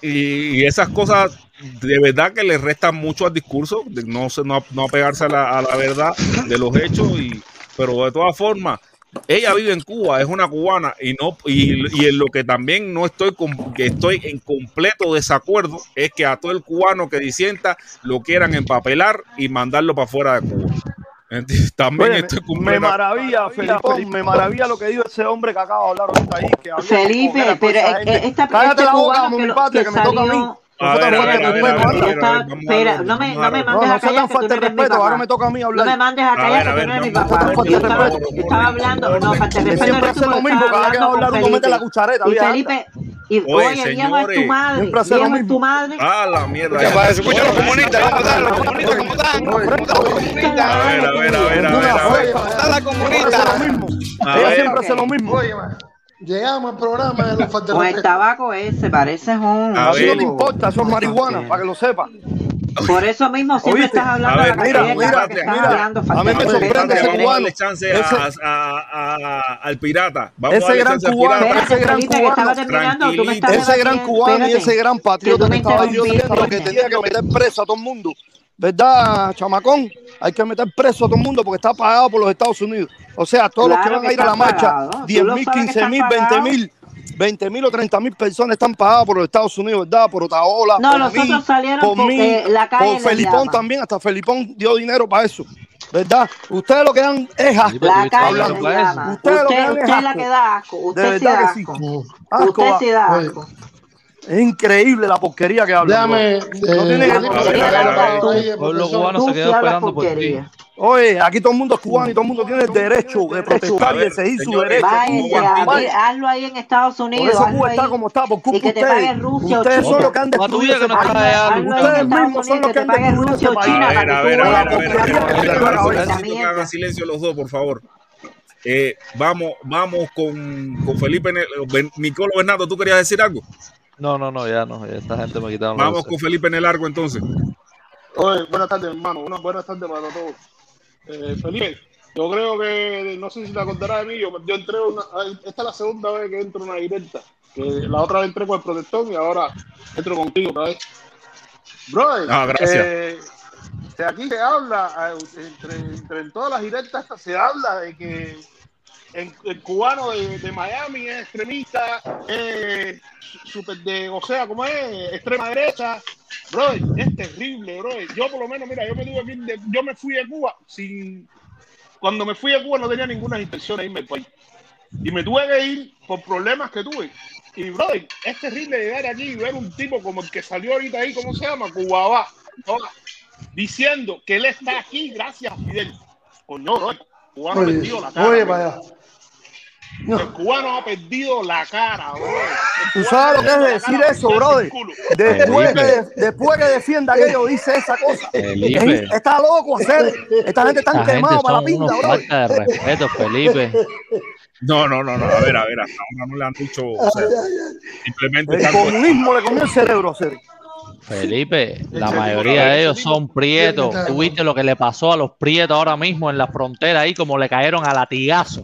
y esas cosas de verdad que le restan mucho al discurso, de no, se- no, no apegarse a la, a la verdad de los hechos, y, pero de todas formas, ella vive en Cuba, es una cubana, y no y, y en lo que también no estoy con, que estoy en completo desacuerdo es que a todo el cubano que disienta lo quieran empapelar y mandarlo para fuera de Cuba. También Oye, estoy me maravilla, Felipón, me maravilla lo que dijo ese hombre que acaba de hablar ahorita ahí. Que Felipe, pero esta, Cállate este la boca, cubano que, mi lo- patria, que que me toca a mí. No no me, no me. No, mandes no a callar que no respeto, ahora papá. me toca a mí No hablar. me mandes a callar que no eres mi papá. Yo estaba, hablando, no, falta de Que respeto siempre hace lo mismo, cada que hablando hablar uno mete la cuchareta, Y Felipe, y Oye, oye, viejo es tu madre, es tu madre. Ah, la mierda. ¿Qué pasa? Escucha los comunistas, ¿cómo están? Los comunistas, ¿cómo están? ¿Cómo están? A ver, a ver, a ver, a ver, a ver. ¿Cómo están las Siempre comunistas? hace lo mismo. A Ella siempre hace lo mismo. Llegamos al programa de los Con el tabaco ese, pareces un... A A ti no te importa, eso es marihuana, para que lo sepas. Por eso mismo siempre ¿Oíste? estás hablando A de ver, la mira, mira, cosas que estás mira. hablando, A mí me sorprende que ese cubano. chance a, Ese- a- a- al pirata. Vamos a Ese gran cubano, pirata. ese gran cubano, terminando, tú me estás ese gran cubano y ese gran patriota me que estaba diciendo que tenía que meter preso a todo el mundo. ¿Verdad, chamacón? Hay que meter preso a todo el mundo porque está pagado por los Estados Unidos. O sea, todos los que van que a ir a la marcha, pagado. Tú 10 lo mil, sabes que 15 está mil, 20 pagado. mil, 20 mil o 30 mil personas están pagadas por los Estados Unidos, ¿verdad? Por Otaola, No, por los mí, otros salieron por mí, la calle por Felipón también, hasta Felipón dio dinero para eso, ¿verdad? Ustedes lo que dan es asco. La calle hablando. le llama. Ustedes lo que Usted, dan es usted es la que da asco. De Usted sí verdad da que sí. asco. Asco Usted sí da asco. Es increíble la porquería que hablan. Déjame. No eh, tiene A ver, a ver, a ver. El pueblo cubano Tú se hablas esperando por ti. Oye, aquí todo el mundo es cubano y todo el mundo tiene el derecho de protestar y de seguir su derecho. Hazlo ahí en Estados Por Unidos. eso hazlo Cuba está como está, por culpa que ustedes. Ustedes son los que han destruido Ustedes mismos son los que que han destruido país. China A ver, a que ver, a ver, que que hagan silencio los dos, por favor. Eh, vamos, vamos con, con Felipe, Nicolo Bernardo, ¿tú querías decir algo? No, no, no, ya no. Esta gente me quitaron. Vamos con Felipe en el largo entonces. Oye, buenas tardes, hermano. Una buenas tardes para todos. Eh, Felipe, yo creo que, no sé si te acordarás de mí, yo, yo entré una, esta es la segunda vez que entro en una directa. Que la otra vez entré con el protector y ahora entro contigo otra vez. Brother, Ah, gracias. eh, de aquí se habla, eh, entre, entre en todas las directas se habla de que el, el cubano de, de Miami es extremista, es super de, o sea, como es extrema derecha. Bro, es terrible, bro. Yo por lo menos, mira, yo me tuve que ir de- yo me fui de Cuba sin, cuando me fui de Cuba no tenía ninguna intención de irme al país. Y me tuve que ir por problemas que tuve. Y, bro, es terrible llegar aquí y ver un tipo como el que salió ahorita ahí, ¿cómo se llama? Cubaba, diciendo que él está aquí gracias a Fidel. Pues no, bro, el cubano Oye, perdido la cara. oye, bro. para allá. El cubano ha perdido la cara, bro. ¿Tú sabes lo que es decir eso, brother? Después que, después que defienda aquello, dice esa cosa. Felipe. Está loco hacer. Esta gente está quemada para la pinta, brother. falta de respeto, Felipe. No, no, no, no. A ver, a ver, hasta ahora no le han dicho. o sea, simplemente El comunismo le comió el cerebro, hacer. Felipe, la mayoría de ellos son prietos. Tú viste lo que le pasó a los prietos ahora mismo en la frontera ahí, como le cayeron a latigazo.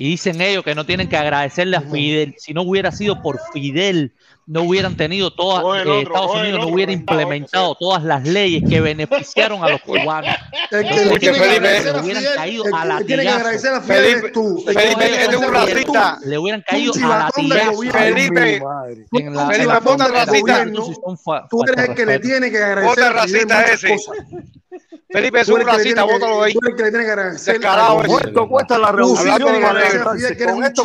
Y dicen ellos que no tienen que agradecerle a Fidel. Si no hubiera sido por Fidel, no hubieran tenido todas, eh, Estados Unidos no hubiera implementado todas las leyes que beneficiaron a los cubanos. El que que Felipe le hubieran caído el a tiene que agradecer a Fidel es tú. Felipe, le tiene que es un agradecer a racista. Le hubieran caído a gobierno. Felipe, En la- Felipe, en la racista. fa- Tú el que le tiene que agradecer a Fidel racista muchas ese. cosas. Felipe es Tú un racista, bótalo ahí. Descarado al. Muerto cuesta la revolución Con esto.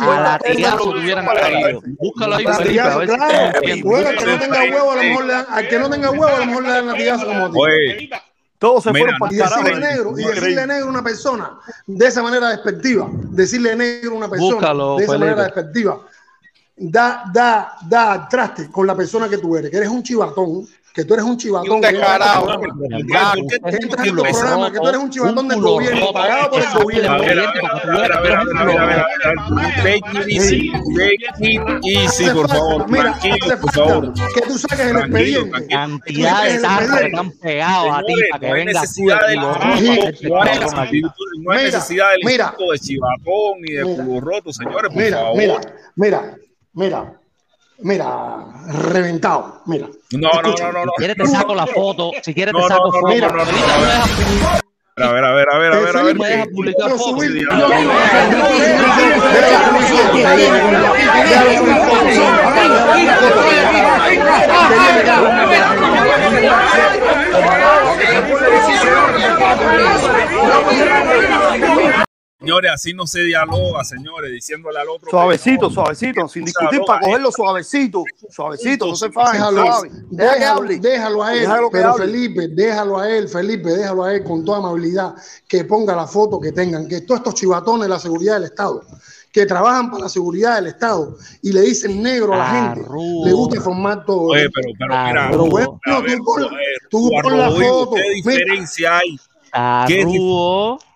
Búscalo ahí, Felipe, a Latigazo, ver si claro. te entiendes. Bueno, el que no tenga huevo, a lo mejor le dan, al que no tenga huevo, a lo mejor le dan latigazo como a ti. Todos se Mira, fueron para Y decirle negro, y decirle negro a una persona de esa manera despectiva, decirle negro a una persona Búscalo, de esa Felipe. manera despectiva, da, da, da al traste con la persona que tú eres, que eres un chivatón, que tú eres un chivatón. Descarado. estos programas, ¿por qué- por qué que tú eres un chivatón del gobierno, pagado por el gobierno. Take it easy, take it easy, Hace por favor. mira, por favor. que tú saques el expediente. Cantidad de tarros que te han pegado a ti para que no hay vengas tú no hay aquí. necesidad- del de chivatón ni de Mira. culo roto, señores, por Mira, favor. mira, mira, mira, mira, reventado, mira. No, no, no, no, no. Si quieres te saco la foto, si quieres No, te no, saco no, no, foto. no, no, no, A ver, a ver, a ver, a ver, a ver. publicar fotos. Señores, así no se dialoga, señores, diciéndole al otro. Suavecito, suavecito, sin discutir para cogerlo suavecito, suavecito, no se fajen, Déjalo, suave. Deja que déjalo, déjalo a él, Déjalo pero hable. Felipe, déjalo a él, Felipe, déjalo a él con toda amabilidad, que ponga la foto que tengan, que todos estos chivatones de la seguridad del Estado, que trabajan para la seguridad del Estado y le dicen negro a la gente, le gusta formar todo. Oye, pero, pero mira, Pero bueno, a ver, tú pon, a ver, tú tú, pon la foto. ¿Qué Mira, diferencia hay? ¿Qué, dif- Arrugo. qué-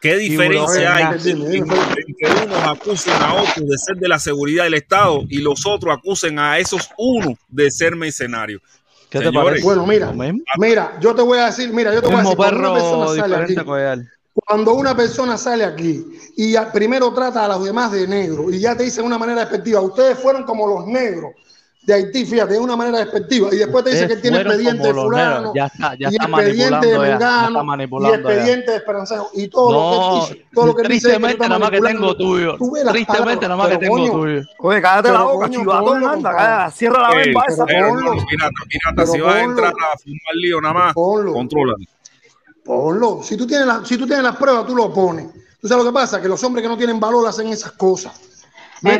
qué diferencia hay Tiburón. en, en- en que unos acusen a otros de ser de la seguridad del Estado y los otros acusen a esos unos de ser mercenarios? ¿Qué te parece? Bueno, mira, mira, yo te voy a decir, mira, yo te voy a decir, cuando una perro, persona sale aquí, cuando una persona sale aquí y primero trata a los demás de negro y ya te dice de una manera despectiva, ustedes fueron como los negros de Haití, fíjate, de una manera despectiva, y después te dice que tiene expediente de fulano. Ya está, ya y está expediente de Mengano, y expediente de Esperanzado, y todo lo que dice, todo lo que tristemente nada más que tengo tuyo. Tristemente nada más que tengo coño, tuyo. Oye, cállate la boca, ponlo, anda, cierra la vemba esa. pirata, pirata, si vas a entrar a fumar lío nada más, Ponlo. controla. Ponlo. Si tú, tienes la- si tú tienes las pruebas, tú lo pones. ¿Tú sabes lo que pasa? Que los hombres que no tienen valor hacen esas cosas. Yo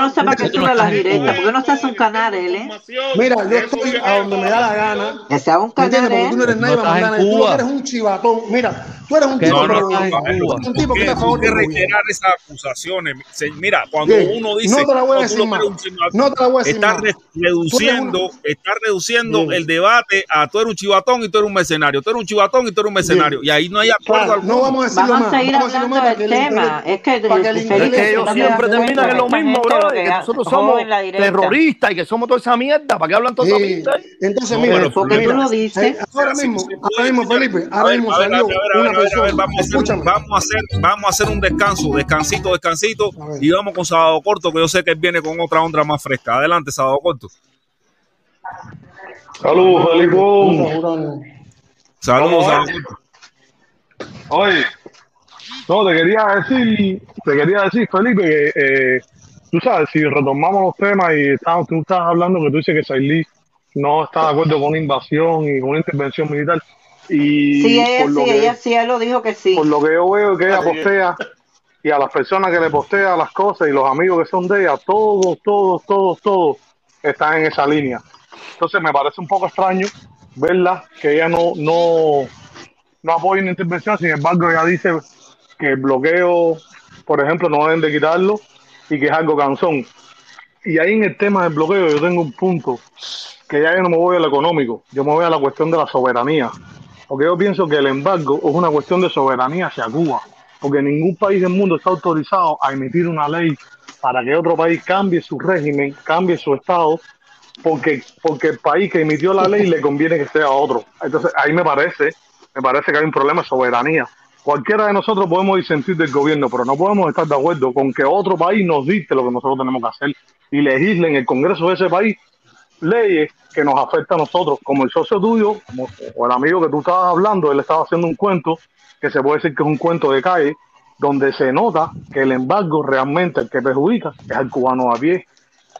no sé para qué Eso tú no le das está en directa, Cuba. porque no estás en un canal, él, ¿eh? Mira, yo estoy a donde me da la gana. Que sea un canal, Porque tú no ¿eh? eres nadie para estás mandar en Tú eres un chivatón. Mira, tú eres un tipo no, un tipo que está a ¿Por favor gobierno. reiterar esas acusaciones? Se- Mira, cuando uno dice No te la voy a "No, tú decir lo más. que eres un chivatón", No te la voy a decir está más. reduciendo, está reduciendo el debate a tú eres un chivatón y tú eres un mercenario, tú eres un chivatón y tú eres un mercenario. Y ahí no hay acuerdo Claro, alguno. no vamos a decirlo Vamos más. a seguir Vamos a decirlo hablando del tema. Es que, ellos siempre terminan en lo mismo, bro, que nosotros somos terroristas y que somos toda esa mierda. ¿Para qué hablan toda esa Sí. mierda? Entonces, No, mira, pero Porque tú lo dices. eh, ahora mismo, sí, sí, ahora mismo, escucha. Felipe, ahora mismo a ver, a salió ver, a ver, una persona. vamos a hacer, Escúchame. vamos a hacer, vamos a hacer un descanso, descansito, descansito, y vamos con Sábado Corto, que yo sé que él viene con otra onda más fresca. Adelante, Sábado Corto. Saludos, Felipe. Saludos. Corto. Oye, no, te quería decir, te quería decir, Felipe, que eh, tú sabes, si retomamos los temas y estabas, tú estabas hablando que tú dices que Sailí no está de acuerdo con una invasión y con una intervención militar. Y Sí, ella por lo sí, que, ella sí, él lo dijo que sí. por lo que yo veo que ella postea y a las personas que le postea las cosas y los amigos que son de ella, todos, todos, todos, todos están en esa línea. Entonces me parece un poco extraño verla que ella no, no, no apoya una intervención, sin embargo ella dice que el bloqueo, por ejemplo, no deben de quitarlo y que es algo cansón. Y ahí en el tema del bloqueo yo tengo un punto, que ya yo no me voy a lo económico, yo me voy a la cuestión de la soberanía. Porque yo pienso que el embargo es una cuestión de soberanía hacia Cuba, porque ningún país del mundo está autorizado a emitir una ley para que otro país cambie su régimen, cambie su estado, porque, porque el país que emitió la ley le conviene que sea otro. Entonces ahí me parece, me parece que hay un problema de soberanía. Cualquiera de nosotros podemos disentir del gobierno, pero no podemos estar de acuerdo con que otro país nos dicte lo que nosotros tenemos que hacer y legisle en el Congreso de ese país leyes que nos afectan a nosotros, como el socio tuyo, o el amigo que tú estabas hablando, él estaba haciendo un cuento que se puede decir que es un cuento de calle, donde se nota que el embargo realmente el que perjudica es al cubano a pie.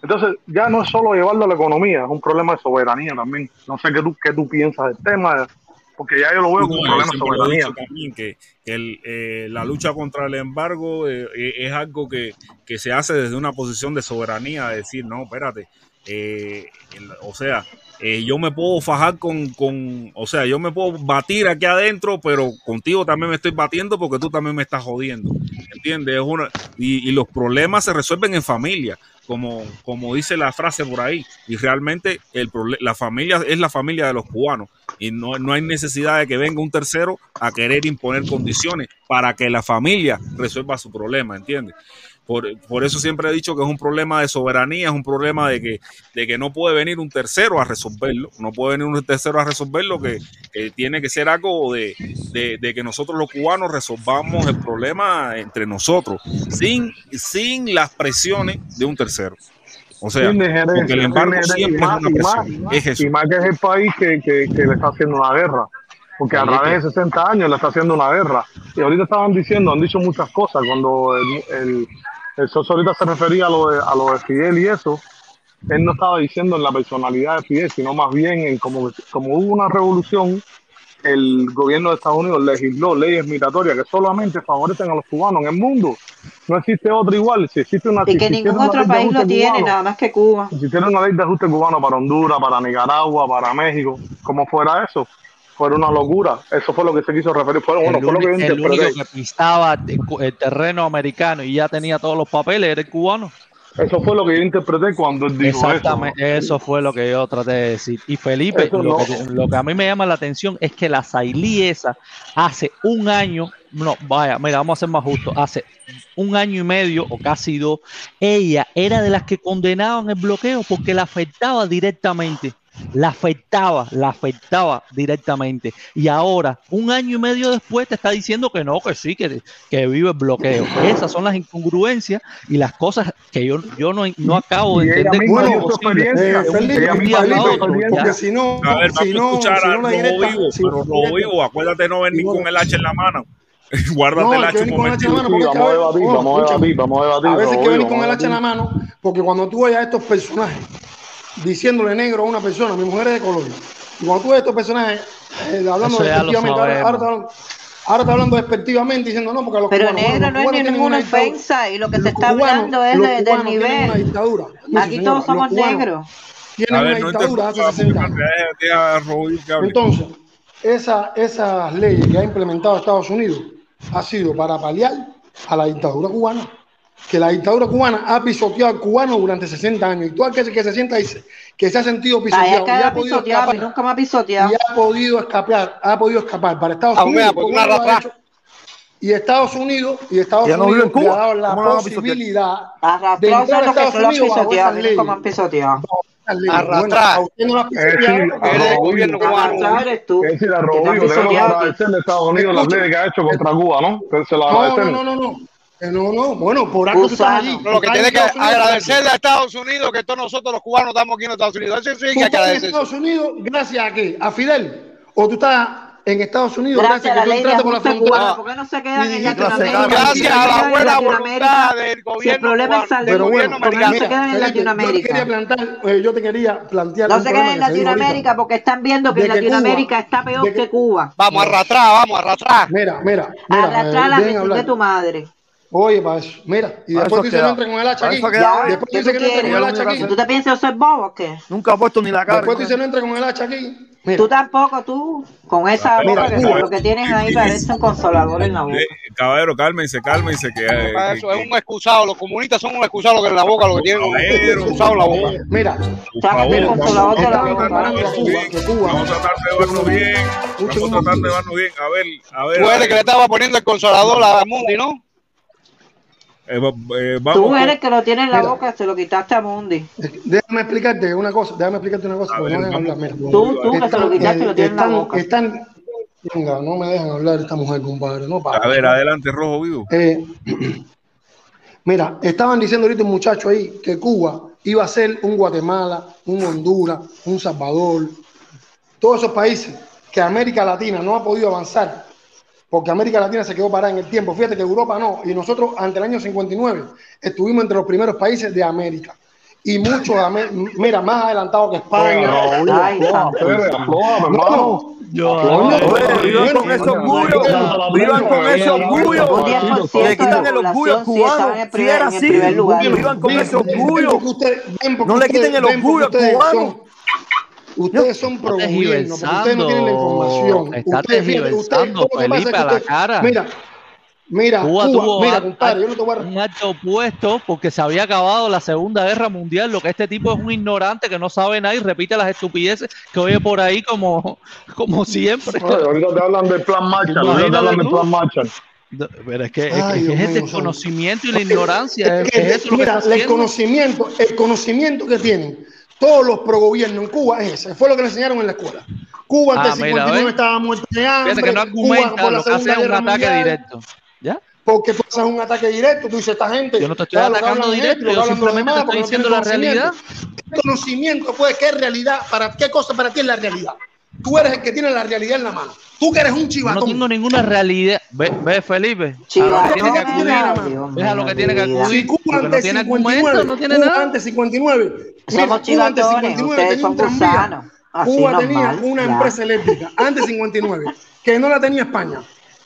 Entonces, ya no es solo llevarlo a la economía, es un problema de soberanía también. No sé qué tú, qué tú piensas del tema, porque ya yo lo veo como un problema soberanía. que, el, eh, la lucha contra el embargo eh, eh, es algo que, que se hace desde una posición de soberanía, de decir, no, espérate, eh, el- o sea, eh, yo me puedo fajar con, con, o sea, yo me puedo batir aquí adentro, pero contigo también me estoy batiendo porque tú también me estás jodiendo, ¿entiendes? Es una, y, y los problemas se resuelven en familia, como, como dice la frase por ahí, y realmente el la familia es la familia de los cubanos, y no, no hay necesidad de que venga un tercero a querer imponer condiciones para que la familia resuelva su problema, ¿entiendes? Por, por eso siempre he dicho que es un problema de soberanía, es un problema de que, de que no puede venir un tercero a resolverlo, no puede venir un tercero a resolverlo, que, que tiene que ser algo de, de- de que nosotros los cubanos resolvamos el problema entre nosotros, sin, sin las presiones de un tercero. O sea, porque el embargo siempre es más- y más-. Es. Y más que es el país que, que, que le está haciendo una guerra. Porque a través de 60 años le está haciendo una guerra. Y ahorita estaban diciendo, han dicho muchas cosas. Cuando el, el, el socio ahorita se refería a lo, de, a lo de Fidel y eso, él no estaba diciendo en la personalidad de Fidel, sino más bien en como, como hubo una revolución, el gobierno de Estados Unidos legisló leyes migratorias que solamente favorecen a los cubanos en el mundo. No existe otro igual. Si existe una Y que ningún otro país lo tiene, cubano, nada más que Cuba. si hiciera una ley de ajuste cubano para Honduras, para Nicaragua, para México, como fuera eso, fuera una locura. Eso fue lo que se quiso referir. Fue, bueno, el, fue lo que yo el único que pistaba el el terreno americano y ya tenía todos los papeles era el cubano. Eso fue lo que yo interpreté cuando él dijo eso. Exactamente, eso fue lo que yo traté de decir. Y Felipe, Eso lo, no. que, lo que a mí me llama la atención es que la Sailí esa hace un año, no, vaya, mira, vamos a ser más justos, hace un año y medio o casi dos, ella era de las que condenaban el bloqueo porque la afectaba directamente. La afectaba, la afectaba directamente. Y ahora, un año y medio después, te está diciendo que no, que sí, que, que vive el bloqueo. Esas son las incongruencias y las cosas que yo, yo no, no acabo de entender. Porque si no, A ver, si no, escuchar si no la Rojo directa, Vivo, si pero Rojo Vivo, acuérdate de no venir con el hacha en la mano. Guárdate No, el hacha un que vamos a debatir, vamos a debatir, vamos a veces hay que venir con el hacha en la mano, porque cuando tú oyes a estos personajes diciéndole negro a una persona, mi mujer es de color. Y cuando tú ves estos personajes eh, hablando despectivamente, ahora, ahora, está hablando, ahora, está hablando despectivamente diciendo no, porque los Pero cubanos, negro no es ninguna ofensa y lo que se está hablando es de, del nivel. Aquí todos somos negros. Tienen una dictadura Entonces, esa, esas leyes que ha implementado Estados Unidos ha sido para paliar a la dictadura cubana que la dictadura cubana ha pisoteado a cubanos durante 60 años. Y todo aquel que se sienta y se, que se ha sentido pisoteado, y ha podido nunca me ha pisoteado. Y ha podido escapar, ha podido escapar para Estados Unidos. Mira, ha hecho, y Estados Unidos, y Estados Unidos no ha dado la posibilidad de. Arrastrar. Eres tú. ¿no? No, no, no, no. No, no, bueno, por algo tú estás allí. Lo que tiene que agradecerle a Estados Unidos que todos nosotros los cubanos estamos aquí en Estados Unidos. Eso sí que agradecer. Estados Unidos gracias a qué? A Fidel. O tú estás en Estados Unidos gracias, gracias a que tú con la frontera. ¿Por qué no se quedan en Latinoamérica? Gracias a la buena voluntad del gobierno si el problema es salud, Pero bueno, ¿por no se quedan en Latinoamérica? Yo te quería plantear, eh, yo te quería plantear no se quedan en Latinoamérica porque están viendo que, en Latinoamérica está peor que, Cuba. Vamos, arrastrar, vamos, arrastrar. Mira, mira, mira. Arrastrar eh, la de tu madre. Oye, para eso. Mira, y después dice no entre con el hacha aquí. Después dice que no entre con el hacha aquí. ¿Tú te piensas que soy bobo o qué? Nunca ha puesto ni la cara. Después dice no entre con el hacha aquí. Mira. Tú tampoco, tú, con esa ah, boca lo que tienes ahí parece un consolador en la boca. Eh, eh, caballero, cálmense, cálmense. Que, eso eh, es un excusado. Los comunistas son un excusado que en la boca lo que tienen un excusado en la boca. Mira, consolador de la boca. Vamos a tratar de vernos bien. Vamos a tratar de vernos bien. A ver, a ver. Puede que le estaba poniendo el consolador a Mundi, ¿no? Eh, eh, tú eres con... que lo tiene en la boca, se lo quitaste a Mundi. Déjame explicarte una cosa, déjame explicarte una cosa. Ver, tú, tú que se lo quitaste, lo tienes en la boca. Están, venga, no me dejan hablar esta mujer, compadre. No, para, a ver, adelante, rojo vivo. Eh, mira, estaban diciendo ahorita un muchacho ahí que Cuba iba a ser un Guatemala, un Honduras, un Salvador, todos esos países que América Latina no ha podido avanzar porque América Latina se quedó parada en el tiempo. Fíjate que Europa no, y nosotros ante el año 59 estuvimos entre los primeros países de América. Y muchos, mira, más adelantado que España. con con le quitan el orgullo cubano, si era así, vivan con ese orgullo, no le quiten el orgullo cubano. Ustedes son pro gobierno, ustedes no tienen la información. Ustedes, fíjate, ustedes, Felipe, que a la este- cara. Mira, mira, Cuba, Cuba tuvo mira, a, compadre, yo no te voy a... un acto opuesto porque se había acabado la Segunda Guerra Mundial. Lo que este tipo es un ignorante que no sabe nada y repite las estupideces que oye por ahí como, como siempre. Ahorita te hablan del plan Marshall, ahorita te hablan del plan Marshall. Pero es que, es, el desconocimiento este y la ignorancia. Mira, el conocimiento, el conocimiento que tienen todos los progobiernos en Cuba es ese. Fue lo que le enseñaron en la escuela. Cuba ah, antes ah, 59 mira, estaba muerta de hambre. Fíjate que no argumenta, Cuba, por la Segunda Guerra un ataque mundial, directo. ¿Ya? Porque tú haces un ataque directo, tú dices, esta gente... Yo no te estoy atacando directo, yo simplemente te estoy diciendo no la realidad. ¿Qué conocimiento puede? ¿Qué realidad? ¿Para qué cosa para ti es la realidad? Tú eres el que tiene la realidad en la mano. Tú que eres un chivatón. No tengo ninguna realidad. Ve, ve Felipe. Chivatón. Tiene a lo que tiene que acudir. Si Cuba antes no tiene 59, no antes 59. Somos chivatones. 59 Ustedes son gusanos. Cuba tenía una empresa eléctrica antes 59 que no la tenía España.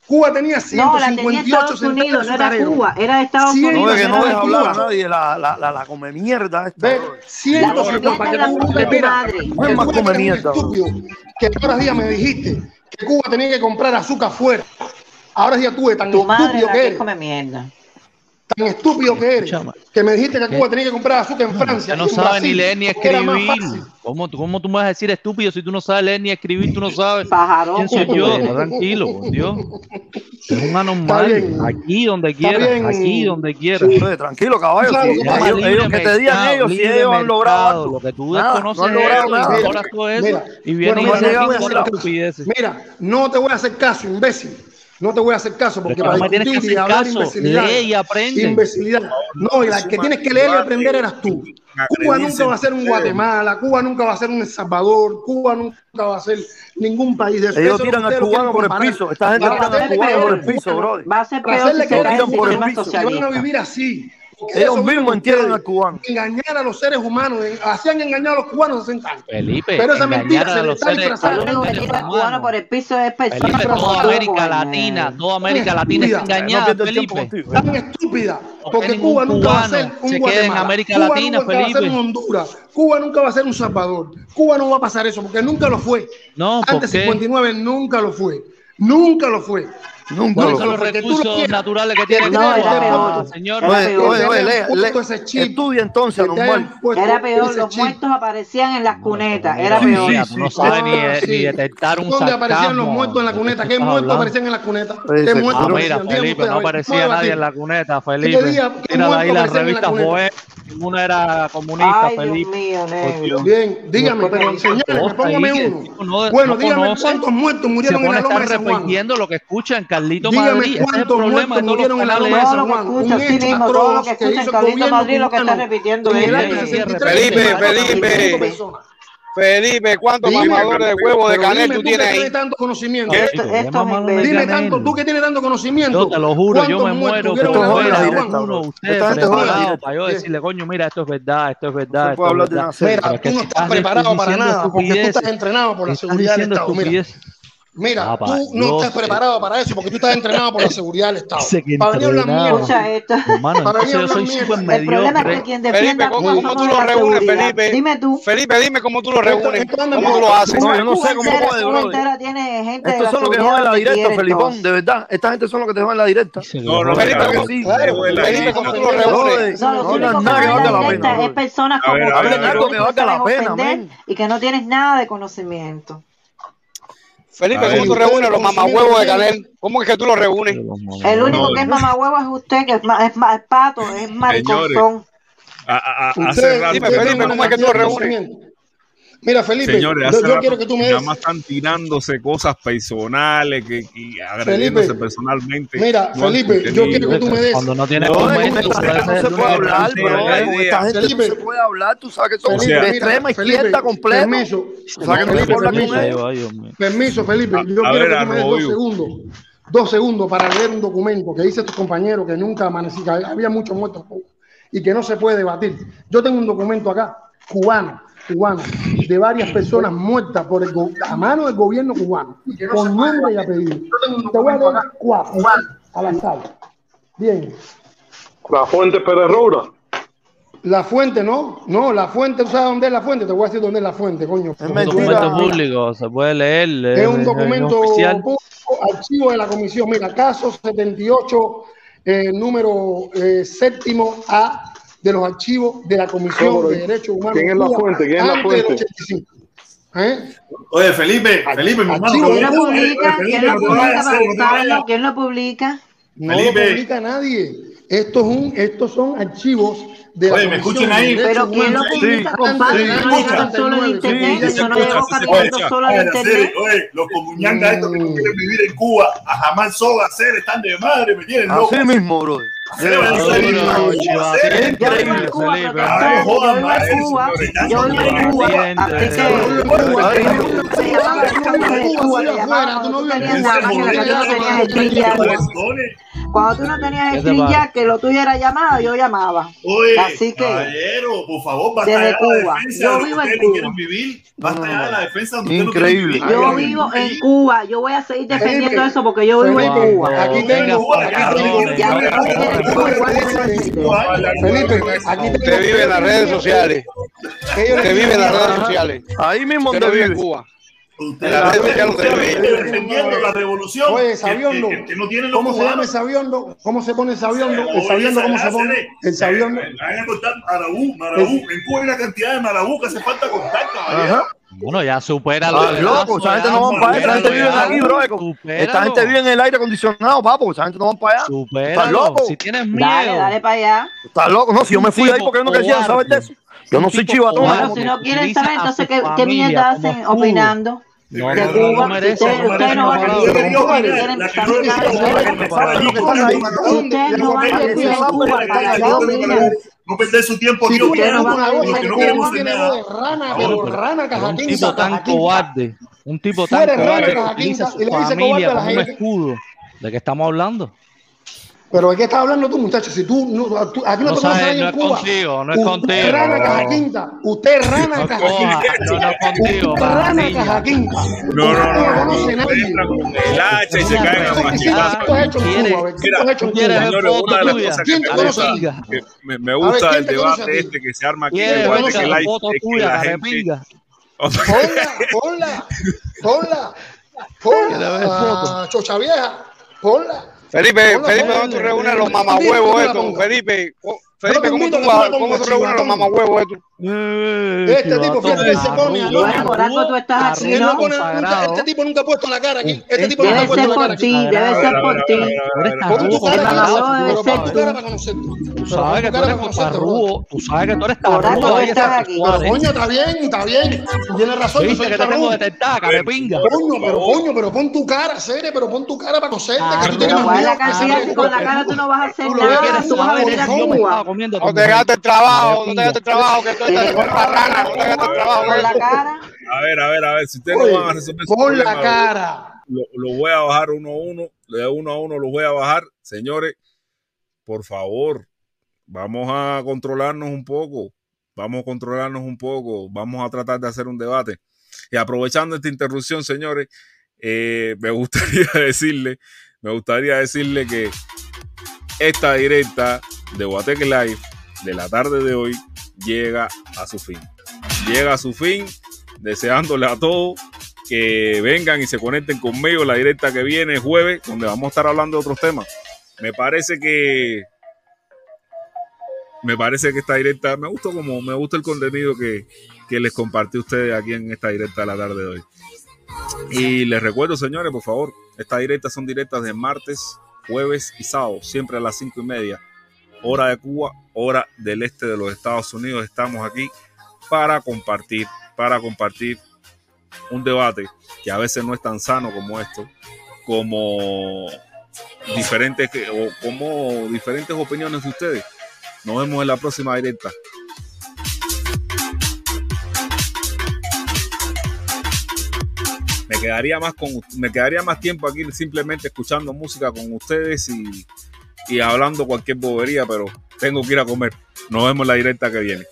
Cuba tenía 158 no, tenía Unidos, no era Cuba, era Estados Unidos. No, es que no deja hablar a nadie la, la, la, la come mierda. Esta. Ve, 150, que tú, es más come mierda. que otros días me dijiste que Cuba tenía que comprar azúcar fuera. Ahora ya tú de tan tu estúpido madre, que eres. come mierda tan estúpido que eres, que me dijiste que Cuba tenía que comprar azúcar en no, Francia. no sabes ni leer ni escribir. ¿Cómo, ¿Cómo, tú me vas a decir estúpido si tú no sabes leer ni escribir? Tú no sabes. Pajarón. ¿Quién soy yo? Tranquilo, Dios. Es un anormal. Aquí donde quieras. Aquí donde quieras. Sí. Tranquilo, caballo. Claro, sí. ellos, ellos, que te digan ellos si ellos han logrado. Lo que tú desconoces es todo eso. Y vienen bueno, y mira, mira, mira, no te voy a hacer caso, imbécil. No te voy a hacer caso porque para discutir y hablar caso, imbecilidad. Lee y aprende. Imbecilidad. No, y la que tienes que leer y aprender eras tú. Cuba nunca va a ser un Guatemala, Cuba nunca va a ser un El Salvador, Cuba nunca va a ser ningún país de Ellos tiran al cubano por el piso. Esta gente tira al cubano por el piso, brother. Va a ser peor si se tiran por el piso. Van a vivir así. Ellos mismos entierran al cubano. Engañar a los seres humanos, hacían engañar a los cubanos hace años. Felipe, pero esa mentira se le está disfrazando. por el piso Felipe, toda América Latina, toda América Latina es engañada, Felipe. Tan estúpida, porque Cuba nunca va a ser un se Guatemala. en América Latina, Cuba nunca va a ser un Honduras. Cuba nunca va a ser un Salvador. Cuba no va a pasar eso, porque nunca lo fue. No, Antes de 59 nunca lo fue. Nunca lo fue. Nunca ¿Cuáles son los recursos naturales que tiene no, era peor. señor? estudia entonces, Era peor, los muertos aparecían en las cunetas, era peor. No sabe ni, detectar un ¿Dónde aparecían los muertos en la cuneta? ¿Qué muertos aparecían en la cuneta? ¿Qué muertos? Ah, mira, Felipe, no aparecía nadie en la cuneta, Felipe. Tira ahí las revistas Boé Ninguna era comunista, Felipe. Bien, dígame, señores, póngame uno. Bueno, no dígame cuántos muertos murieron en la loma de San Juan. lo que escuchan, dígame cuántos muertos murieron en la que el. Felipe, Felipe. Felipe, ¿cuántos de huevo de canel tú tienes ahí? tanto conocimiento. Esto, esto es dime tanto, tú que tienes tanto conocimiento. Yo te lo juro, yo me muero. Esto uno, usted preparado para yo decirle, coño, mira, esto es verdad, esto es verdad. Tú no estás preparado para nada porque tú estás entrenado por la seguridad de Estados Unidos. Mira, ah, tú no estás preparado para eso porque tú estás entrenado por la seguridad del Estado. Para venir para venir las mierdas. El problema es que quien defienda Felipe, ¿cómo, tú lo reúnes, Felipe? Dime tú. Felipe, dime cómo tú lo reúnes. ¿Cómo tú lo haces? No, yo no sé cómo puede, bro. Estos son los que dejan en la directa, Felipón, de verdad. Esta gente son los que te dejan la directa. No, no, Felipe, ¿cómo tú lo reúnes? No, no, nada que valga la pena. Es personas como tú que no tienes nada de conocimiento. Felipe, ¿cómo tú reúnes los mamahuevos de Canel? ¿Cómo es que tú los reúnes? El único que es mamahuevo es usted, que es, ma, es, ma, es pato, es mariconzón. hace rato. Dime, Felipe, ¿cómo es que tú los reúnes? Mira, Felipe, Señores, yo, quiero que tú me Nada más están tirándose cosas personales que, y agrediéndose personalmente. Mira, Felipe, yo quiero que tú me des. Cuando no tienes no, no, se, puede hablar, bro. Eh, esta gente no se puede hablar. Tú sabes que son de extrema izquierda completa. Permiso. Felipe. Yo quiero que tú me des dos segundos. Dos segundos para leer un documento que dice tus compañeros que nunca amanecí, que había muchos muertos y que no se puede debatir. Yo tengo un documento acá, cubano, cubano de varias personas muertas por el a mano del gobierno cubano, con nombre y apellido. Te voy a dar cuatro cubano. al azar. Bien. La fuente Pérez Roura. La fuente, no, no, la fuente, ¿sabes dónde es la fuente? Te voy a decir dónde es la fuente, coño. Es un documento público, se puede leer. es un documento oficial. público, archivo de la comisión. Mira, caso 78, eh, número eh, séptimo A de los archivos de la Comisión de Derechos Humanos. ¿Quién es la fuente? ¿Quién es la fuente? ¿eh? Oye, Felipe, Felipe, mi hermano. ¿Quién lo publica? ¿Quién lo publica, ¿Quién lo publica? No lo publica nadie. Estos, un, estos son archivos de Oye, me escuchan ahí. Pero ¿quién lo publica, sí, compadre? Sí, no solo en internet. Oye, los comuniangas mm. estos que no quieren vivir en Cuba, a jamás soba, hacer, están de madre, ¿me tienen loco? Así mismo, brother. Increíble, Yo en Cuba, cuando tú no tenías estrella, que lo tuyo era llamada, yo llamaba. Así que, por favor, basta Cuba. Yo vivo en Cuba. Yo vivo en Cuba. Yo voy a seguir defendiendo eso porque yo vivo en Cuba. Aquí tengo. Felipe, aquí te, te vive en las redes sociales. Te vive en las redes sociales. Ahí mismo te vive en Cuba. Usted la defendiendo la revolución. Oye, sabiendo. Que, que, que no ¿Cómo cubanos? se llama el sabiendo? ¿Cómo se pone sabiendo? El sabiendo, ¿cómo se pone? El sabiendo. Hay que cortar marabú, marabú. En Cuba hay una cantidad de marabú que hace falta cortar, caballero. Bueno, ya supera Ah, loco, esa gente no van para allá, esa gente vive aquí, bro. Esta gente vive en el aire acondicionado, papo, esa gente no van para allá. ¿Estás Supéralo. loco? Si tienes miedo. dale para allá. ¿Estás loco? No, si yo me fui de ahí porque yo no quería saber de eso. Yo no soy chivatón. Bueno, si no quieren saber, entonces, ¿qué, qué mierda hacen opinando? No, de no, Cuba. no merece, Ustedes- no ustedes merece, no van a no decir merece. que Cuba quieren estar Ustedes no van a decir en Cuba Dios. No perder su tiempo, Si tío. tú que no- que no queremos hacer nada. de rana, Bueno, pero pero- rana, pero un tipo tan cobarde, un tipo tan cobarde utiliza su familia cobarde a la como un escudo. ¿De qué estamos hablando? Pero ¿de qué estás hablando tú, muchachos? Si tú, no, tú- aquí no, No te sabes, no en es Cuba. contigo, no es Usted contigo. es rana caja quinta. Usted es rana No caja coja, quinta. no, no es contigo, Usted es rana caja quinta. No, no, Usted no, no conoce nadie. el hacha y se caen a ¿Quién machetazos. tú has hecho en Cuba? has hecho en ¿Quieres Cuba? ver Señores, foto una de las tuya? cosas que ¿Quién me te conoce gusta, que me, me A ver, gusta ¿quién del te conoce a debate este que se arma aquí en ¿Quieres el que la la- es que la gente? Ponla, ponla, ponla, ponla, chocha vieja, ponla. Felipe, Felipe. ¿cómo tú reúnes los mamahuevos estos? Felipe, Felipe, ¿cómo tú, cómo tú reúnes los mamahuevos estos? Este tipo, fíjate que se pone a tú estás aquí, no ¿no? pone nunca, este tipo nunca ha puesto la cara aquí. Este tipo nunca Debe ha puesto ser la cara por aquí. ti, debe ser por ti. Pon tu cara aquí, tú. para conocerte. Tú sabes que tú eres tarrugo, tú sabes que tú eres tú ahí estás aquí. Pero cuadras. coño, está bien, está bien. Tú tienes razón, yo soy carepinga. Coño, pero coño, pero pon tu cara, serie, pero pon tu cara para conocerte. que tú Pero tienes más ¿cuál es miedo la que cantidad ese si con la cara tú no vas a hacer Tú nada? Tú vas a venir es a que yo me estaba Cuba. comiendo a No te gastes el trabajo, no te gastes el trabajo, que tú con la no cara. A ver, a ver, a ver, si ustedes no Oye, van a resolver su la cara. lo, lo voy a bajar uno a uno, de uno a uno los voy a bajar. Señores, por favor, vamos a controlarnos un poco, vamos a controlarnos un poco, vamos a tratar de hacer un debate. Y aprovechando esta interrupción, señores, eh, me gustaría decirle, me gustaría decirle que esta directa de Guateque Live de la tarde de hoy llega a su fin. Llega a su fin, deseándole a todos que vengan y se conecten conmigo la directa que viene jueves, donde vamos a estar hablando de otros temas. Me parece que me parece que esta directa me gusta como me gusta el contenido que, que les compartí a ustedes aquí en esta directa de la tarde de hoy. Y les recuerdo, señores, por favor, estas directas son directas de martes, jueves y sábado, siempre a las cinco y media, hora de Cuba, hora del este de los Estados Unidos. Estamos aquí para compartir, para compartir un debate que a veces no es tan sano como esto, como diferentes o como diferentes opiniones de ustedes. Nos vemos en la próxima directa. Me quedaría más con me quedaría más tiempo aquí simplemente escuchando música con ustedes y, y hablando cualquier bobería, pero tengo que ir a comer. Nos vemos en la directa que viene.